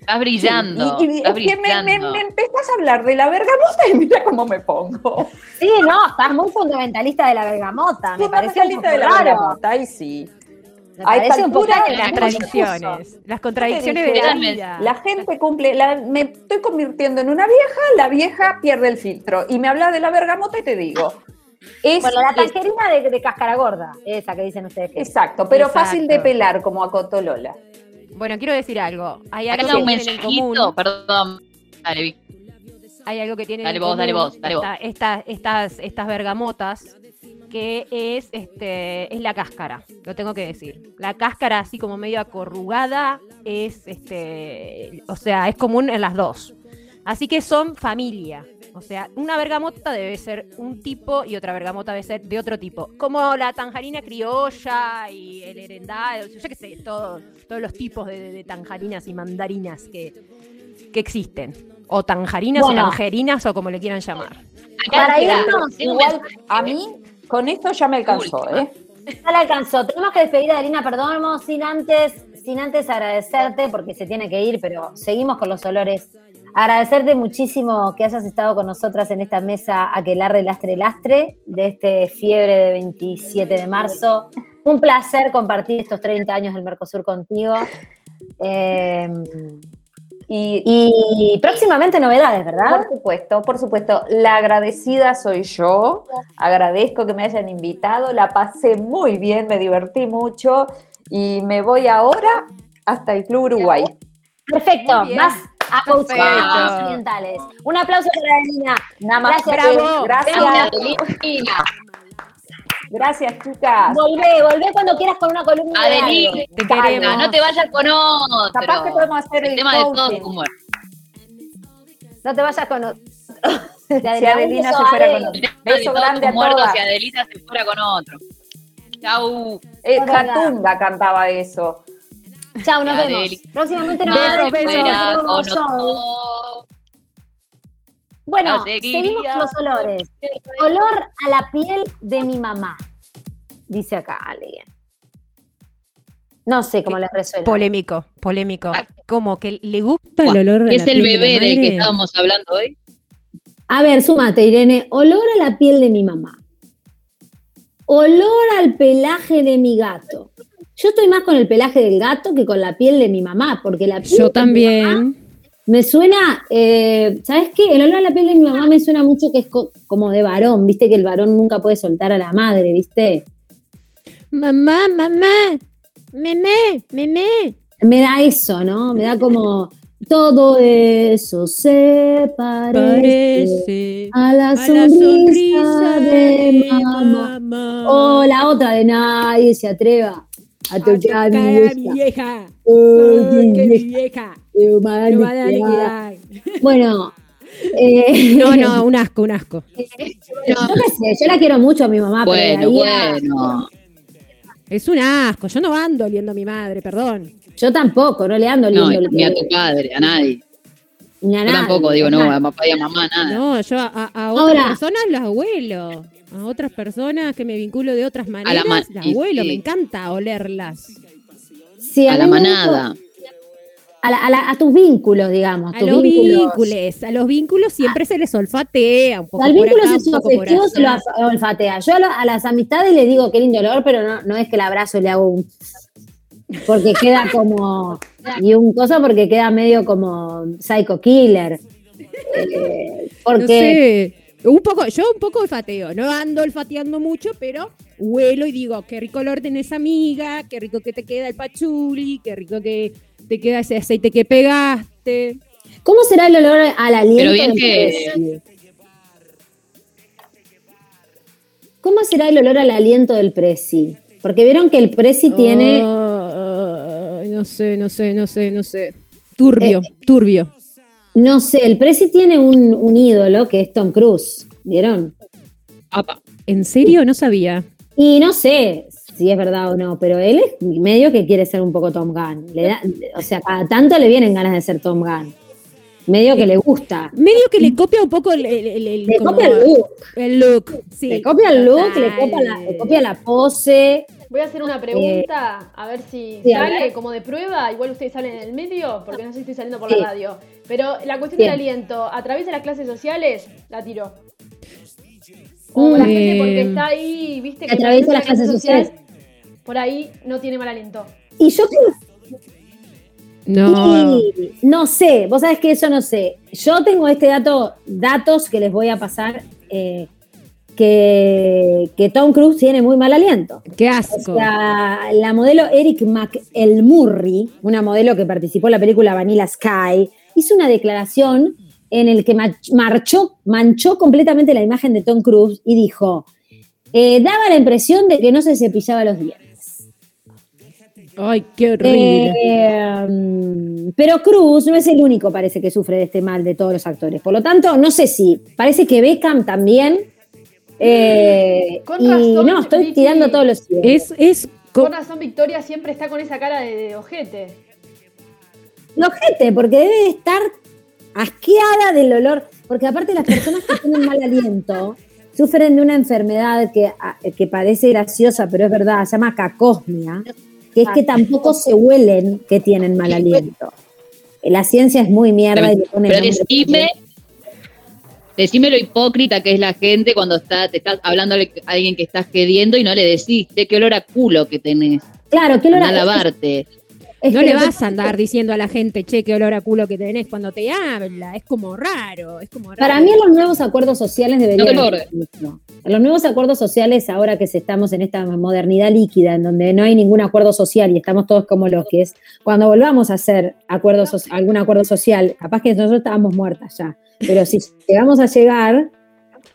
Estás brillando. Sí, y- y estás es que me, me- empezás a hablar de la bergamota y mira cómo me pongo. Sí, no, estás muy fundamentalista de la bergamota. Me parece un Fundamentalista de la raro. bergamota, ahí sí. Me A esta parece un poco las contradicciones. Las contradicciones de la Totalmente. vida. La gente cumple, la- me estoy convirtiendo en una vieja, la vieja pierde el filtro. Y me habla de la bergamota y te digo. Es, Bueno, la tangerina de, de cáscara gorda, esa que dicen ustedes. exacto, pero Exacto. fácil de pelar como a Cotolola. Bueno, quiero decir algo. Hay Acá algo un que común. mensajito, perdón. Dale. Hay algo que tienen Dale en vos, dale vos, dale vos. esta- esta- estas, estas bergamotas, que es, este, es la cáscara, lo tengo que decir. La cáscara así como medio acorrugada es, este, o sea, es común en las dos. Así que son familia. O sea, una bergamota debe ser un tipo y otra bergamota debe ser de otro tipo. Como la tanjarina criolla y el herendado, yo qué sé, todo- todos los tipos de, de- tanjarinas y mandarinas que, que existen. O tanjarinas Bueno. o tangerinas o como le quieran llamar. Para irnos, Igual, a mí, con esto ya me alcanzó, ¿eh? Ya la alcanzó. Tenemos que despedir a Adelina Perdomo sin antes, sin antes agradecerte, porque se tiene que ir, pero seguimos con los olores. Agradecerte muchísimo que hayas estado con nosotras en esta mesa Aquelarre Lastre Lastre de este fiebre de 27 de marzo. Un placer compartir estos 30 años del Mercosur contigo. Eh, Y, y próximamente novedades, ¿verdad? Por supuesto, por supuesto. La agradecida soy yo. Agradezco que me hayan invitado. La pasé muy bien, me divertí mucho. Y me voy ahora hasta el Club Uruguay. Perfecto, más a Perfecto. coachadas occidentales. Un aplauso para Adelina. Nada más. Gracias, Bravo. Gracias. Adelina. Gracias, chicas. Volvé, volvé cuando quieras con una columna. Adelina, Te queremos. no te vayas con otro. Capaz que podemos hacer el el tema de todo humor. No te vayas con otro. [laughs] Si Adelina se fuera con otro. De Beso grande a todas. y Adelita se fuera con otro. Chau. Eh, cantaba eso. Chao, nos vemos. Próximamente nos vemos. show. otro. Bueno, seguimos con los olores. Olor a la piel de mi mamá. Dice acá alguien. No sé cómo le resuena. Polémico, polémico. Ah. Como que le gusta el ¿Qué olor de es la el piel de la bebé del que estábamos hablando hoy? A ver, súmate, Irene. Olor a la piel de mi mamá. Olor al pelaje de mi gato. Yo estoy más con el pelaje del gato que con la piel de mi mamá, porque la piel Yo de mi mamá también. Me suena, eh, ¿sabes qué? El olor a la piel de mi mamá me suena mucho que es co- como de varón, viste que el varón nunca puede soltar a la madre, ¿viste? Mamá, mamá, memé, memé. Me da eso, ¿no? Me da como todo eso se parece, Parece a la a la sonrisa, de mamá. mamá. O la otra de nadie se atreva a A tocar a mi vieja. vieja. Mi vieja No va a. Bueno, eh, No, no, un asco, un asco. yo qué sé, yo la quiero mucho a mi mamá, pero Bueno, a- bueno. Es un asco. Yo no ando oliendo a mi madre, perdón. yo tampoco, no le ando No, lindo ni a tu padre, a nadie. ni a Yo nadie, tampoco digo, no, a a papá y a mamá, nada. No, yo a, a- a otras Ahora- personas los abuelo. A otras personas que me vinculo de otras maneras, ma- las y abuelo. sí. Me encanta olerlas. Sí, a la manada. A, la- a la- a tus vínculos, digamos. A tus los vínculos. vínculos. A los vínculos siempre se les olfatea un poco Al vínculo acá, un se poco afectivo se lo allá. af- olfatea. Yo a, la- a las amistades le digo qué lindo olor, pero no, no es que el abrazo le hago un. Porque queda como. Y un cosa porque queda medio como psycho killer. Eh, No porque. sé. Un poco, yo un poco olfateo. No ando olfateando mucho, pero huelo y digo, qué rico olor tenés amiga, qué rico que te queda el pachuli, qué rico que te queda ese aceite que pegaste. ¿Cómo será el olor al aliento? Pero bien del que- presi? ¿Cómo será el olor al aliento del presi? Porque vieron que el presi tiene. No sé, no sé, no sé, no sé. Turbio, Eh, turbio. No sé, el presi tiene un, un ídolo que es Tom Cruise. ¿Vieron? Apa. ¿En serio? No sabía. Y no sé si es verdad o no, pero él es medio que quiere ser un poco Tom Gunn. Le da, o sea, cada tanto le vienen ganas de ser Tom Gunn. Medio que le gusta. Medio que le copia un poco el, el- el- el- Le como copia el look. el look, sí. Le copia el look, le copia la, le copia la pose. Voy a hacer una pregunta, a ver si sí, sale como de prueba. Igual ustedes salen en el medio, porque no sé si estoy saliendo por Sí. la radio. Pero la cuestión del aliento, a través de las clases sociales, la tiro. O la Mm. gente porque está ahí, viste, Que atraviesa las clases sociales. por ahí no tiene mal aliento. Y yo creo No. y no sé, vos sabés que eso no sé. Yo tengo este dato, datos que les voy a pasar, eh, que, que Tom Cruise tiene muy mal aliento. Qué O asco. sea, la modelo Eric McElmurray, una modelo que participó en la película Vanilla Sky, hizo una declaración en el que ma- marchó, manchó completamente la imagen de Tom Cruise y dijo, eh, daba la impresión de que no se cepillaba los dientes. Ay, qué horrible. Eh, pero Cruz no es el único, parece, que sufre de este mal de todos los actores. Por lo tanto, no sé si. Parece que Beckham también. eh, Con y razón, no, estoy Vicky. tirando todos los es, es co- Con razón, Victoria siempre está con esa cara de, de ojete. Lo ojete, porque debe de estar asqueada del olor. Porque aparte las personas que tienen mal aliento sufren de una enfermedad que, a- que parece graciosa, pero es verdad, se llama cacosmia, que es que tampoco se huelen que tienen mal aliento. La ciencia es muy mierda y le pone Pero decime, decime lo hipócrita que es la gente cuando está, te estás hablando a alguien que estás queriendo y no le decís, "Che, qué olor a culo que tenés. Claro, ¿qué olor a- lavarte. es no que le que- vas a [laughs] andar diciendo a la gente, che, qué olor a culo que tenés cuando te habla. Es como raro, es como raro. Para mí los nuevos acuerdos sociales deberían... No, los nuevos acuerdos sociales, ahora que estamos en esta modernidad líquida, en donde no hay ningún acuerdo social y estamos todos como loques, cuando volvamos a hacer acuerdos, so- algún acuerdo social, capaz que nosotros estábamos muertas ya, pero si [laughs] llegamos a llegar,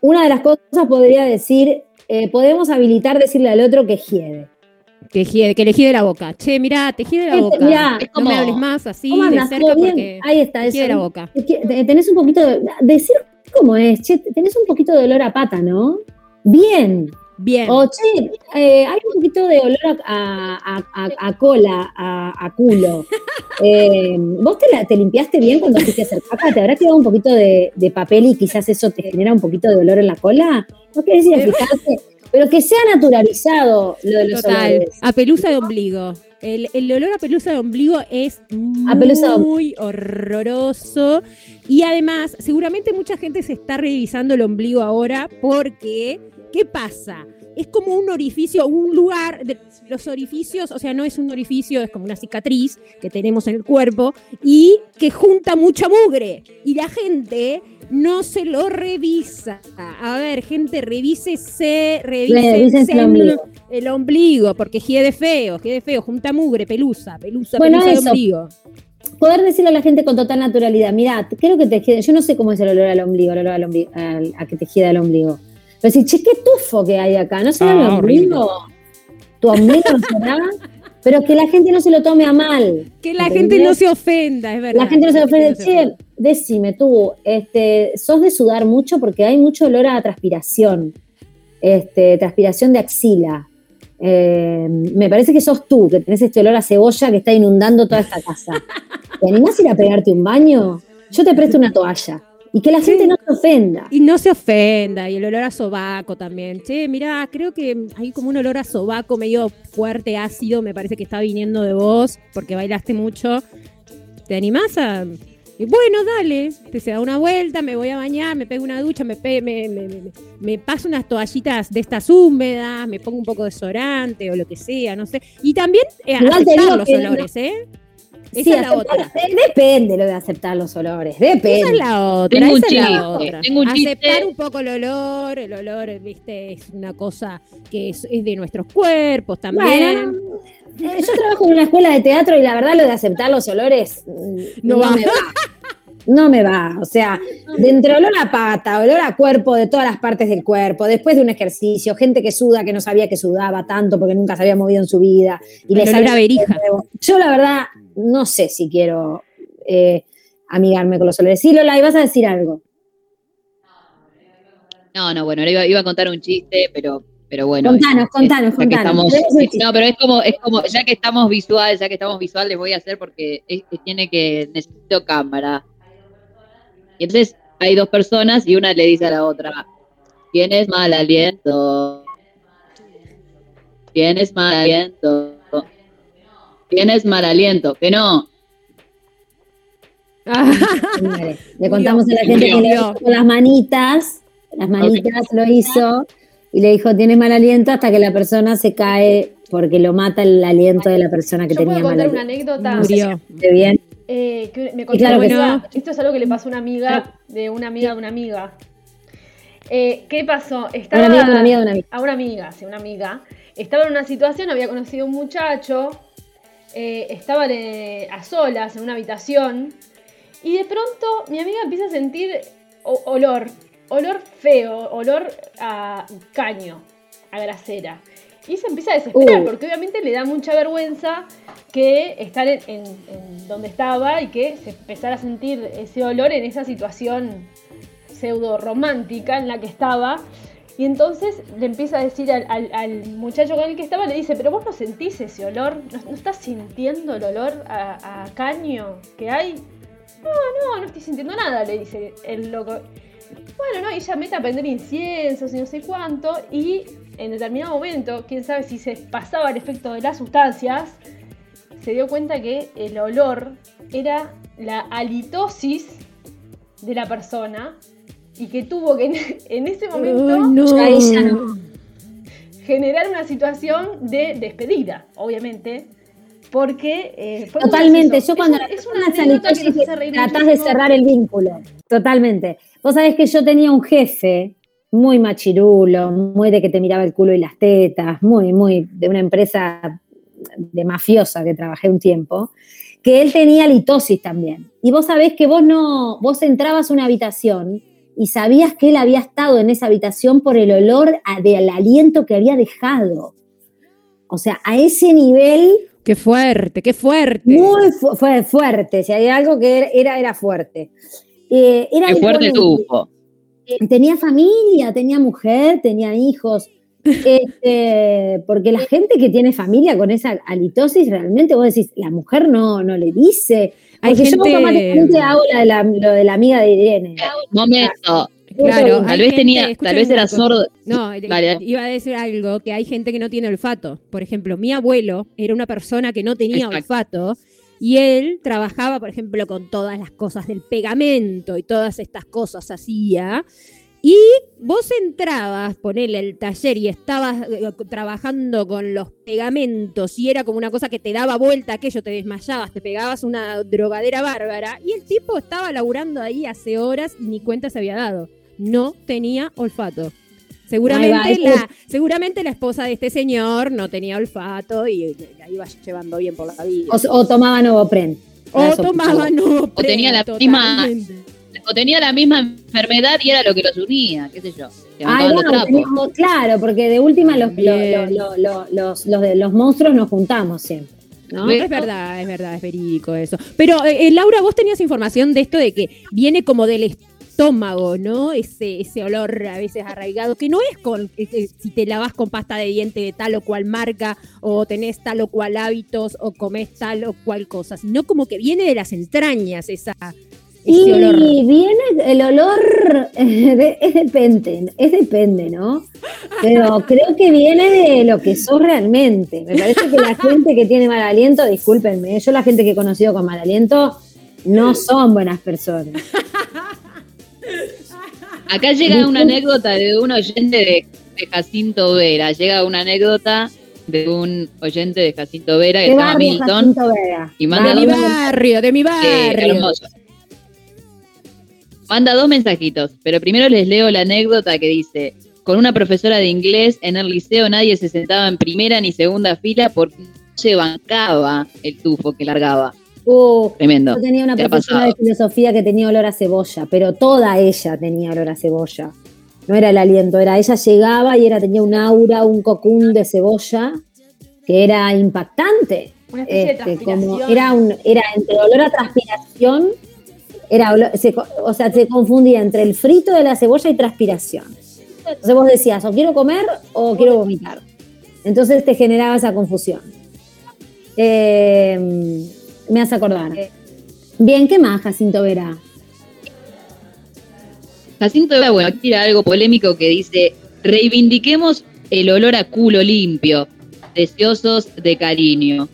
una de las cosas podría decir, eh, podemos habilitar decirle al otro que hiede. Que, que le gide la boca. Che, mirá, te gide la Este, boca. mirá, Es no me hables más así ¿Cómo de cerca Ahí está, te eso. gide la boca. Es que te- Tenés un poquito de... Decir cómo es, che, tenés un poquito de olor a pata, ¿no? Bien. Bien. O che, eh, hay un poquito de olor a, a- a- a cola, a, a culo. [laughs] Eh, ¿Vos te, la- te limpiaste bien cuando fuiste a hacer caca? ¿Te habrá quedado un poquito de, de papel y quizás eso te genera un poquito de olor en la cola? No querés ir a fijarte, pero que sea naturalizado lo de los Total. olores. A pelusa de ombligo. El, el olor a pelusa de ombligo es muy horroroso. Y además, seguramente mucha gente se está revisando el ombligo ahora porque, ¿qué pasa? Es como un orificio, un lugar, de, los orificios, o sea, no es un orificio, es como una cicatriz que tenemos en el cuerpo y que junta mucha mugre. Y la gente no se lo revisa. A ver, gente, revísese, Revísense el ombligo. el ombligo, porque hiede feo, hiede feo, junta mugre, pelusa, pelusa, Bueno, pelusa de eso. ombligo. Poder decirle a la gente con total naturalidad, mira, creo que te yo no sé cómo es el olor al ombligo, el olor al ombligo, al- a que te queda el ombligo. Pero si, che, qué tufo que hay acá, ¿no será Ah, el ombligo? ¿Tu ombligo no será? [laughs] Pero que la gente no se lo tome a mal. Que la ¿entendés? gente no se ofenda, es verdad. La gente no se La ofende, gente no se che, decime tú, este, sos de sudar mucho porque hay mucho olor a transpiración, este, transpiración de axila. Eh, me parece que sos tú, que tenés este olor a cebolla que está inundando toda esta casa. [laughs] ¿Te animás a ir a pegarte un baño? Yo te presto una toalla. Y que la gente no se ofenda. Y no se ofenda, y el olor a sobaco también. Che, mirá, creo que hay como un olor a sobaco medio fuerte, ácido, me parece que está viniendo de vos, porque bailaste mucho. ¿Te animás a...? Y bueno, dale, te se da una vuelta, me voy a bañar, me pego una ducha, me, pe- me, me, paso unas toallitas de estas húmedas, me pongo un poco de sorante o lo que sea, no sé. Y también eh, aceptar los olores, ¿eh? Esa Sí, es la aceptar- otra. Depende lo de aceptar los olores, depende. Esa es la otra, Tengo un esa es la chiste, otra. tengo un. Aceptar un poco el olor, el olor, viste, es una cosa que es, es de nuestros cuerpos también. Bueno, eh, yo trabajo en una escuela de teatro y la verdad lo de aceptar los olores mm, No no, va. me va. [laughs] No me va. O sea, de entre olor a pata, olor a cuerpo de todas las partes del cuerpo, después de un ejercicio, gente que suda que no sabía que sudaba tanto porque nunca se había movido en su vida. Y El le olor sale a verija. Yo la verdad no sé si quiero eh, amigarme con los olores. Sí, Lola, ibas a decir algo. No, no, bueno, iba, iba a contar un chiste, pero, pero bueno. Contanos, contanos, ya que contanos. estamos- no, pero es como, es como, ya que estamos visual, ya que estamos visual, les voy a hacer porque es- es- tiene que, necesito cámara. Y entonces hay dos personas y una le dice a la otra, tienes mal aliento. Tienes mal aliento. Tienes mal aliento. Que no. Vale. [laughs] Le contamos a la gente que le hizo las manitas, las manitas lo hizo y le dijo tienes mal aliento hasta que la persona se cae porque lo mata el aliento de la persona que Yo tenía puedo mal contar una aliento. anécdota. Murió. ¿Esté bien? Eh, que me claro contó una- sí. Esto es algo que le pasó a una amiga de una amiga de una amiga. Eh, ¿Qué pasó? Estaba una amiga, una amiga, una amiga. a una amiga, sí, una amiga. Estaba en una situación, había conocido a un muchacho, eh, estaban eh, a solas en una habitación y de pronto mi amiga empieza a sentir olor, olor feo, olor a caño, a grasera. Y se empieza a desesperar Uh. porque obviamente le da mucha vergüenza que estar en, en- en donde estaba y que se empezara a sentir ese olor en esa situación pseudo romántica en la que estaba. Y entonces le empieza a decir al, al- al muchacho con el que estaba, le dice, pero vos no sentís ese olor, no, no estás sintiendo el olor a, a caño que hay. No, no, no estoy sintiendo nada, le dice el loco. Bueno, no, y ella mete a prender inciensos y no sé cuánto, y en determinado momento, quién sabe si se pasaba el efecto de las sustancias, se dio cuenta que el olor era la halitosis de la persona y que tuvo que en, [laughs] en ese momento no. Generar una situación de despedida, obviamente, porque eh, fue Totalmente. Yo cuando es, la es una halitosis, hace reír tratás de cerrar el vínculo. Totalmente. Vos sabés que yo tenía un jefe muy machirulo, muy de que te miraba el culo y las tetas, muy, muy de una empresa de mafiosa que trabajé un tiempo, que él tenía litosis también. Y vos sabés que vos no, vos entrabas a una habitación y sabías que él había estado en esa habitación por el olor a- del aliento que había dejado. O sea, a ese nivel Qué fuerte, qué fuerte. muy fu- fue fuerte, si hay algo que era, era, fuerte. Eh, era Qué fuerte tuvo. Tenía familia, tenía mujer, tenía hijos. [laughs] Este, porque la gente que tiene familia con esa halitosis, realmente vos decís, la mujer no, no le dice. Hay Porque yo gente- automáticamente hago la de la, lo de la amiga de Irene. Momento. Claro, Tal hay vez gente- tenía, tal vez era sordo. No, eh, dale. iba a decir algo que hay gente que no tiene olfato. Por ejemplo, mi abuelo era una persona que no tenía Exacto. olfato y él trabajaba, por ejemplo, con todas las cosas del pegamento y todas estas cosas hacía. Y vos entrabas, ponele el taller y estabas eh, trabajando con los pegamentos y era como una cosa que te daba vuelta aquello, te desmayabas, te pegabas una drogadera bárbara y el tipo estaba laburando ahí hace horas y ni cuenta se había dado. No tenía olfato. Seguramente, la, seguramente la esposa de este señor no tenía olfato y la iba llevando bien por la vida. O, o tomaba Novopren. O tomaba no. O tenía la misma- O tenía la misma enfermedad y era lo que los unía, qué sé yo. Ay, los bueno, teníamos- claro, porque de última los, Bien. lo- lo- lo- los, los de los monstruos nos juntamos siempre. Es verdad, es verdad, es verídico eso. Pero, eh, eh, Laura, vos tenías información de esto de que viene como del estómago, ¿no? Ese, ese olor a veces arraigado, que no es con eh, eh, si te lavas con pasta de diente de tal o cual marca, o tenés tal o cual hábitos, o comés tal o cual cosa, sino como que viene de las entrañas esa, ese Y olor. viene el olor, [laughs] de- es depende, es depende, ¿no? Pero creo que viene de lo que sos realmente. Me parece que la gente que tiene mal aliento, discúlpenme, yo la gente que he conocido con mal aliento no son buenas personas. Acá llega una anécdota de un oyente de, de Jacinto Vera. Llega una anécdota de un oyente de Jacinto Vera que ¿Qué se llama Milton. Y manda De mi barrio, de mi barrio. Manda dos mensajitos, pero primero les leo la anécdota que dice, con una profesora de inglés en el liceo nadie se sentaba en primera ni segunda fila porque no se bancaba el tufo que largaba. Uh, Tremendo. Yo tenía una ¿Te profesora de filosofía que tenía olor a cebolla, pero toda ella tenía olor a cebolla. No era el aliento, era ella llegaba y era tenía un aura, un cocún de cebolla que era impactante. Una especie Este, de como transpiración. era un era entre olor a transpiración, era olor- se co- o sea, se confundía entre el frito de la cebolla y transpiración. Entonces vos decías, o quiero comer o quiero vomitar. Entonces te generaba esa confusión. Eh, me hace acordar. Bien, ¿qué más, Jacinto Vera? Jacinto Vera, bueno, aquí tira algo polémico que dice, reivindiquemos el olor a culo limpio, deseosos de cariño.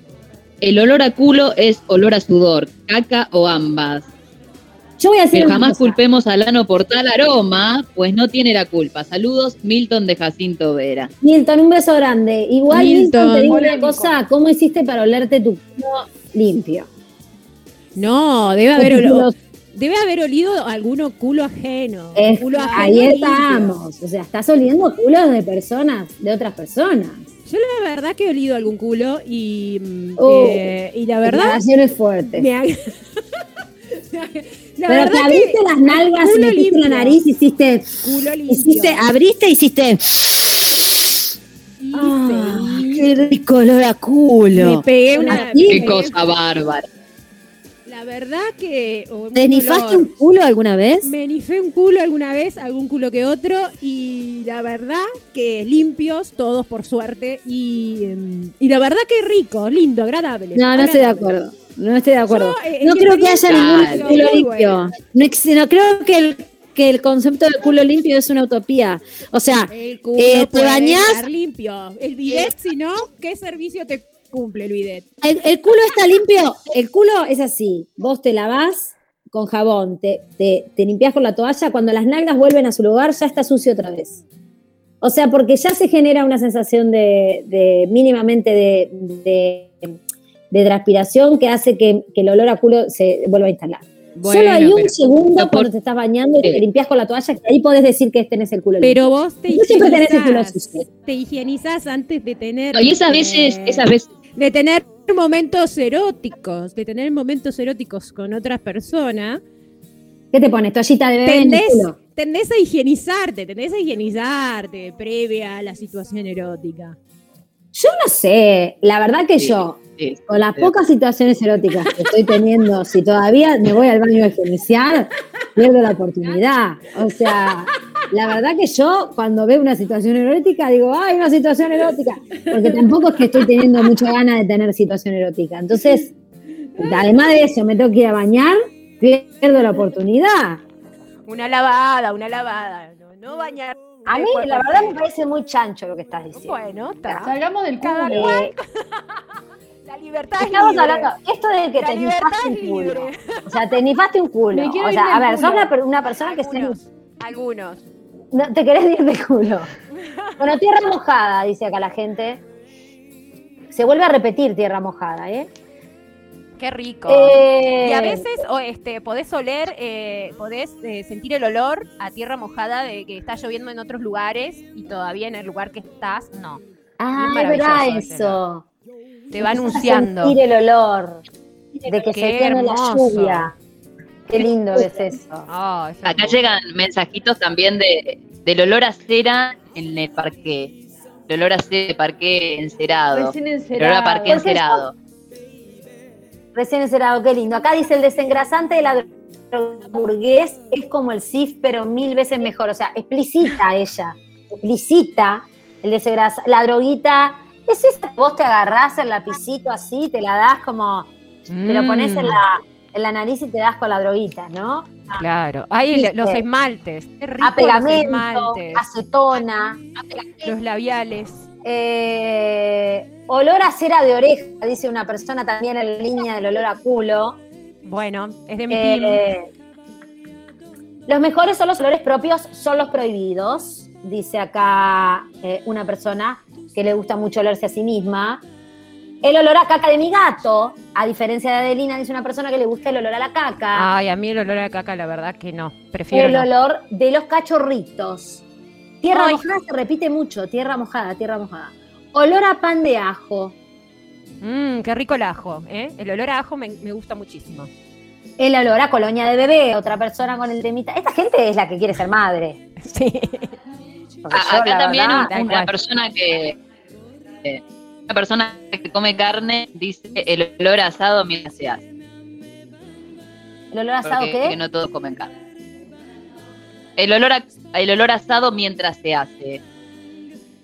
El olor a culo es olor a sudor, caca o ambas. Yo voy a hacer Pero jamás cosa. culpemos al ano por tal aroma, pues no tiene la culpa. Saludos, Milton de Jacinto Vera. Milton, un beso grande. Igual, Milton, Milton. te digo una cosa, ¿cómo hiciste para olerte tu culo limpio? No, debe haber olor. culo Debe haber olido alguno culo ajeno. Es- culo ajeno ahí limpio. estamos. O sea, estás oliendo culos de personas, de otras personas. Yo la verdad que he olido algún culo y, mm, Oh, eh, y la verdad Declaraciones fuertes. me ha- [laughs] La Pero te abriste las nalgas metiste la limpio. nariz, hiciste, culo limpio. hiciste, abriste, hiciste. Hice, Ah, hice. Qué rico olor a Me culo. pegué una. Qué me- cosa bárbara. La verdad que. oh, ¿Te un nifaste un culo alguna vez? Me nifé un culo alguna vez, algún culo que otro, y la verdad que limpios, todos por suerte, y, em, y la verdad que rico, lindo, agradable. No, no estoy de acuerdo. No estoy de acuerdo. Yo, eh, no creo que haya ningún culo limpio. bueno. No, no creo que el, que el concepto de culo limpio es una utopía. O sea, El culo Eh, te limpio. El bidet, si no, ¿qué servicio te cumple el bidet? el, el culo está limpio. El culo es así. Vos te lavás con jabón, te, te, te limpias con la toalla. Cuando las nalgas vuelven a su lugar, ya está sucio otra vez. O sea, porque ya se genera una sensación de, de mínimamente de, de, de transpiración que hace que, que el olor a culo se vuelva a instalar. Solo hay un pero, segundo cuando te estás bañando y te limpias con la toalla, que ahí podés decir que tenés el culo pero limpio. vos te Tú siempre tenés el culo higienizás, sucio. te higienizás antes de tener... No, y esas veces, eh, esas veces, De tener momentos eróticos, de tener momentos eróticos con otras personas, ¿Qué te pones? ¿Toallita de bebé tendés, tendés a higienizarte, tendés a higienizarte previa a la situación erótica. Yo no sé, la verdad que Sí. yo, sí, con las pocas situaciones eróticas que estoy teniendo, si todavía me voy al baño a higienizar, pierdo la oportunidad. O sea, la verdad que yo cuando veo una situación erótica digo, ¡ay, una situación erótica! Porque tampoco es que estoy teniendo mucha ganas de tener situación erótica. Entonces, además de eso, me tengo que ir a bañar, pierdo la oportunidad. Una lavada, una lavada. No, no bañar. A mí, la verdad, me parece muy chancho lo que estás diciendo. Bueno, está. Salgamos del Cada culo. [laughs] La libertad es estamos libre. hablando, esto de que La te nifaste un culo. libre. O sea, te nifaste un culo. O sea, a ver, sos culo. una, per- una persona que se Algunos. Algunos. No, te querés ir de culo. [laughs] Bueno, tierra mojada, dice acá la gente. Se vuelve a repetir tierra mojada, ¿eh? Qué rico. Eh, Y a veces o, este, podés oler, eh, podés eh, sentir el olor a tierra mojada de que está lloviendo en otros lugares y todavía en el lugar que estás, no. Ah, es verdad eso. Te va [laughs] anunciando. Sentir el olor de que Qué se tiene la lluvia. Qué lindo es eso. Oh, es Acá llegan mensajitos también de, del olor a cera en el parqué. El olor a cera de parqué encerado. Recién El olor a encerado. parqué Porque encerado. Recién encerado, qué lindo. Acá dice el desengrasante de la burgués es como el CIF, pero mil veces mejor. O sea, explicita ella. Explicita el desengrasante. La droguita. Es esa que vos te agarrás el lapicito así, te la das como. Te lo pones en Mm, la, en la nariz y te das con la droguita, ¿no? Claro. Viste. los esmaltes. Qué rico A los pegamento, esmaltes. acetona. Los labiales. Eh, olor a cera de oreja, dice una persona también en la línea del olor a culo. Bueno, es de mi team. Eh, los mejores son los olores propios, son los prohibidos, dice acá eh, una persona que le gusta mucho olerse a sí misma. El olor a caca de mi gato, a diferencia de Adelina, dice una persona que le gusta el olor a la caca. Ay, a mí el olor a caca, la verdad que no. Prefiero el no. olor de los cachorritos. Tierra Ay. mojada se repite mucho, tierra mojada, tierra mojada. Olor a pan de ajo. Mmm, qué rico el ajo, ¿eh? El olor a ajo me, me gusta muchísimo. El olor a colonia de bebé, otra persona con el temita. Esta gente es la que quiere ser madre. [laughs] Sí. A- acá la también verdad, una persona que eh, una persona que come carne dice el olor asado mientras se hace. ¿El olor asado Porque qué? que no todos comen carne. El olor a, el olor asado mientras se hace.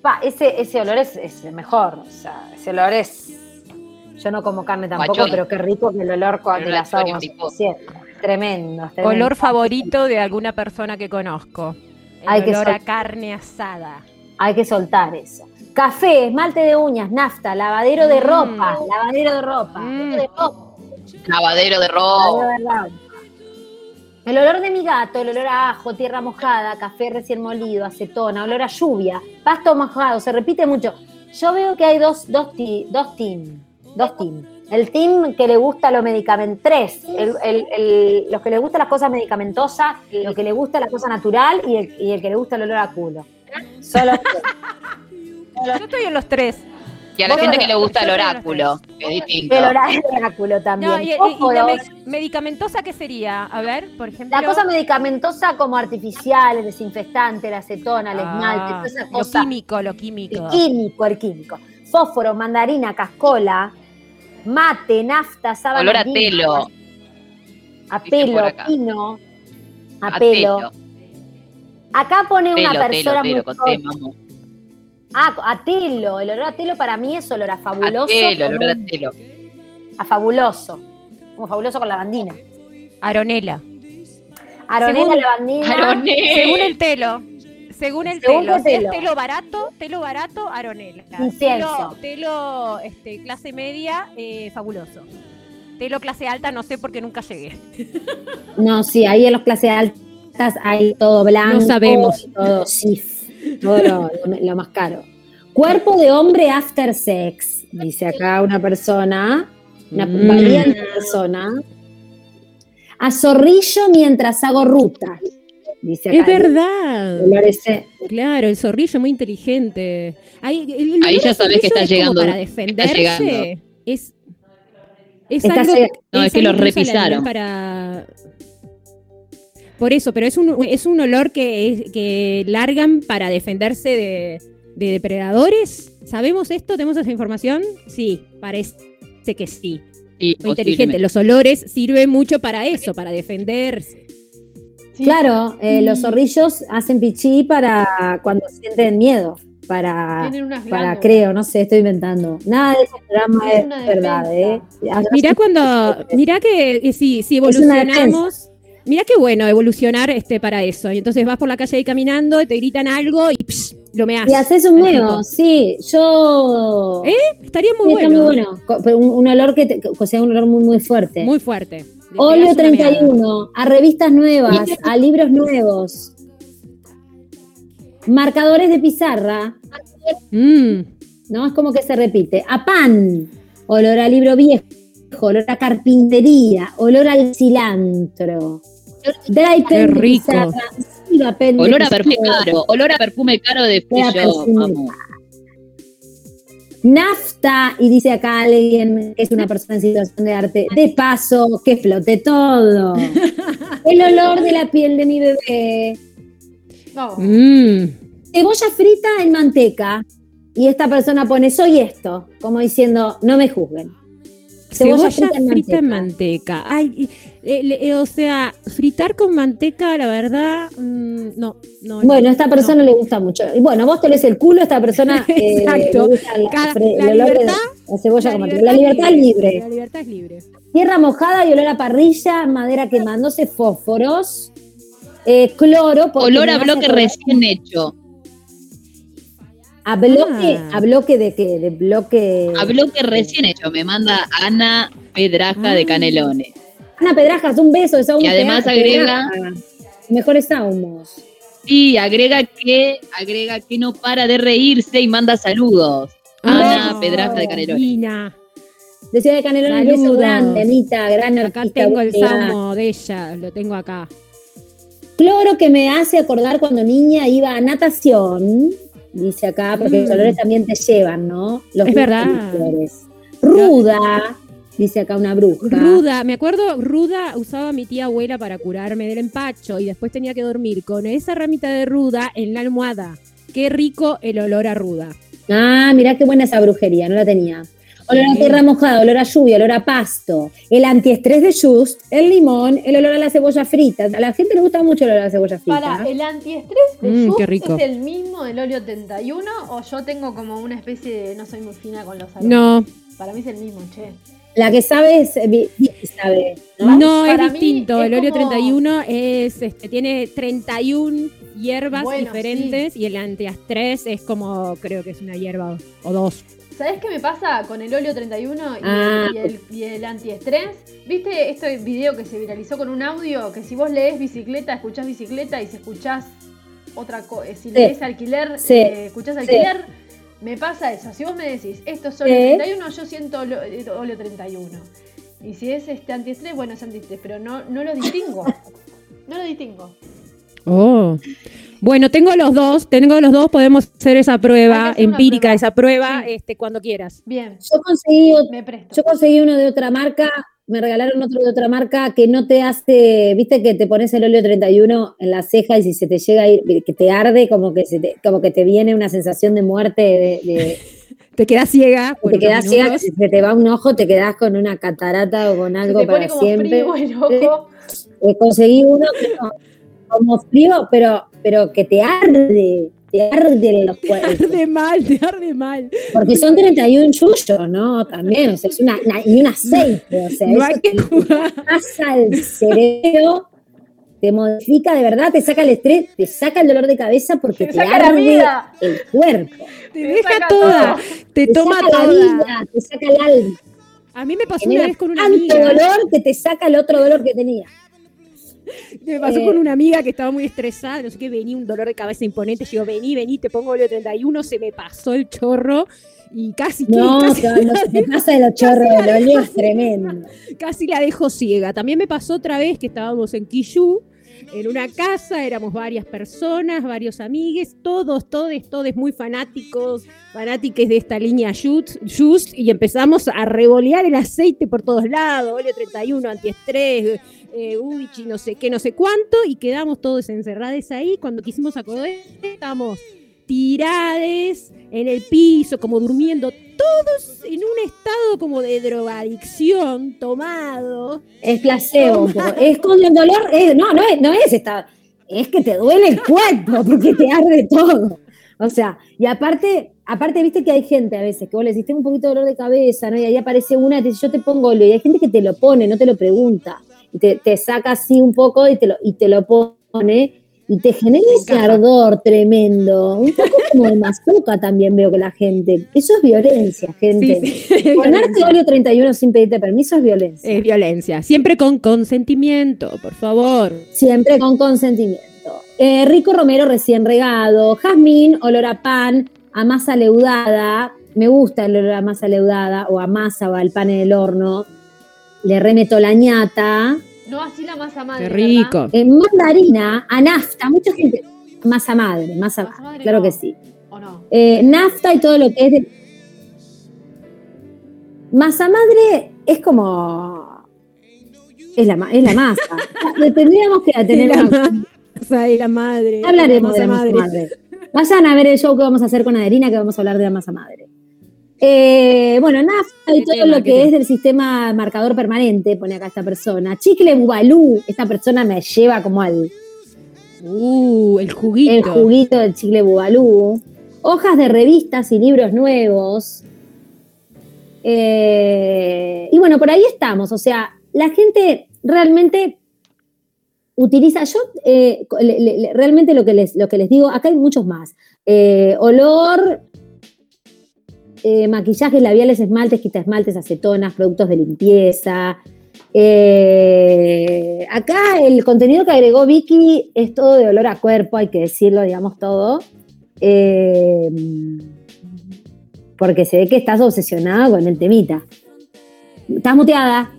Pa, ese, ese olor es, es el mejor. O sea, ese olor es. Yo no como carne tampoco, Guachón. pero qué rico que el olor El el olor a asado. Tremendo, es tremendo. Olor favorito de alguna persona que conozco. El Hay que olor a carne asada. Hay que soltar eso. Café, esmalte de uñas, nafta, lavadero de Mm. ropa, lavadero de ropa. Mm. lavadero de ropa, Lavadero de lavadero ropa. de ropa. El olor de mi gato, el olor a ajo, tierra mojada, café recién molido, acetona, olor a lluvia, pasto mojado, se repite mucho. Yo veo que hay dos, dos, ti- dos team. dos teams. El team que le gusta lo medicamentoso, tres, el- el- el- los que le gustan las cosas medicamentosas, los que le gusta la cosa natural y el, y el que le gusta el olor a culo. Solo [laughs] Yo estoy en los tres. Y a la gente que le gusta el oráculo, que es distinto. el oráculo también. No, y, y- y la Fósforos, me- medicamentosa, ¿qué sería? A ver, por ejemplo. la cosa medicamentosa como artificial, el desinfectante, la acetona, el esmalte, Ah, lo cosa. químico, lo químico. El químico, el químico. Fósforo, mandarina, cascola, mate, nafta, sábana. Olor a telo. A pelo, pino, a, A pelo. telo. Acá pone una Telo, persona telo, muy. T. Ah, a telo. El olor a telo para mí es olor a fabuloso. A telo, como olor a un- telo. a fabuloso. Como fabuloso con lavandina. Aronela. Aronela, lavandina. Aronela. Según el telo. Según el Según telo. Si es telo. barato, telo barato, aronela. Telo, telo, este, clase media, eh, fabuloso. Telo clase alta, no sé porque nunca llegué. [laughs] No, sí, ahí en las clases altas hay todo blanco. No sabemos. Todo sif, todo lo, lo más caro. Cuerpo de hombre after sex, dice acá una persona, una Mm. valiente persona. A zorrillo mientras hago ruta, dice acá. Es verdad. Ese- Claro, el zorrillo muy inteligente. Ahí, el- el ya a sabés que está es llegando, Para está defenderse. llegando. Es, es Está algo, llegando. No, es que lo el repisaron. Para... Por eso, pero es un, es un olor que, es- que largan para defenderse de, de depredadores. ¿Sabemos esto? ¿Tenemos esa información? Sí, parece que sí. Sí, Muy inteligente. Los olores sirven mucho para eso, para defenderse. Sí. Claro, eh, los zorrillos hacen pichí para cuando sienten miedo, para, para creo, no sé, estoy inventando. Nada de ese programa Es verdad, ¿eh? Mirá cuando, mirá que si, si evolucionamos, mirá qué bueno evolucionar este para eso. Y entonces vas por la calle ahí caminando, te gritan algo y psh, lo me Y haces un meo, sí, yo... ¿Eh? Estaría muy Sí, bueno. está muy bueno, un, un olor que, te- o sea, un olor muy, muy fuerte. Muy fuerte. Olio pegás una meada. 31, a revistas nuevas, a libros nuevos. Marcadores de pizarra, Mm, ¿no? Es como que se repite. A pan, olor a libro viejo, olor a carpintería, olor al cilantro. Dry Qué rico. pizarra, Olor a perfume caro, olor a perfume caro de Olor a Pillo, perfume mamu. Nafta, y dice acá alguien que es una persona en situación de arte, de paso, que flote todo. [laughs] El olor de la piel de mi bebé. Mm. Cebolla frita en manteca. Y esta persona pone, soy esto, como diciendo, no me juzguen. Cebolla, frita, en manteca. Ay, eh, eh, o sea, fritar con manteca, la verdad, mm, no, no. Bueno, a no, esta persona le gusta mucho. Y bueno, vos te lees el culo, a esta persona [laughs] eh, Exacto. le gusta la, Cada- fre- la el olor de libertad- la cebolla La con manteca. libertad La libertad es libre. La libertad es libre. Tierra mojada y olor a parrilla, madera quemándose, fósforos, eh, cloro. Olor a bloque recién hecho. A bloque, Ah. a bloque de qué? De bloque. A bloque recién hecho. Me manda Ana Pedraja de Ah. Canelones. Ana Pedrajas, un beso de Saúl Y además agrega- Mejores ahumos. Y agrega que, agrega que no para de reírse y manda saludos. Ana Ah, Pedraja de Canelones. Nina, De Ciudad de Canelones, un beso Saludos. grande, Anita, gran acá artista. tengo el salmo de ella, lo tengo acá. Cloro que me hace acordar cuando niña iba a natación, dice acá, porque los Mm. olores también te llevan, ¿no? Los Es verdad. olores. Ruda, dice acá una bruja. Ruda, me acuerdo, ruda usaba mi tía abuela para curarme del empacho y después tenía que dormir con esa ramita de ruda en la almohada. Qué rico el olor a ruda. Ah, mirá qué buena esa brujería, no la tenía. Olor a tierra mojada, olor a lluvia, olor a pasto, el antiestrés de Just, el limón, el olor a la cebolla frita. A la gente le gusta mucho el olor a la cebolla frita. Para, ¿el antiestrés de Mm, Just qué rico. es el mismo del óleo 31 o yo tengo como una especie de no soy muy fina con los aromas? No, Para mí es el mismo, che. La que sabe es, eh, sabe, ¿no? no, es distinto. es el óleo como- 31 es, este, tiene 31 hierbas Bueno, diferentes y el antiastrés es como, creo que es una hierba o dos. ¿Sabes qué me pasa con el óleo 31 y, Ah. y el, y el antiestrés? ¿Viste este video que se viralizó con un audio? Que si vos lees bicicleta, escuchás bicicleta y si escuchás otra cosa, si lees alquiler, Sí. eh, escuchás alquiler, Me pasa eso. Si vos me decís, esto es óleo ¿Eh? 31, yo siento óleo, eh, óleo 31. Y si es este antiestrés, bueno, es antiestrés, pero no, no lo distingo. [laughs] No lo distingo. Oh. Bueno, tengo los dos, tengo los dos, podemos hacer esa prueba empírica, prueba. esa prueba, Sí. este, cuando quieras. Bien, Yo conseguí, ot- me presto. yo conseguí uno de otra marca, me regalaron otro de otra marca que no te hace, viste que te pones el óleo 31 en la ceja y si se te llega a ir, que te arde, como que, se te, como que te viene una sensación de muerte, de, de- [laughs] Te quedas ciega. te quedas ciega, se te va un ojo, te quedas con una catarata o con Se algo te pone para como siempre. frío el ojo. [laughs] Eh, conseguí uno que no- como frío, pero, pero que te arde, te arde en los Te cuerpos. arde mal, te arde mal. Porque son 31 yuyos, ¿no? También, o sea, es una, una- y un aceite, o sea, No eso hay que te jugar. pasa al cerebro, te modifica de verdad, te saca el estrés, te saca el dolor de cabeza porque Te te, saca la arde vida. el cuerpo, Te Te deja toda, todo. te te toma saca la toda. vida, te saca el alma, A mí me pasó genera una vez con una tanto amiga. dolor que te saca el otro dolor que tenía. Me pasó Eh, con una amiga que estaba muy estresada, no sé qué, venía un dolor de cabeza imponente. Yo, vení, vení, te pongo óleo 31, se me pasó el chorro y casi, No, casi, [laughs] no se pasa de los chorros, el es tremendo. casi la dejo ciega. También me pasó otra vez que estábamos en Quillú, en una casa, éramos varias personas, varios amigues, todos, todos, todos muy fanáticos, fanáticos de esta línea Just, y empezamos a revolear el aceite por todos lados, óleo 31, antiestrés, eh, Uichi, no sé qué, no sé cuánto, y quedamos todos encerrados ahí. Cuando quisimos acordar, estábamos tirades en el piso, como durmiendo, todos en un estado como de drogadicción, tomado. Es placebo poco. Es con el dolor, es- no, no es, no es esta, es que te duele el cuerpo porque te arde todo. O sea, y aparte, aparte, viste que hay gente a veces que vos le decís, tengo un poquito de dolor de cabeza, ¿no? Y ahí aparece una y te dice, yo te pongo óleo. Y hay gente que te lo pone, no te lo pregunta. Y te, te saca así un poco y te lo, y te lo pone. Y te genera ese ardor tremendo. Un poco como de mazuca también veo que la gente. Eso es violencia, gente. Sí, sí, [laughs] es Ponerte violencia. óleo 31 sin pedirte permiso es violencia. Es violencia. Siempre con consentimiento, por favor. Siempre con consentimiento. Eh, Rico Romero recién regado. Jazmín, olor a pan, a masa leudada. Me gusta el olor a masa leudada o a masa o al pan en el horno. Le remeto la ñata. No así la masa madre. Qué ¿verdad? rico. Eh, mandarina, a nafta. Mucha gente. Masa madre, masa Masa madre. Claro no. que sí. ¿O no? Eh, nafta y todo lo que es de... Masa madre es como... Es la, es la masa. [laughs] Tendríamos que tener la masa de la madre. Hablaremos masa de la masa madre. Vayan a ver el show que vamos a hacer con Adelina, que vamos a hablar de la masa madre. Eh, bueno, nafta [laughs] y ¿Qué todo lo que es del sistema marcador permanente, pone acá esta persona. Chicle Bubalú, esta persona me lleva como al Uh, el juguito. el juguito del chicle Bubalú. Hojas de revistas y libros nuevos. Eh, y bueno, por ahí estamos. O sea, la gente realmente utiliza. Yo eh, le- le- le- realmente lo que, les, lo que les digo, acá hay muchos más. Eh, olor, eh, maquillajes labiales, esmaltes, quita esmaltes, acetonas, productos de limpieza. Eh, acá el contenido que agregó Vicky es todo de olor a cuerpo, hay que decirlo, digamos todo. Eh, porque se ve que estás obsesionada con el temita. Estás muteada.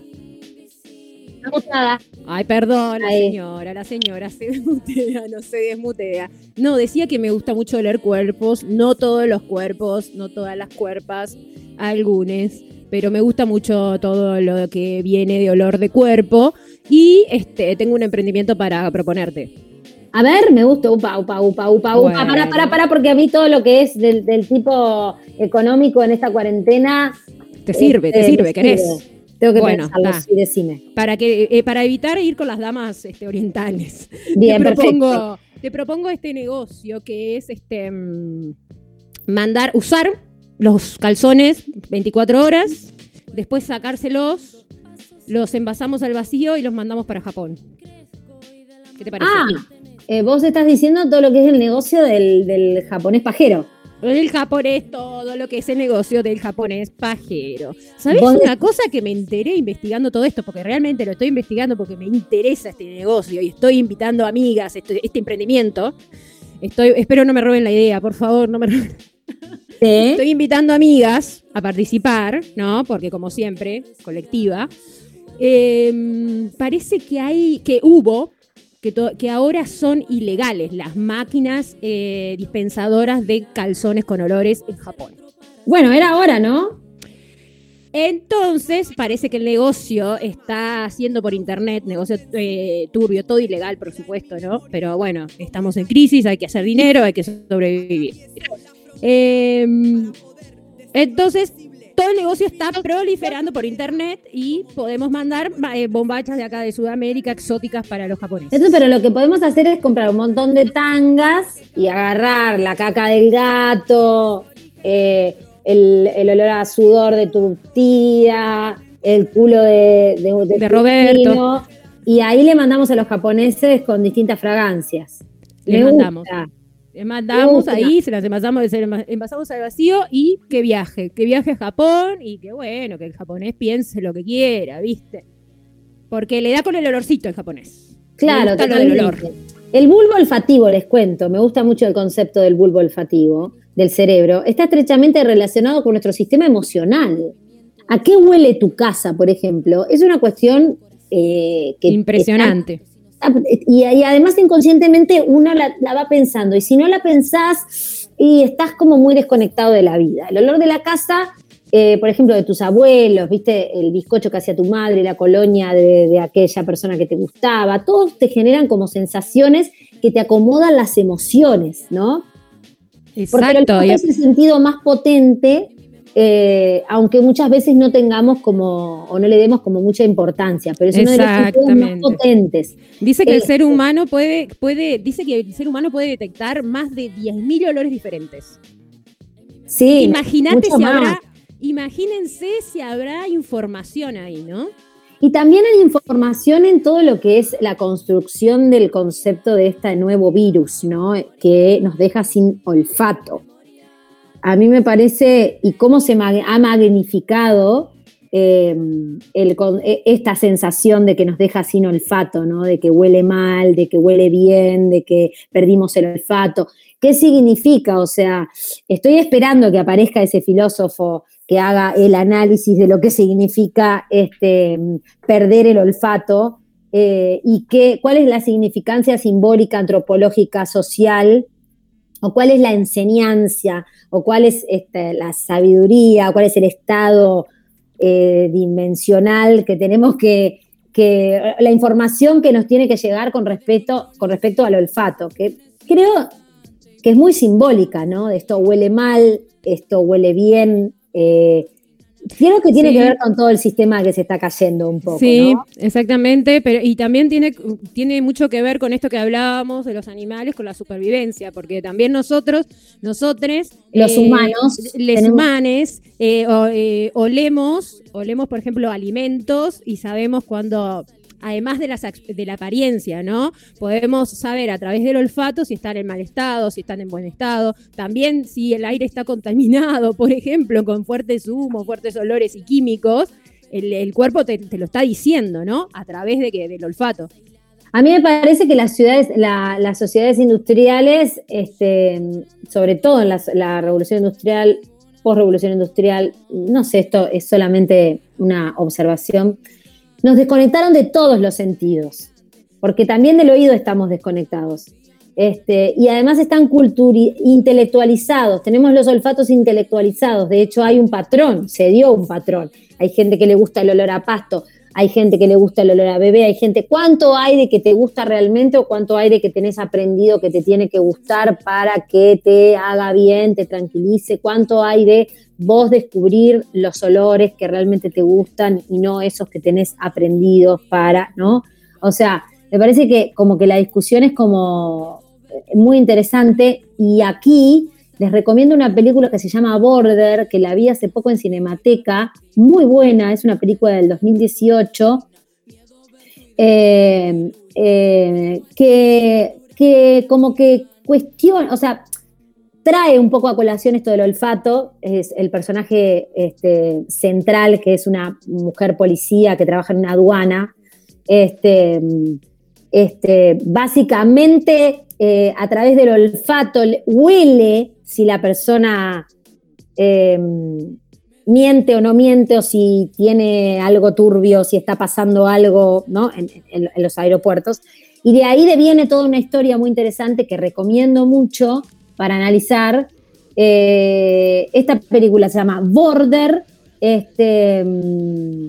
Estás muteada. Ay, perdón, la señora, la señora se [laughs] desmutea, no se desmutea. No, decía que me gusta mucho oler cuerpos, no todos los cuerpos, no todas las cuerpas, algunos, pero me gusta mucho todo lo que viene de olor de cuerpo y este tengo un emprendimiento para proponerte. A ver, me gusta, upa, upa, upa, upa. Para, para, para, porque a mí todo lo que es del, del tipo económico en esta cuarentena. Te sirve, este, te sirve, me ¿querés? sirve. Tengo que Bueno, pensarlo, sí, decime. Para que eh, para evitar ir con las damas este, orientales. Bien, te perfecto. propongo, te propongo este negocio que es este mm, mandar, usar los calzones 24 horas, después sacárselos, los envasamos al vacío y los mandamos para Japón. ¿Qué te parece? Ah, eh, vos estás diciendo todo lo que es el negocio del, del japonés pajero. El japonés, todo lo que es el negocio del japonés pajero. ¿Sabes Vos- una cosa que me enteré investigando todo esto? Porque realmente lo estoy investigando porque me interesa este negocio y estoy invitando amigas, este, este emprendimiento. Estoy, espero no me roben la idea, por favor, no me roben. [laughs] Estoy invitando amigas a participar, ¿no? Porque como siempre, colectiva. Eh, parece que hay, que hubo, que, que ahora son ilegales las máquinas eh, dispensadoras de calzones con olores en Japón. Bueno, era ahora, ¿no? Entonces, parece que el negocio está haciendo por internet, negocio eh, turbio, todo ilegal, por supuesto, ¿no? Pero bueno, estamos en crisis, hay que hacer dinero, hay que sobrevivir. Eh, entonces, todo el negocio está proliferando por internet y podemos mandar eh, bombachas de acá de Sudamérica exóticas para los japoneses. Entonces, pero lo que podemos hacer es comprar un montón de tangas y agarrar la caca del gato, eh, el, el olor a sudor de tu tía, el culo de, de, Roberto. y ahí le mandamos a los japoneses con distintas fragancias. Le Me mandamos. gusta. Mandamos ahí, se las envasamos, se las envasamos al vacío y que viaje, que viaje a Japón y que bueno, que el japonés piense lo que quiera, ¿viste? Porque le da con el olorcito el japonés. Claro, lo del olor. El bulbo olfativo, les cuento, me gusta mucho el concepto del bulbo olfativo del cerebro, está estrechamente relacionado con nuestro sistema emocional. ¿A qué huele tu casa, por ejemplo? Es una cuestión eh, que Impresionante. está- y, y además inconscientemente uno la, la va pensando, y si no la pensás, y estás como muy desconectado de la vida. El olor de la casa, eh, por ejemplo, de tus abuelos, viste, el bizcocho que hacía tu madre, la colonia de, de aquella persona que te gustaba, todos te generan como sensaciones que te acomodan las emociones, ¿no? Porque el Exacto. olfato y- es el sentido más potente, eh, aunque muchas veces no tengamos como, o no le demos como mucha importancia, pero es uno de los sentidos más potentes. Dice que el Eh, ser humano puede, puede, dice que el ser humano puede detectar más de 10.000 olores diferentes. Sí, Imagínate si más. habrá, imagínense si habrá información ahí, ¿no? Y también hay información en todo lo que es la construcción del concepto de este nuevo virus, ¿no? Que nos deja sin olfato. A mí me parece, y cómo se ha magnificado eh, e- esta sensación de que nos deja sin olfato, ¿no? De que huele mal, de que huele bien, de que perdimos el olfato. ¿Qué significa? O sea, estoy esperando que aparezca ese filósofo que haga el análisis de lo que significa este, perder el olfato eh, y qué, cuál es la significancia simbólica, antropológica, social, o cuál es la enseñanza, o cuál es este, la sabiduría, cuál es el estado eh, dimensional que tenemos que, que, la información que nos tiene que llegar con respecto, con respecto al olfato, que creo que es muy simbólica, ¿no? Esto huele mal, esto huele bien. eh, creo que tiene Sí. que ver con todo el sistema que se está cayendo un poco, Sí, ¿no? exactamente, pero y también tiene, tiene mucho que ver con esto que hablábamos de los animales, con la supervivencia, porque también nosotros, nosotres, Los humanos les tenemos- humanes, eh, o- eh, olemos, olemos, por ejemplo, alimentos y sabemos cuando además de, la apariencia, ¿no? Podemos saber a través del olfato si están en mal estado, si están en buen estado, también si el aire está contaminado, [laughs] por ejemplo, con fuertes humos, fuertes olores y químicos, el, cuerpo te, lo está diciendo, ¿no? A través de que, del olfato. A mí me parece que las ciudades, la- las sociedades industriales, este, sobre todo en la, la revolución industrial, post-revolución industrial, no sé, esto es solamente una observación, nos desconectaron de todos los sentidos, porque también del oído estamos desconectados. Este, y además están intelectualizados, tenemos los olfatos intelectualizados, de hecho hay un patrón, se dio un patrón. Hay gente que le gusta el olor a pasto, hay gente que le gusta el olor a bebé, hay gente, ¿cuánto hay de que te gusta realmente o cuánto hay de que tenés aprendido que te tiene que gustar para que te haga bien, te tranquilice? ¿Cuánto hay de vos descubrir los olores que realmente te gustan y no esos que tenés aprendidos para, ¿no? O sea, me parece que como que la discusión es como eh, muy interesante y aquí les recomiendo una película que se llama Border, que la vi hace poco en Cinemateca, muy buena, es una película del 2018, eh, eh, que, que como que cuestiona, o sea, trae un poco a colación esto del olfato, es el personaje este, central, que es una mujer policía que trabaja en una aduana, este, este, básicamente eh, a través del olfato le- huele si la persona eh, miente o no miente, o si tiene algo turbio, si está pasando algo ¿no? en, los aeropuertos. Y de ahí deviene toda una historia muy interesante que recomiendo mucho para analizar. Eh, esta película se llama Border este, mm,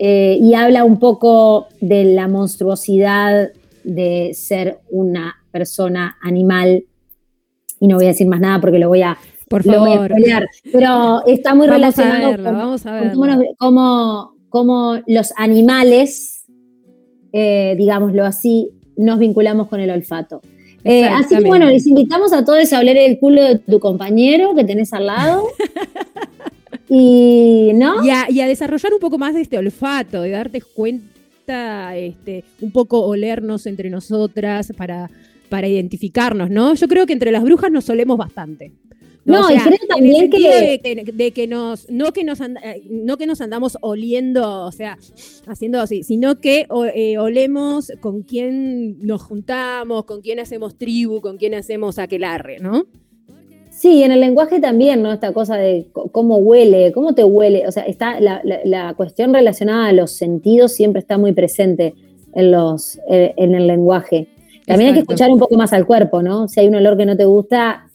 eh, y habla un poco de la monstruosidad de ser una persona animal. Y no voy a decir más nada porque lo voy a, Por lo voy a favor. spoilear. Pero está muy [laughs] Vamos a relacionado con, vamos a con cómo, cómo- los animales, eh, digámoslo así, nos vinculamos con el olfato. Eh, así que bueno, les invitamos a todos a oler el culo de tu compañero que tenés al lado. [laughs] y, ¿no? Y a, y a desarrollar un poco más de este olfato, de darte cuenta, este, un poco olernos entre nosotras para, para identificarnos, ¿no? Yo creo que entre las brujas nos solemos bastante. No, y creo también que- De, que, de que nos, no que nos, and- eh, no que nos andamos oliendo, o sea, haciendo así, sino que o- eh, olemos con quién nos juntamos, con quién hacemos tribu, con quién hacemos aquelarre, ¿no? Sí, en el lenguaje también, ¿no? Esta cosa de cómo huele, cómo te huele. O sea, está la, la- la cuestión relacionada a los sentidos siempre está muy presente en, los, eh, en el lenguaje. También hay que escuchar un poco más al cuerpo, ¿no? Si hay un olor que no te gusta,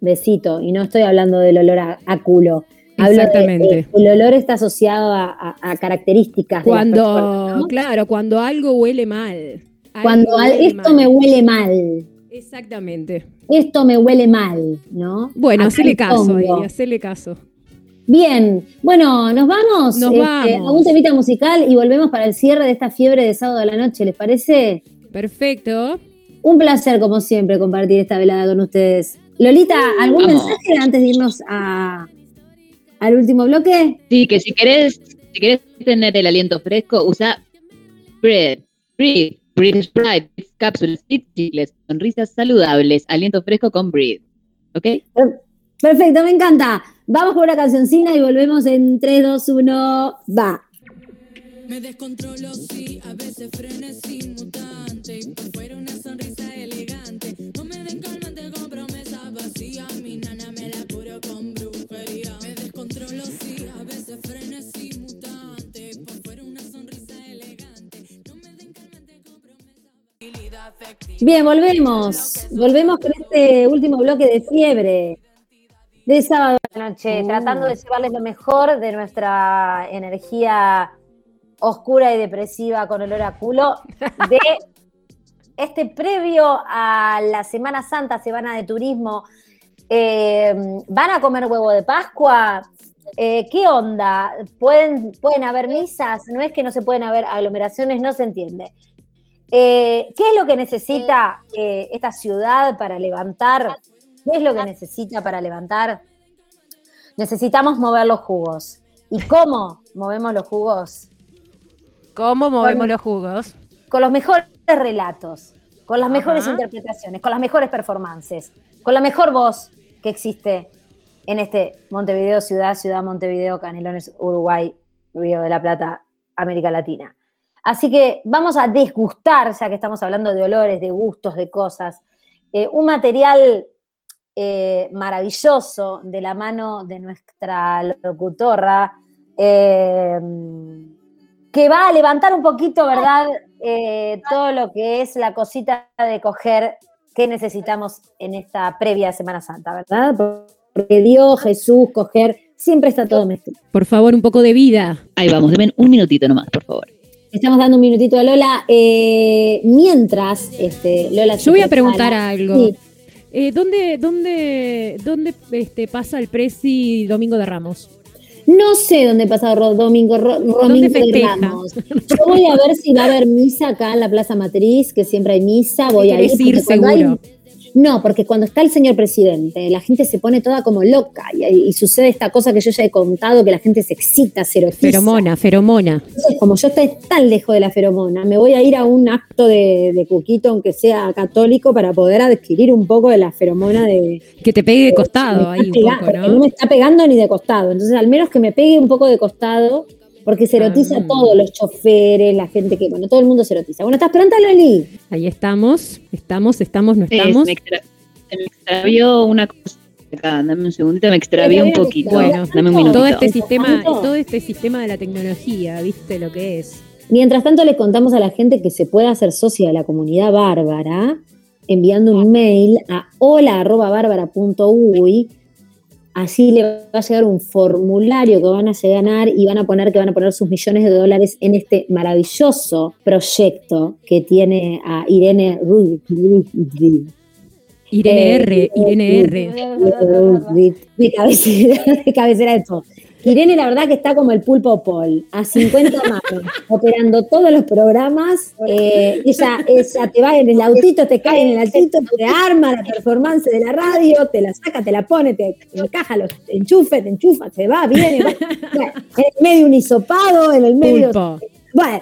besito. Y no estoy hablando del olor a, a culo. Hablo de- Exactamente. de- el olor está asociado a, a- a características. de Cuando, personas, ¿no? claro, cuando algo huele mal. Cuando Algo huele esto mal. me huele mal, Exactamente. esto me huele mal, ¿no? Bueno, hacele el caso fondo. hacele caso. Bien, bueno, nos vamos. Nos este, vamos. A un temita musical y volvemos para el cierre de esta fiebre de sábado a la noche, ¿les parece? Perfecto. Un placer, como siempre, compartir esta velada con ustedes. Lolita, ¿algún Vamos. mensaje antes de irnos a, al último bloque? Sí, que si querés, si querés tener el aliento fresco, usa Bread, Breathe, Breathe Sprite, cápsulas, chicles, sonrisas saludables, aliento fresco con Breathe. ¿Ok? Perfecto, me encanta. Vamos con una cancioncina y volvemos en 3, 2, 1, va. Me descontrolo, sí, a veces frenesí mutante. Y por fuera una sonrisa elegante. No me den calmante Bien, volvemos. Volvemos con este último bloque de fiebre de sábado la noche, Uh. tratando de llevarles lo mejor de nuestra energía oscura y depresiva con olor a culo de [laughs] este previo a la Semana Santa, Semana de Turismo. Eh, ¿Van a comer huevo de Pascua? Eh, ¿Qué onda? ¿Pueden, ¿Pueden haber misas? No es que no se pueden haber aglomeraciones, no se entiende. Eh, ¿Qué es lo que necesita eh, esta ciudad para levantar? ¿Qué es lo que necesita para levantar? Necesitamos mover los jugos. ¿Y cómo movemos los jugos? ¿Cómo movemos Con- los jugos? Con los mejores relatos, con las mejores interpretaciones, con las mejores performances, con la mejor voz que existe en este Montevideo Ciudad, Ciudad Montevideo, Canelones, Uruguay, Río de la Plata, América Latina. Así que vamos a desgustar, ya que estamos hablando de olores, de gustos, de cosas, eh, un material eh, maravilloso de la mano de nuestra locutora, eh, que va a levantar un poquito, ¿verdad? Eh, todo lo que es la cosita de coger que necesitamos en esta previa Semana Santa, ¿verdad? Porque Dios, Jesús, coger, siempre está todo mezclado. Por favor, un poco de vida. Ahí vamos, denme un minutito nomás, por favor. Estamos dando un minutito a Lola. eh, mientras, este, Lola. Yo voy a preguntar algo. Sí. Eh, ¿Dónde, dónde, dónde este, pasa el Prezi Domingo de Ramos? No sé dónde pasa Domingo, Ro- Domingo ¿Dónde de? Ramos. [laughs] Yo voy a ver si va a haber misa acá en la Plaza Matriz, que siempre hay misa. Voy a ir. ¿Querés ir hay- seguro? No, porque cuando está el señor presidente, la gente se pone toda como loca y, y sucede esta cosa que yo ya he contado, que la gente se excita, se erotiza. Feromona, feromona. Entonces, como yo estoy tan lejos de la feromona, me voy a ir a un acto de, de cuquito, aunque sea católico, para poder adquirir un poco de la feromona de... Que te pegue de costado ahí está un pega- poco, porque ¿no? no me está pegando ni de costado. Entonces, al menos que me pegue un poco de costado, porque se erotiza Ah. todo, los choferes, la gente que, bueno, todo el mundo se erotiza. Bueno, ¿estás pronta, Loli? Ahí estamos, estamos, estamos, no estamos. se, me extra- se me extravió una cosa Acá, dame un segundito, me extravié un poquito. Bueno, dame un minutito. todo este sistema, todo este sistema de la tecnología, ¿viste lo que es? Mientras tanto, les contamos a la gente que se puede hacer socia de la comunidad bárbara enviando un mail a hola.bárbara.uy. Así le va a llegar un formulario que van a ganar y van a poner que van a poner sus millones de dólares en este maravilloso proyecto que tiene a Irene Rudrich. Irene Eh, R, Irene R. de cabecera de todo. Irene, la verdad que está como el pulpo Paul, a 50 [laughs] manos, operando todos los programas. Eh, ella, ella te va en el autito, te cae en el autito, te arma la performance de la radio, te la saca, te la pone, te encaja los enchufes, te enchufa, se va, viene. va. Bueno, en el medio un hisopado, en el medio. Pulpo. Bueno,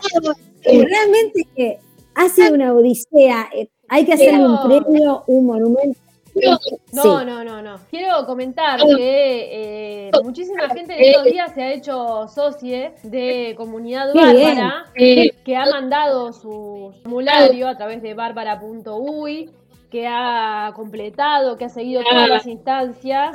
eh, realmente ha sido una odisea. eh, hay que hacerle un premio, un monumento. No, Sí. no, no, no. Quiero comentar que eh, muchísima gente en estos días se ha hecho socie de Comunidad. Bárbara, que ha mandado su formulario a través de bárbara.uy, que ha completado, que ha seguido todas las instancias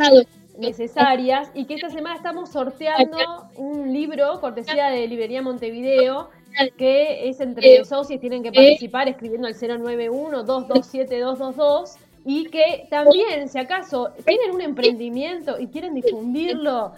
necesarias y que esta semana estamos sorteando un libro cortesía de Librería Montevideo que es entre socios, tienen que participar escribiendo al 091-227-222 y que también, si acaso tienen un emprendimiento y quieren difundirlo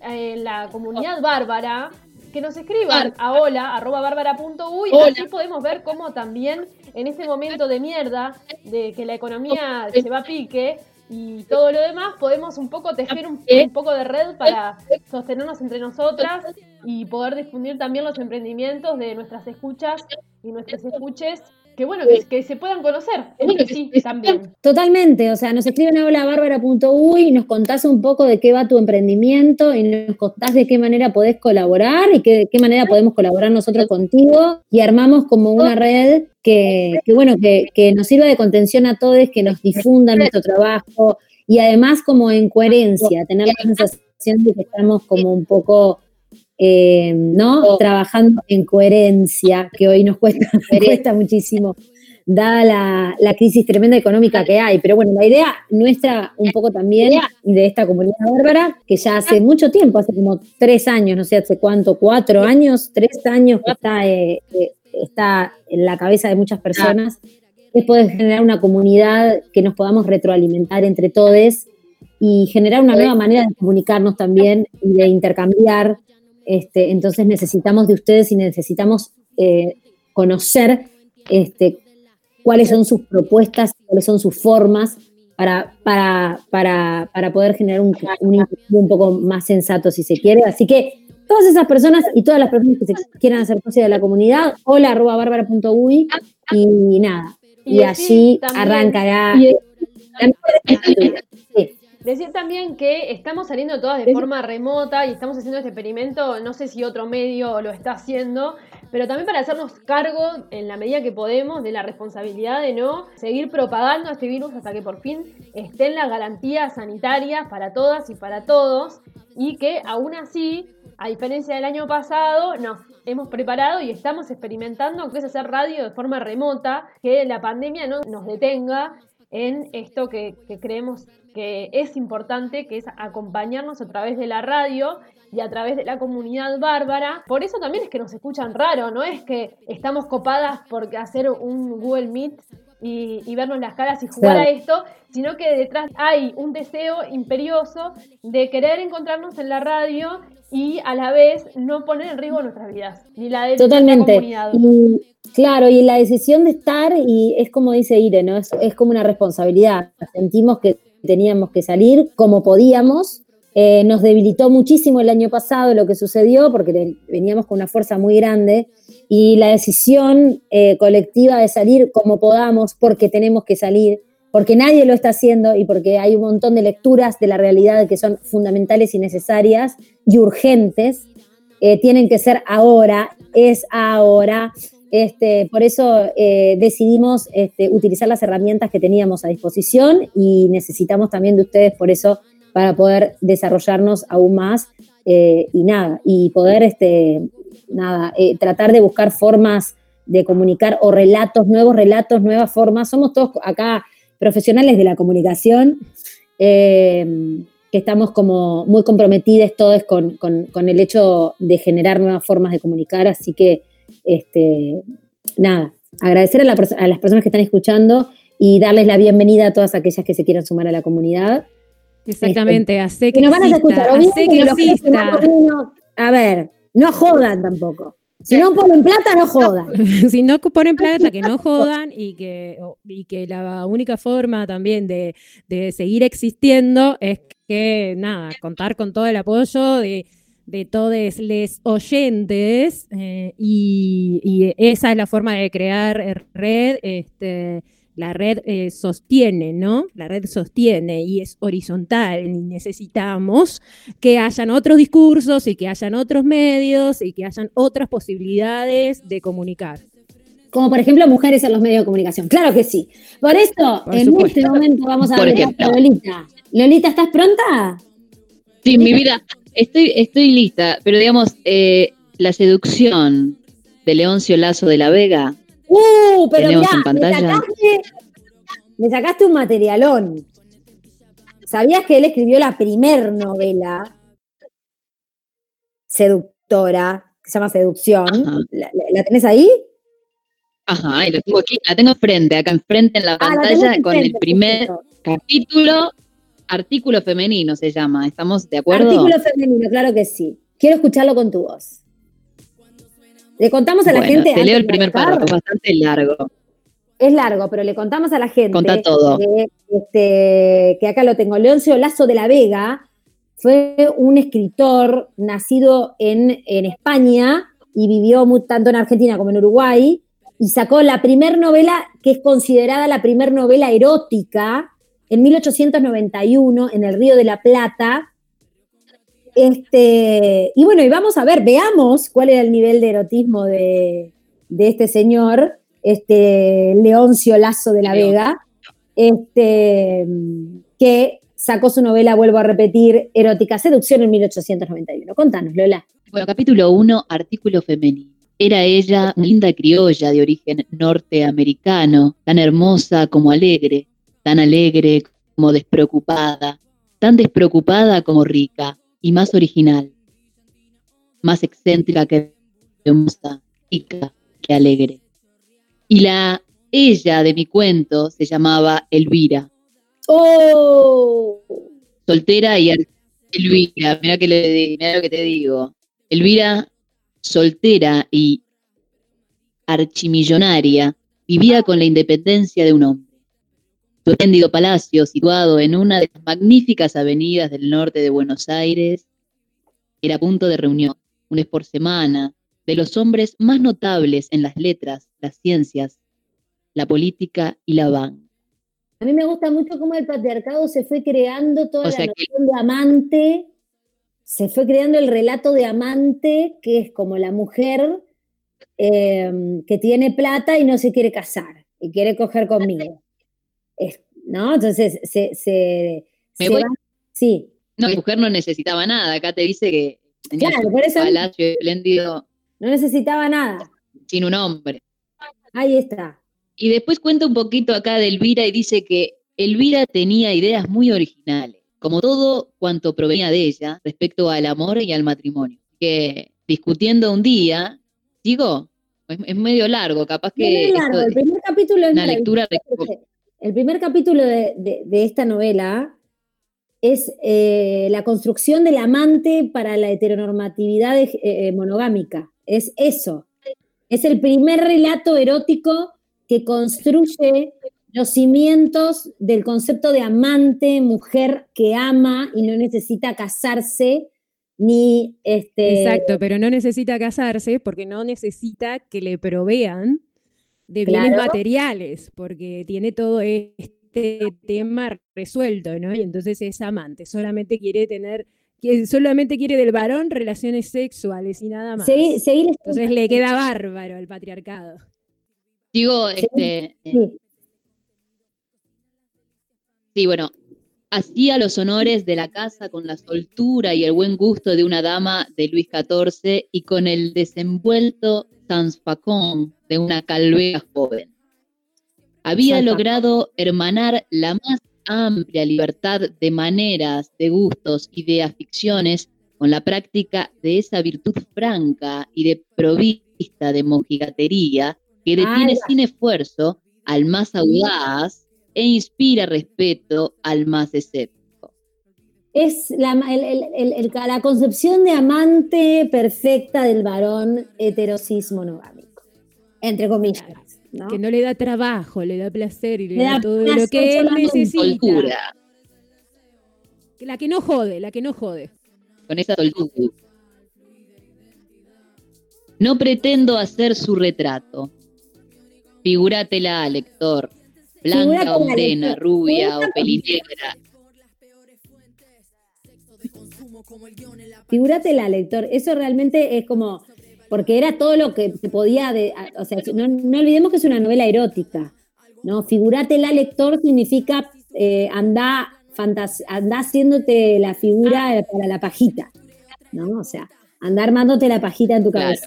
en la comunidad bárbara, que nos escriban a hola, arroba bárbara.uy, así podemos ver cómo también en este momento de mierda, de que la economía se va a pique y todo lo demás, podemos un poco tejer un, un poco de red para sostenernos entre nosotras y poder difundir también los emprendimientos de nuestras escuchas y nuestros escuches, que bueno, que, que se puedan conocer. sí también. Totalmente, o sea, nos escriben a holabárbara.uy y nos contás un poco de qué va tu emprendimiento y nos contás de qué manera podés colaborar y qué, de qué manera podemos colaborar nosotros contigo. Y armamos como una red que, que bueno, que, que nos sirva de contención a todos, que nos difunda nuestro trabajo y además como en coherencia, tener la sensación de que estamos como un poco... eh, ¿no? Trabajando en coherencia, que hoy nos cuesta, [laughs] cuesta muchísimo dada la, la crisis tremenda económica que hay. Pero bueno, la idea nuestra un poco también de esta comunidad bárbara, que ya hace mucho tiempo, hace como tres años, no sé hace cuánto, cuatro años, tres años que está, eh, eh, está en la cabeza de muchas personas, es poder generar una comunidad que nos podamos retroalimentar entre todos y generar una nueva manera de comunicarnos también y de intercambiar. Este, entonces necesitamos de ustedes y necesitamos eh, conocer este, cuáles son sus propuestas, cuáles son sus formas para, para, para, para poder generar un, un poco más sensato, si se quiere. Así que todas esas personas y todas las personas que se quieran hacer parte de la comunidad, hola arroba bárbara.uy y nada. Y, Y allí también- arrancará la mejor. Decir también que estamos saliendo todas de forma remota y estamos haciendo este experimento, no sé si otro medio lo está haciendo, pero también para hacernos cargo en la medida que podemos de la responsabilidad de no seguir propagando este virus hasta que por fin estén las garantías sanitarias para todas y para todos y que aún así, a diferencia del año pasado, nos hemos preparado y estamos experimentando, aunque es hacer radio de forma remota, que la pandemia no nos detenga en esto que, que creemos que es importante, que es acompañarnos a través de la radio y a través de la comunidad bárbara. Por eso también es que nos escuchan raro, no es que estamos copadas por hacer un Google Meet y, y vernos las caras y jugar Claro. a esto, sino que detrás hay un deseo imperioso de querer encontrarnos en la radio y a la vez no poner en riesgo nuestras vidas, ni la de Totalmente. comunidad. Y, claro, y la decisión de estar, y es como dice Ire, ¿no? Es, es como una responsabilidad. Sentimos que teníamos que salir como podíamos. Eh, nos debilitó muchísimo el año pasado lo que sucedió, porque veníamos con una fuerza muy grande. Y la decisión eh, colectiva de salir como podamos, porque tenemos que salir, porque nadie lo está haciendo y porque hay un montón de lecturas de la realidad que son fundamentales y necesarias y urgentes, eh, tienen que ser ahora, es ahora. Este, por eso eh, decidimos este, utilizar las herramientas que teníamos a disposición y necesitamos también de ustedes por eso para poder desarrollarnos aún más eh, y nada, y poder este, nada, eh, tratar de buscar formas de comunicar o relatos, nuevos relatos, nuevas formas. Somos todos acá profesionales de la comunicación que estamos como muy comprometidos todos con- con el hecho de generar nuevas formas de comunicar, así que, este, nada, agradecer a, la a las personas que están escuchando y darles la bienvenida a todas aquellas que se quieran sumar a la comunidad. Exactamente, hace Que que nos van a exista, escuchar, que que los exista. no- A ver, no jodan tampoco. Si no ponen plata, no jodan. [laughs] si no ponen plata, que no jodan y que, y que la única forma también de, de seguir existiendo es que, nada, contar con todo el apoyo de, de todos los oyentes eh, y, y esa es la forma de crear red. Este, la red eh, sostiene, ¿no? La red sostiene y es horizontal y necesitamos que hayan otros discursos y que hayan otros medios y que hayan otras posibilidades de comunicar. Como por ejemplo mujeres en los medios de comunicación. Claro que sí. Por eso, Por en supuesto. este momento vamos a ejemplo. a Lolita. Lolita, ¿estás pronta? Sí, mi vida, estoy, estoy lista, pero digamos, eh, la seducción de Leoncio Lazo de la Vega, Uh, pero mirá, en pantalla. Me, sacaste, me sacaste un materialón. ¿Sabías que él escribió la primer novela seductora, que se llama Seducción? ¿La, la- la tenés ahí? ajá, y lo tengo aquí, la tengo enfrente, acá enfrente en la Ah, pantalla, con el primer capítulo, artículo femenino se llama, ¿estamos de acuerdo? Artículo femenino, claro que sí. Quiero escucharlo con tu voz. Le contamos a la Bueno, gente. te leo el primer párrafo, es bastante largo. Es largo, pero le contamos a la gente Contá todo. Que, este, que acá lo tengo. Leoncio Lazo de la Vega fue un escritor nacido en, en España y vivió tanto en Argentina como en Uruguay y sacó la primer novela que es considerada la primer novela erótica en 1891 en el Río de la Plata. Este, y bueno, y vamos a ver, veamos cuál era el nivel de erotismo de, de este señor, este Leoncio Lazo de la León. Vega, este, que sacó su novela, vuelvo a repetir, Erótica Seducción en 1891. Contanos, Lola. Bueno, capítulo 1, artículo femenino. Era ella linda criolla de origen norteamericano, tan hermosa como alegre, tan alegre como despreocupada, tan despreocupada como rica y más original, más excéntrica que hermosa, rica que alegre. Y la ella de mi cuento se llamaba Elvira, ¡Oh! soltera y Elvira, mira que le mirá lo que te digo. Elvira, soltera y archimillonaria, vivía con la independencia de un hombre. Su espléndido palacio, situado en una de las magníficas avenidas del norte de Buenos Aires, era punto de reunión, una vez por semana, de los hombres más notables en las letras, las ciencias, la política y la banca. A mí me gusta mucho cómo el patriarcado se fue creando toda O la que- noción de amante, se fue creando el relato de amante, que es como la mujer eh, que tiene plata y no se quiere casar y quiere coger conmigo. Es- ¿No? Entonces, se, se, Me se voy- va- Sí, No, la mujer no necesitaba nada, acá te dice que Claro, por eso- palacio espléndido no necesitaba nada. sin un hombre. Ahí está. Y después cuenta un poquito acá de Elvira y dice que Elvira tenía ideas muy originales, como todo cuanto provenía de ella respecto al amor y al matrimonio. Que discutiendo un día, digo, es, es medio largo, capaz que es esto largo, el primer capítulo es una lectura de- El primer capítulo de, esta novela es eh, la construcción del amante para la heteronormatividad eh, eh, monogámica. Es eso. Es el primer relato erótico que construye los cimientos del concepto de amante, mujer que ama y no necesita casarse ni este Exacto, pero no necesita casarse porque no necesita que le provean de bienes Claro. materiales, porque tiene todo este tema resuelto, ¿no? Y entonces es amante, solamente quiere tener, que solamente quiere del varón relaciones sexuales y nada más. seguir, seguir Entonces le queda bárbaro al patriarcado. Digo, este, eh, Sí. sí, bueno, hacía los honores de la casa con la soltura y el buen gusto de una dama de Luis XIV y con el desenvuelto sansfacón de una calvera joven. Había logrado hermanar la más amplia libertad de maneras, de gustos y de aficiones, con la práctica de esa virtud franca y de provista de mojigatería que detiene sin esfuerzo al más audaz e inspira respeto al más escéptico. Es la, el- el- el- el- la concepción de amante perfecta del varón heterosis monogámico. Entre comillas. ¿no? Que no le da trabajo, le da placer y le, Le da, da todo lo que él necesita. La que no jode, la que no jode. con esa soltura. No pretendo hacer su retrato. Figúratela, lector. Blanca o morena, rubia o pelinegra. Figúrate la lector, eso realmente es como, porque era todo lo que se podía, de, o sea, no, no olvidemos que es una novela erótica, ¿no? Figúrate la lector significa eh, anda, anda haciéndote la figura para la pajita, ¿no? O sea, anda armándote la pajita en tu Claro.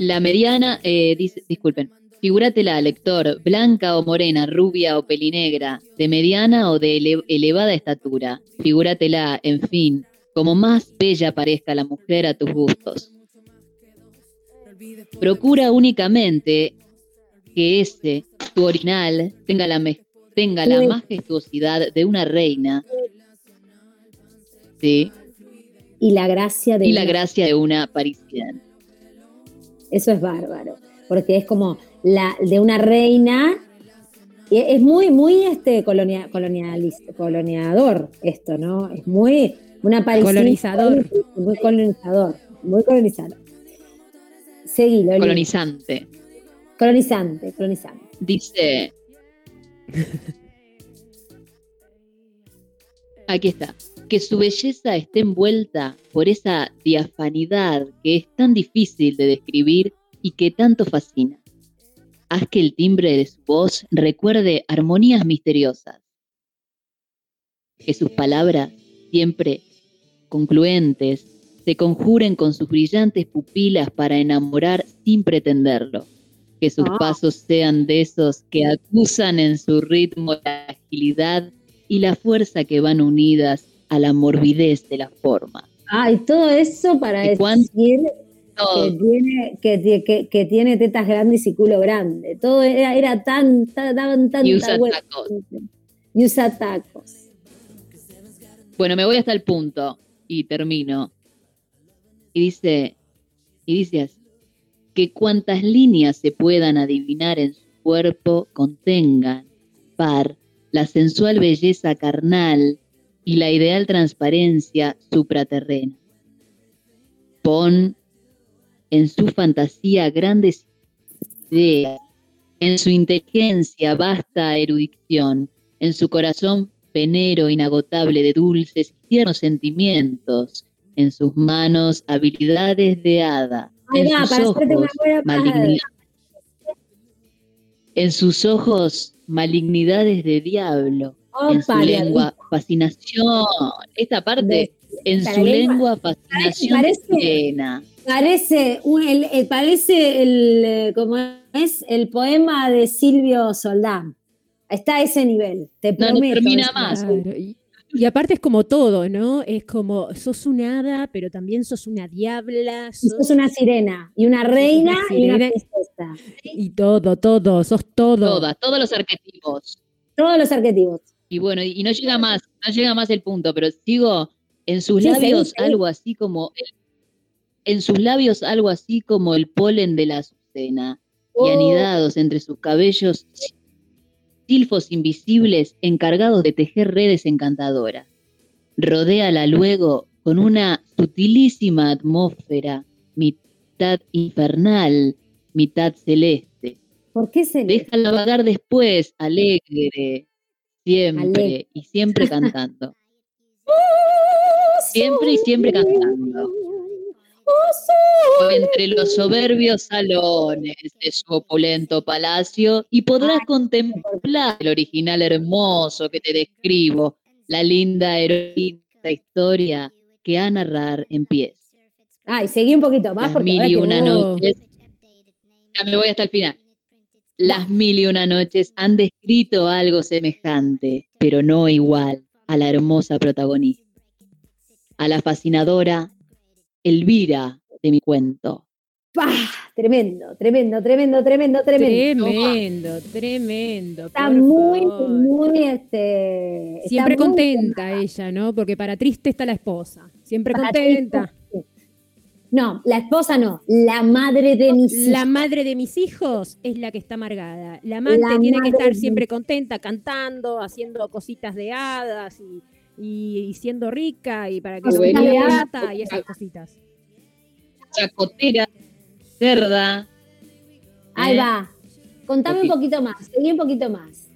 La mediana, eh, dice, disculpen, figúratela, lector, blanca o morena, rubia o pelinegra, de mediana o de ele- elevada estatura. Figúratela, en fin, como más bella parezca la mujer a tus gustos. Procura únicamente que ese, tu original, tenga la, tenga la majestuosidad de una reina. Sí, Y la gracia de y la una- gracia de una parisiana. Eso es bárbaro, porque es como la de una reina. y Es muy, muy este colonia, colonialista, coloniador esto, ¿no? Es muy una parisina- Colonizador. Muy colonizador, muy colonizador. Seguilo. Lili. Colonizante. Colonizante, colonizante. Dice. [laughs] Aquí está. Que su belleza esté envuelta por esa diafanidad que es tan difícil de describir y que tanto fascina. Haz que el timbre de su voz recuerde armonías misteriosas. Que sus palabras, siempre concluentes, se conjuren con sus brillantes pupilas para enamorar sin pretenderlo que sus Ah. pasos sean de esos que acusan en su ritmo la agilidad y la fuerza que van unidas a la morbidez de la forma. Ah, y todo eso para ¿Y decir que tiene, que, tie- que- que tiene tetas grandes y culo grande. Todo era, era tan, tan, daban tanta Y usa tacos. Y usa tacos. Bueno, me voy hasta el punto y termino. Y dice, y dice así, que cuantas líneas se puedan adivinar en su cuerpo contengan, par, la sensual belleza carnal y la ideal transparencia supraterrena. Pon en su fantasía grandes ideas, en su inteligencia vasta erudición, en su corazón penero inagotable de dulces y tiernos sentimientos, en sus manos habilidades de hada, Ahí en va, sus para hacerte una ojos buena paja. maligni- en sus ojos malignidades de diablo, en su lengua fascinación, esta parte, en su lengua- lengua fascinación parece- plena. Parece, un- el, el- parece el, eh, como es el poema de Silvio Soldán. Está a ese nivel, te No, no prometo. termina eso. más. Claro, y, y aparte es como todo, ¿no? Es como, sos un hada, pero también sos una diabla, Y sos- sos una sirena, y una reina, y una princesa. y todo, todo, sos todo. Todas, todos los arquetipos. Todos los arquetipos. Y bueno, y no llega más, no llega más el punto, pero sigo en sus Sí, labios algo así como en sus labios algo así como el polen de la azucena y Oh. anidados entre sus cabellos silfos invisibles encargados de tejer redes encantadoras. Rodéala luego con una sutilísima atmósfera, mitad infernal, mitad celeste. ¿Por qué se le Déjala vagar después, alegre, siempre Alegre. y siempre cantando. [laughs] Siempre y siempre cantando. Entre los soberbios salones de su opulento palacio y podrás contemplar el original hermoso que te describo, la linda heroína historia que a narrar empieza. Ay, seguí un poquito más Las porque mil y una noches Ya me voy hasta el final. Las mil y una noches han descrito algo semejante, pero no igual a la hermosa protagonista, a la fascinadora Elvira de mi cuento. ¡Pah! Tremendo, tremendo, tremendo, tremendo, tremendo. Tremendo, tremendo. Está por muy, favor. muy, este. Siempre muy contenta ella, ¿no? Porque para triste está la esposa. Siempre Para contenta. No, la esposa no, la madre de mis La hijos. madre de mis hijos es la que está amargada. La amante La tiene que estar siempre contenta, cantando, haciendo cositas de hadas y, y- y siendo rica y para que Cositas se plata y esas cositas. Chacotera, cerda. Ahí ¿eh? va. Contame un Poquito. más, seguí un poquito más.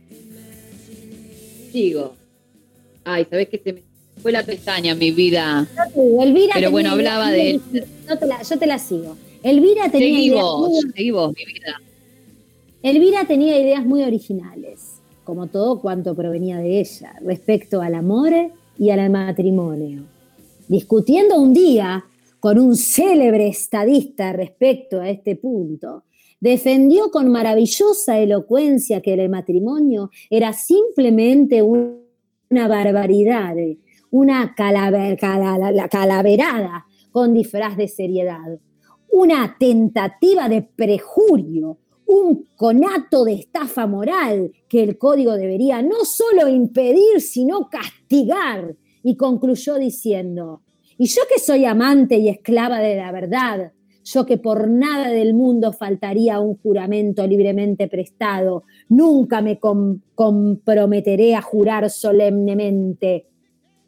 Digo. Ay, ¿sabés qué se me fue la pestaña, mi vida? Yo te digo, Elvira Pero tenía bueno, hablaba de- originales. Yo te, la, yo te la sigo. Elvira tenía, Seguí ideas vos, muy, seguí vos, mi vida. Elvira tenía ideas muy originales, como todo cuanto provenía de ella, respecto al amor y al matrimonio. Discutiendo un día con un célebre estadista respecto a este punto, defendió con maravillosa elocuencia que el matrimonio era simplemente un- una barbaridad, una calaver- cala- la calaverada con disfraz de seriedad, una tentativa de prejurio, un conato de estafa moral que el código debería no solo impedir, sino castigar. Y concluyó diciendo, y yo que soy amante y esclava de la verdad, yo que por nada del mundo faltaría a un juramento libremente prestado, nunca me com- comprometeré a jurar solemnemente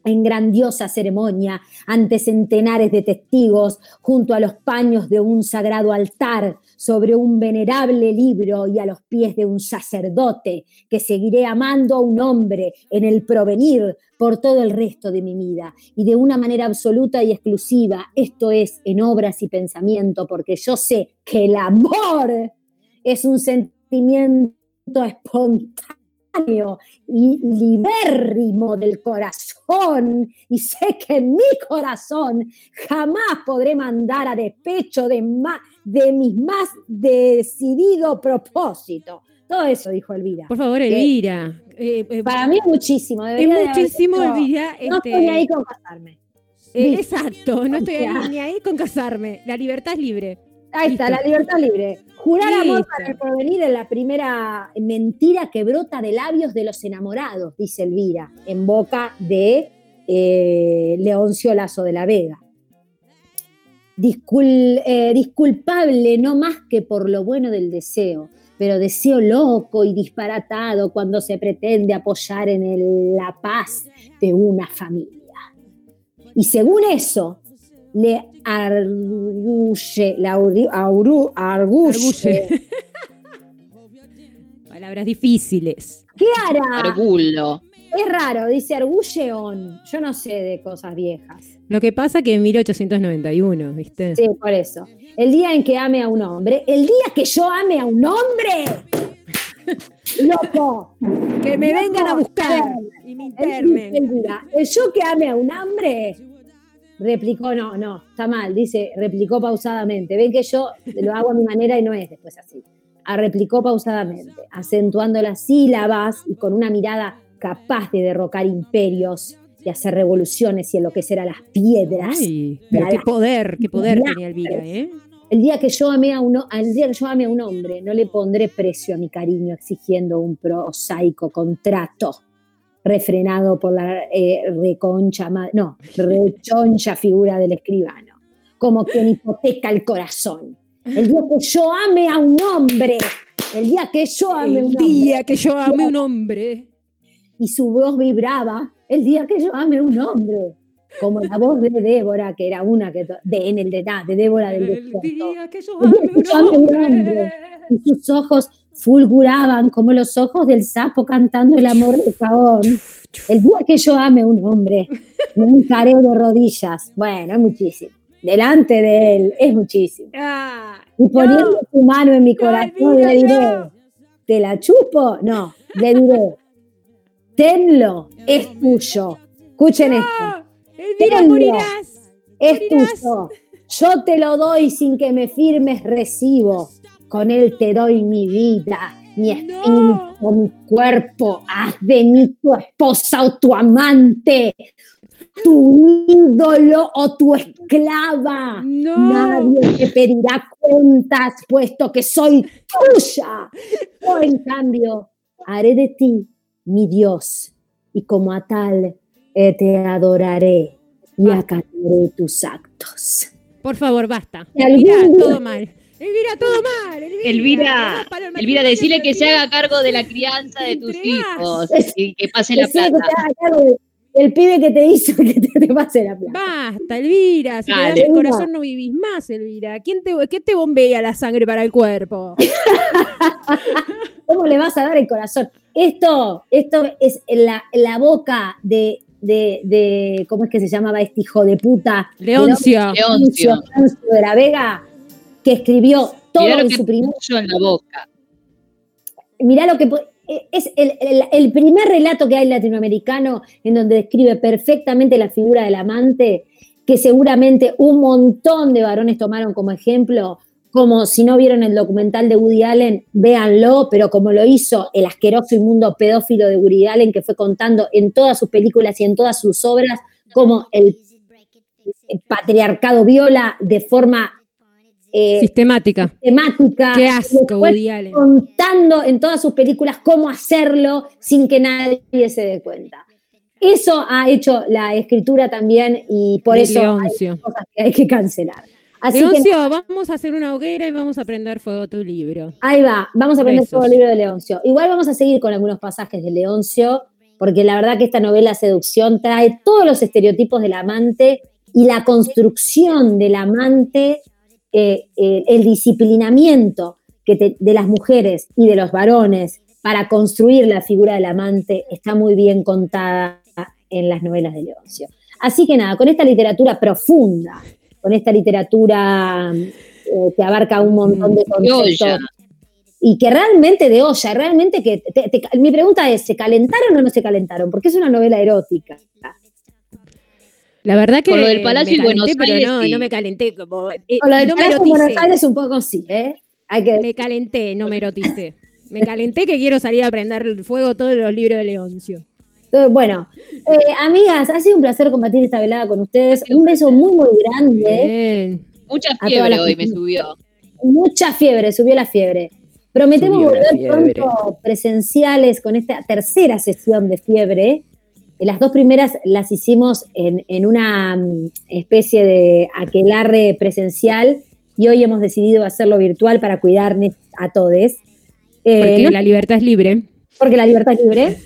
en grandiosa ceremonia ante centenares de testigos junto a los paños de un sagrado altar sobre un venerable libro y a los pies de un sacerdote que seguiré amando a un hombre en el provenir por todo el resto de mi vida. Y de una manera absoluta y exclusiva, esto es en obras y pensamiento, porque yo sé que el amor es un sentimiento espontáneo y libérrimo del corazón y sé que en mi corazón jamás podré mandar a despecho de, ma- de mis más decidido propósito. Todo eso dijo Elvira. Por favor, Elvira. eh, eh, Para mí es muchísimo. es de muchísimo, dicho, Elvira. No este, estoy ahí con casarme. eh, exacto, no estoy ahí, ni ahí con casarme. La libertad es libre. Ahí está, la libertad libre. Jurar amor Listo. para el porvenir es la primera mentira que brota de labios de los enamorados, dice Elvira, en boca de eh, Leoncio Lazo de la Vega. Discul- eh, disculpable no más que por lo bueno del deseo, pero deseo loco y disparatado cuando se pretende apoyar en el- la paz de una familia. Y según eso, le arguye, le auru- arguye. Arguye. [laughs] Palabras difíciles. ¿Qué hará? Argulo. Es raro, dice argulleón. Yo no sé de cosas viejas. Lo que pasa que en 1891, ¿viste? Sí, por eso. El día en que ame a un hombre, el día que yo ame a un hombre, [laughs] loco, Que me vengan a buscar y me internen. Elvira, el yo que ame a un hombre, replicó, no, no, está mal, dice, replicó pausadamente. Ven que yo lo hago a mi manera y no es después así. A replicó pausadamente, acentuando las sílabas y con una mirada capaz de derrocar imperios y hacer revoluciones y enloquecer a las piedras. Ay, pero qué poder, qué poder tenía Elvira, ¿eh? El día que yo ame a un, el día que yo ame a un hombre, no le pondré precio a mi cariño exigiendo un prosaico contrato refrenado por la eh, reconcha, no, rechoncha figura del escribano, como quien hipoteca el corazón. El día que yo ame a un hombre, el día que yo ame un hombre, día que yo ame un hombre. y su voz vibraba, el día que yo ame a un hombre, como la voz de Débora, que era una que, de, en el de, de Débora del El desierto. día que yo El día ame que yo ame a a un un hombre. hombre. y sus ojos fulguraban como los ojos del sapo cantando el amor de Caón. El día que yo ame a un hombre, [laughs] me encaré de rodillas. Bueno, es muchísimo. Delante de él, es muchísimo. Ah, Y poniendo su mano en mi corazón, le diré, no. ¿te la chupo? No, le diré, tenlo, es tuyo. Escuchen esto, Tenlo. morirás. es morirás. tuyo. Yo te lo doy sin que me firmes recibo. Con él te doy mi vida, mi espíritu, mi cuerpo, haz de mí tu esposa o tu amante, tu ídolo o tu esclava. Nadie te pedirá cuentas, puesto que soy tuya. Yo, en cambio, haré de ti mi Dios, y como a tal eh, te adoraré y acataré tus actos. Por favor, basta. Día- todo mal. Elvira, todo mal. Elvira, Elvira, Elvira, decile que se haga cargo de la crianza de tus hijos y que pase la plata. del pibe que te hizo [laughs] que te, te pase la plata. Basta, Elvira. Si te das el corazón no vivís más, Elvira. ¿Quién te, ¿Qué te bombea la sangre para el cuerpo? [laughs] ¿Cómo le vas a dar el corazón? Esto, esto es la, la boca de, de, de- ¿cómo es que se llamaba este hijo de puta? Leoncio. Leoncio. Leoncio de la Vega, que escribió todo Mirá lo en que su primer en la boca. mirá lo que eh, es el, el- el primer relato que hay latinoamericano en donde describe perfectamente la figura del amante, que seguramente un montón de varones tomaron como ejemplo, como si no vieron el documental de Woody Allen, véanlo, pero como lo hizo el asqueroso inmundo pedófilo de Woody Allen, que fue contando en todas sus películas y en todas sus obras, como el patriarcado viola de forma eh, Sistemática. temática. Qué asco, contando en todas sus películas cómo hacerlo sin que nadie se dé cuenta. Eso ha hecho la escritura también y por De eso Leoncio. hay cosas que hay que cancelar. Así que Leoncio, vamos a hacer una hoguera y vamos a prender fuego a tu libro. ahí va, vamos a Besos. todo el libro de Leoncio. Igual vamos a seguir con algunos pasajes de Leoncio, porque la verdad que esta novela Seducción trae todos los estereotipos del amante y la construcción del amante, eh, eh, el disciplinamiento que te- de las mujeres y de los varones para construir la figura del amante está muy bien contada en las novelas de Leoncio. Así que nada, con esta literatura profunda, con esta literatura eh, que abarca un montón de conceptos y que realmente de olla, realmente que te- te- mi pregunta es, ¿se calentaron o no se calentaron? Porque es una novela erótica. La verdad que Con lo del Palacio y Buenos Aires, no, sí. no me calenté como eh, Con lo del no me Palacio de Buenos. Aires un poco sí, ¿eh? Hay que Me calenté, no me eroticé. Me calenté que quiero salir a prender el fuego todos los libros de Leoncio. Bueno, eh, amigas, ha sido un placer compartir esta velada con ustedes. Un beso muy, muy grande. Bien. Mucha fiebre hoy me subió. Mucha fiebre, subió la fiebre. Prometemos volver fiebre. pronto presenciales con esta tercera sesión de fiebre. Las dos primeras las hicimos en, en una mm, especie de aquelarre presencial y hoy hemos decidido hacerlo virtual para cuidarnos a todos. Eh, Porque no- la libertad es libre. porque la libertad es libre.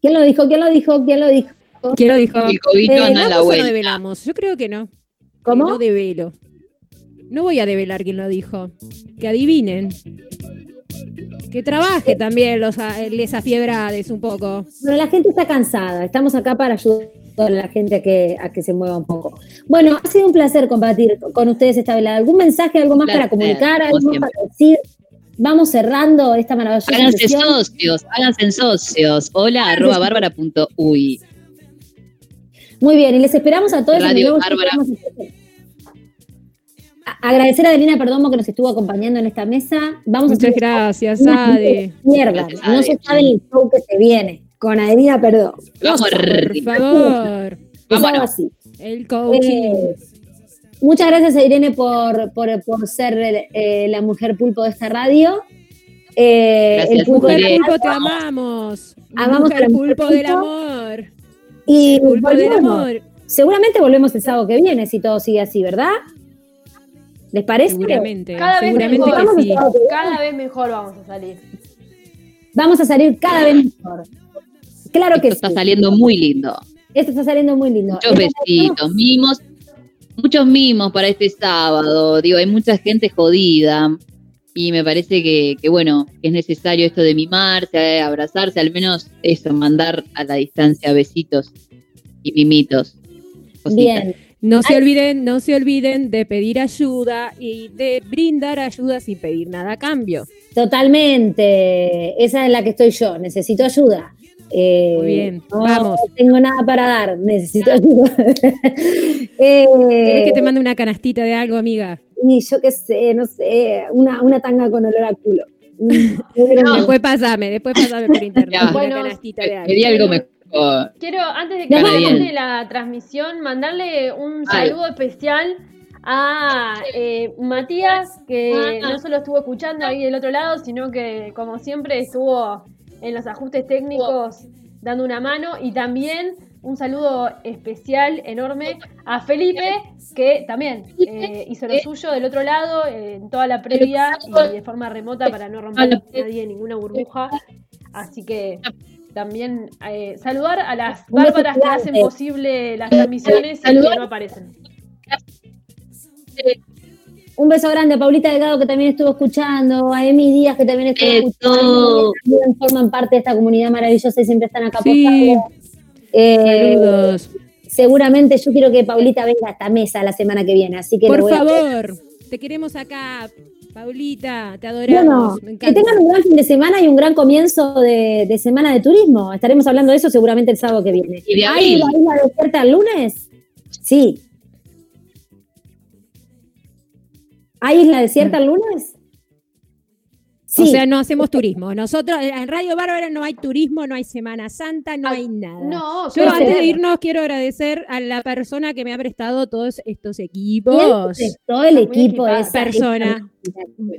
¿Quién lo dijo? ¿Quién lo dijo? ¿Quién lo dijo? ¿Quién lo dijo? El COVID Eh, la ¿Develamos o no develamos? Yo creo que no. ¿Cómo? No develo. No voy a develar quién lo dijo. Que adivinen. Que trabaje también los a- les afiebrades un poco. Bueno, la gente está cansada. Estamos acá para ayudar a la gente a que, a que se mueva un poco. Bueno, ha sido un placer compartir con ustedes esta velada. ¿Algún mensaje, algo más para comunicar, algo más para decir? Vamos cerrando esta maravillosa Háganse sesión. socios, háganse socios. Hola, arroba bárbara.uy. Muy bien, y les esperamos a todos. Radio nos vemos- Bárbara. Agradecer a Adelina Perdomo que nos estuvo acompañando en esta mesa. Vamos Muchas a hacer gracias, una Ade. mierda. No se sabe el show que se viene con Adelina Perdomo. Vamos. Por favor. Vámonos. así. El coaching. Eh, muchas gracias a Irene por, por, por ser eh, la mujer pulpo de esta radio. Eh, Gracias, el pulpo Mujer pulpo, te amamos. Amamos Mujer mujer pulpo del amor. Y Pulpo del volvemos. amor. Seguramente volvemos el sábado que viene, si todo sigue así, ¿verdad? ¿Les parece? Seguramente. Cada vez seguramente mejor. que Vamos sí. Cada vez mejor vamos a salir. Vamos a salir cada vez mejor. Claro Esto que está sí. saliendo muy lindo. Esto está saliendo muy lindo. Muchos besitos, mimos, muchos mimos para este sábado. Digo, hay mucha gente jodida y me parece que, que, bueno, que es necesario esto de mimarse, abrazarse, al menos eso, mandar a la distancia besitos y mimitos. cositas. Bien. No se olviden, no se olviden de pedir ayuda y de brindar ayuda sin pedir nada a cambio. Totalmente. Esa es la que estoy yo. Necesito ayuda. Eh, Muy bien, no vamos. tengo nada para dar. Necesito ayuda. [laughs] Eh, ¿Querés que te mande una canastita de algo, amiga? y yo qué sé, no sé, una, una tanga con olor a culo. [laughs] Después pasame, después pasame por [laughs] internet. Ya. una Bueno, canastita de algo. Quería algo mejor. Quiero, antes de que termine la transmisión, mandarle un Ay. saludo especial a eh, Matías, que no solo estuvo escuchando ahí del otro lado, sino que, como siempre, estuvo en los ajustes técnicos dando una mano. Y también un saludo especial, enorme, a Felipe, que también eh, hizo lo suyo del otro lado, eh, en toda la previa y de forma remota para no romper a nadie ninguna burbuja. Así que también eh, saludar a las bárbaras que hacen posible las transmisiones y que no aparecen. Un beso grande a Paulita Delgado que también estuvo escuchando, a Emi Díaz que también estuvo escuchando, que también forman parte de esta comunidad maravillosa y siempre están acá Sí. apostando. Eh, Saludos. seguramente yo quiero que Paulita venga a esta mesa la semana que viene, así que Por a- favor, te queremos acá, Paulita, te Bueno, adoramos. me que tengan un gran fin de semana y un gran comienzo de, de semana de turismo. Estaremos hablando de eso seguramente el sábado que viene. Y de ¿Hay la isla desierta el lunes? Sí. ¿Hay isla desierta el lunes? Sí. O sea, no hacemos turismo. Nosotros, en Radio Bárbara no hay turismo, no hay Semana Santa, no hay nada. No, Yo antes sé. de irnos quiero agradecer a la persona que me ha prestado todos estos ¿Quién equipos. prestó el equipo de esa Persona.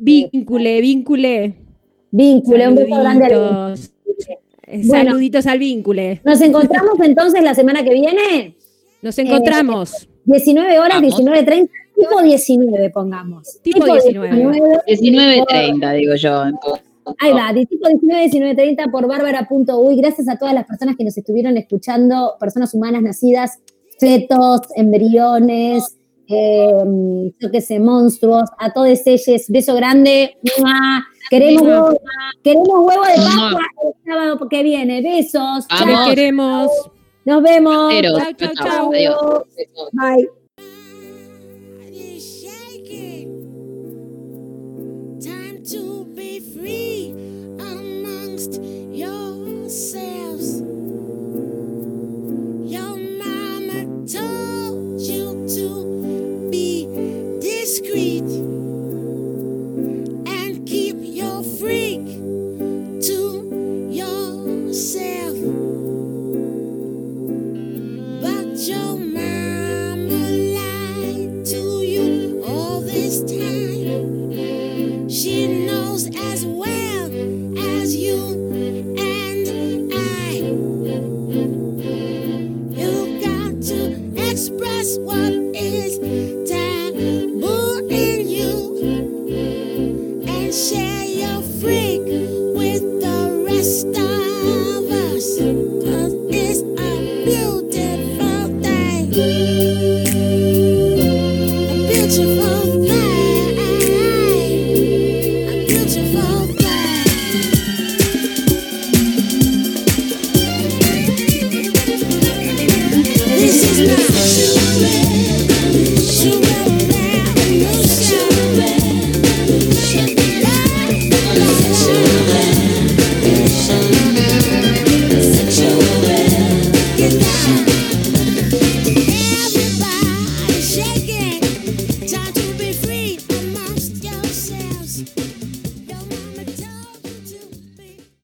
Víncule, víncule. Vínculo, un beso grande al Saluditos. Eh, Bueno. Saluditos al víncule. Nos encontramos entonces la semana que viene, Nos encontramos. 19 horas, Vamos. 19.30, tipo 19 pongamos. Tipo 19. 19.30, digo yo. Ahí va, de tipo 19, 19.30 por bárbara.uy. Gracias a todas las personas que nos estuvieron escuchando, personas humanas nacidas, fetos, embriones, eh, yo qué sé, monstruos, a todos ellos, beso grande. ¡Mua! Queremos huevo, queremos huevo de Pascua el sábado que viene. Besos. Vamos. Chao. queremos. Nos vemos. Chau, chau. Adiós. Bye.